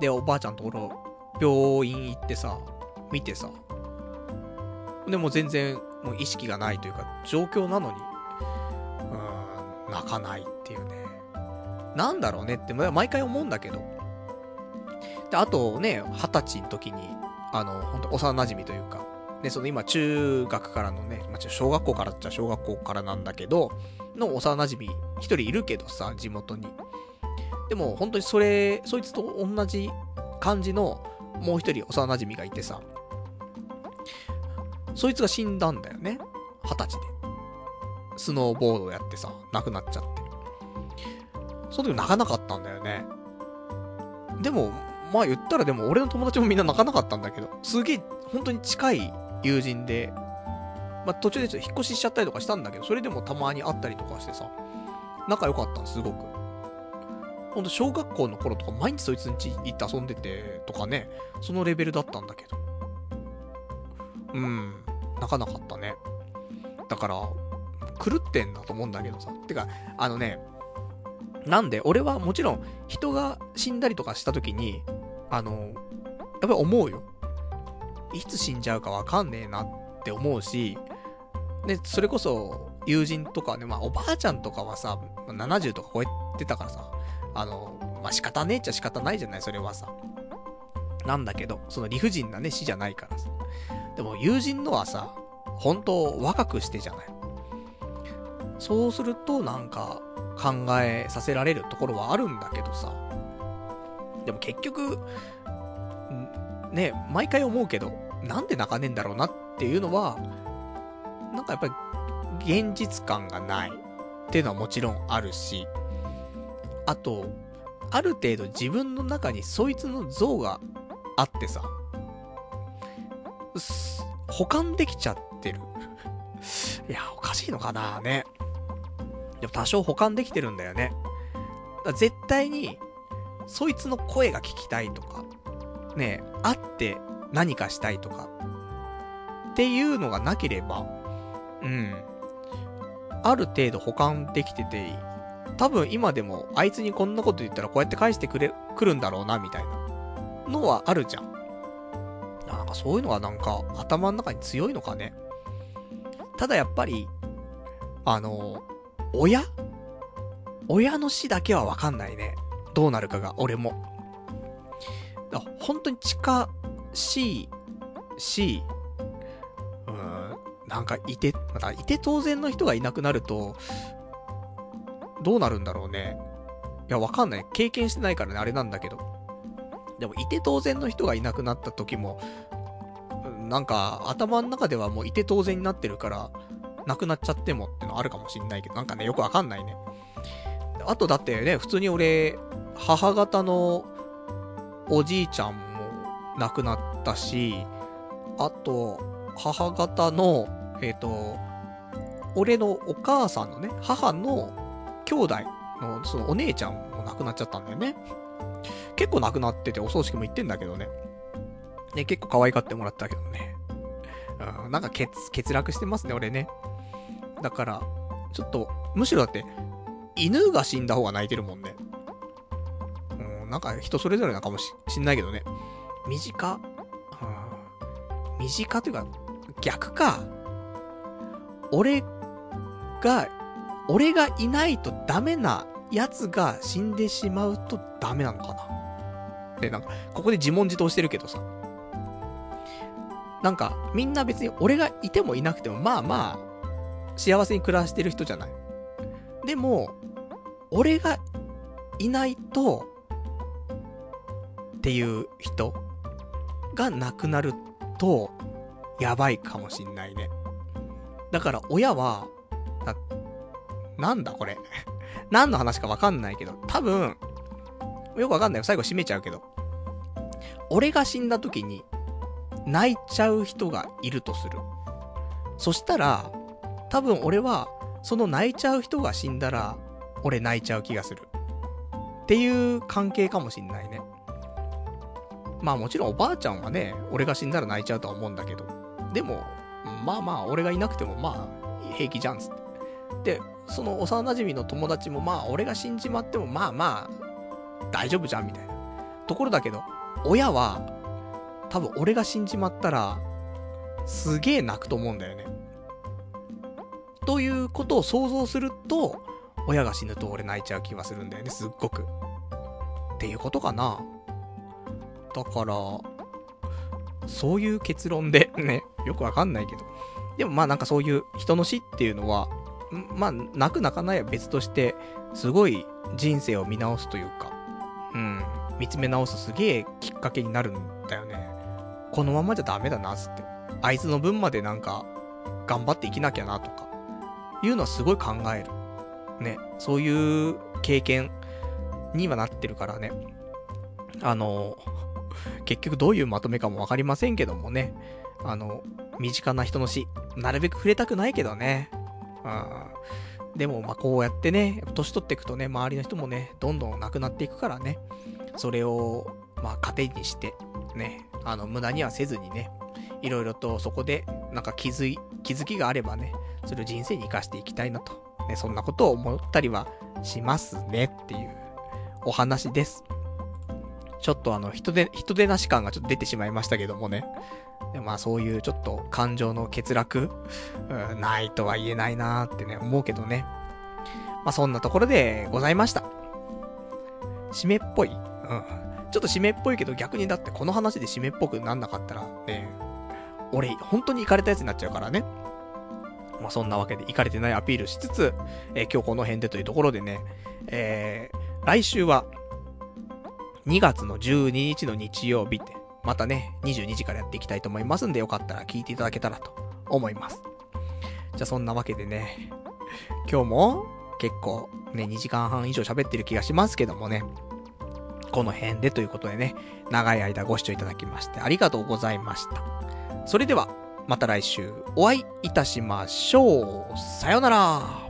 で、おばあちゃんところ、病院行ってさ、見てさ、でも全然、もう意識がないというか、状況なのに、うん、泣かないっていうね。なんだろうねって、毎回思うんだけど。で、あとね、二十歳の時に、あの、本当幼馴染というか、ね、その今中学からのね、まあ、小学校からっちゃ小学校からなんだけど、の幼馴染一人いるけどさ、地元に。でも本当にそれ、そいつと同じ感じのもう一人幼馴染がいてさ、そいつが死んだんだよね。二十歳で。スノーボードやってさ、亡くなっちゃって。その時泣かなかったんだよね。でも、まあ言ったらでも俺の友達もみんな泣かなかったんだけど、すげえ本当に近い友人で、まあ途中でちょっと引っ越ししちゃったりとかしたんだけど、それでもたまに会ったりとかしてさ、仲良かったんすごく。ほんと小学校の頃とか毎日そいつん家行って遊んでてとかね、そのレベルだったんだけど。うん、泣かなかったね。だから、狂ってんだと思うんだけどさ。てか、あのね、なんで、俺はもちろん、人が死んだりとかした時に、あの、やっぱり思うよ。いつ死んじゃうかわかんねえなって思うし、で、それこそ、友人とかね、まあ、おばあちゃんとかはさ、70とか超えてたからさ、あの、まあ、仕方ねえっちゃ仕方ないじゃない、それはさ。なんだけど、その理不尽なね、死じゃないからさ。でも、友人のはさ、本当若くしてじゃない？そうすると、なんか、考えさせられるところはあるんだけどさ。でも結局、ね、毎回思うけど、なんで泣かねえんだろうなっていうのは、なんかやっぱり現実感がないっていうのはもちろんあるし、あと、ある程度自分の中にそいつの像があってさ、保管できちゃってる。いや、おかしいのかなね。でも多少保管できてるんだよね。絶対に、そいつの声が聞きたいとか、ね会って何かしたいとか、っていうのがなければ、うん。ある程度保管できてて、多分今でもあいつにこんなこと言ったらこうやって返してくれ、来るんだろうな、みたいなのはあるじゃん。そういうのはなんか頭の中に強いのかね？ただやっぱり、あの、親？親の死だけはわかんないね。どうなるかが、俺も。だ本当に近しいし、うん、なんかいて、まいて当然の人がいなくなると、どうなるんだろうね。いや、わかんない。経験してないからね、あれなんだけど。でも、いて当然の人がいなくなった時も、なんか、頭の中ではもういて当然になってるから、なくなっちゃってもってのあるかもしんないけど、なんかね、よくわかんないね。あとだってね、普通に俺、母方のおじいちゃんも亡くなったし、あと、母方の、えっ、ー、と、俺のお母さんのね、母の兄弟の、そのお姉ちゃんも亡くなっちゃったんだよね。結構亡くなっててお葬式も行ってんだけどね。ね、結構可愛がってもらったけどね。うん、なんか欠、欠落してますね、俺ね。だから、ちょっと、むしろだって、犬が死んだ方が泣いてるもんね。うん、なんか人それぞれなかもししんないけどね。短、うん、短というか、逆か。俺が、俺がいないとダメなやつが死んでしまうとダメなのかな。で、なんか、ここで自問自答してるけどさ。なんか、みんな別に俺がいてもいなくても、まあまあ、幸せに暮らしてる人じゃない。でも、俺がいないと、っていう人が亡くなると、やばいかもしんないね。だから親は、な、なんだこれ。何の話かわかんないけど、多分、よくわかんないよ。最後締めちゃうけど。俺が死んだ時に、泣いちゃう人がいるとする。そしたら、多分俺は、その泣いちゃう人が死んだら、俺泣いちゃう気がする。っていう関係かもしんないね。まあもちろんおばあちゃんはね、俺が死んだら泣いちゃうとは思うんだけど。でも、まあまあ、俺がいなくてもまあ、平気じゃんつって。で、その幼馴染の友達もまあ、俺が死んじまってもまあまあ、大丈夫じゃんみたいな。ところだけど、親は、多分俺が死んじまったら、すげえ泣くと思うんだよね。ということを想像すると、親が死ぬと俺泣いちゃう気はするんだよね、すっごく。っていうことかな。だから、そういう結論でね、よくわかんないけど。でもまあなんかそういう人の死っていうのは、まあ、泣く泣かないは別として、すごい人生を見直すというか、うん、見つめ直すすげえきっかけになるんだよね。このままじゃダメだなっ、つって。あいつの分までなんか、頑張って生きなきゃな、とか、いうのはすごい考える。ね、そういう経験にはなってるからね。あの、結局どういうまとめかもわかりませんけどもね。あの、身近な人の死、なるべく触れたくないけどね。うん。でも、ま、こうやってね、年取っていくとね、周りの人もね、どんどん亡くなっていくからね。それを、まあ、糧にして、ね、あの、無駄にはせずにね、いろいろとそこで、なんか気づい、気づきがあればね、それを人生に活かしていきたいなと。ね、そんなことを思ったりはしますねっていうお話です。ちょっとあの、人で、人でなし感がちょっと出てしまいましたけどもね。まあそういうちょっと感情の欠落、うん、ないとは言えないなーってね、思うけどね。まあそんなところでございました。締めっぽいうん。ちょっと締めっぽいけど逆にだってこの話で締めっぽくなんなかったらね、俺本当に行かれたやつになっちゃうからね。まあそんなわけで行かれてないアピールしつつ、えー、今日この辺でというところでね、えー、来週は2月の12日の日曜日って、またね、22時からやっていきたいと思いますんで、よかったら聞いていただけたらと思います。じゃあそんなわけでね、今日も結構ね、2時間半以上喋ってる気がしますけどもね、この辺でということでね、長い間ご視聴いただきましてありがとうございました。それでは、また来週お会いいたしましょう。さよなら。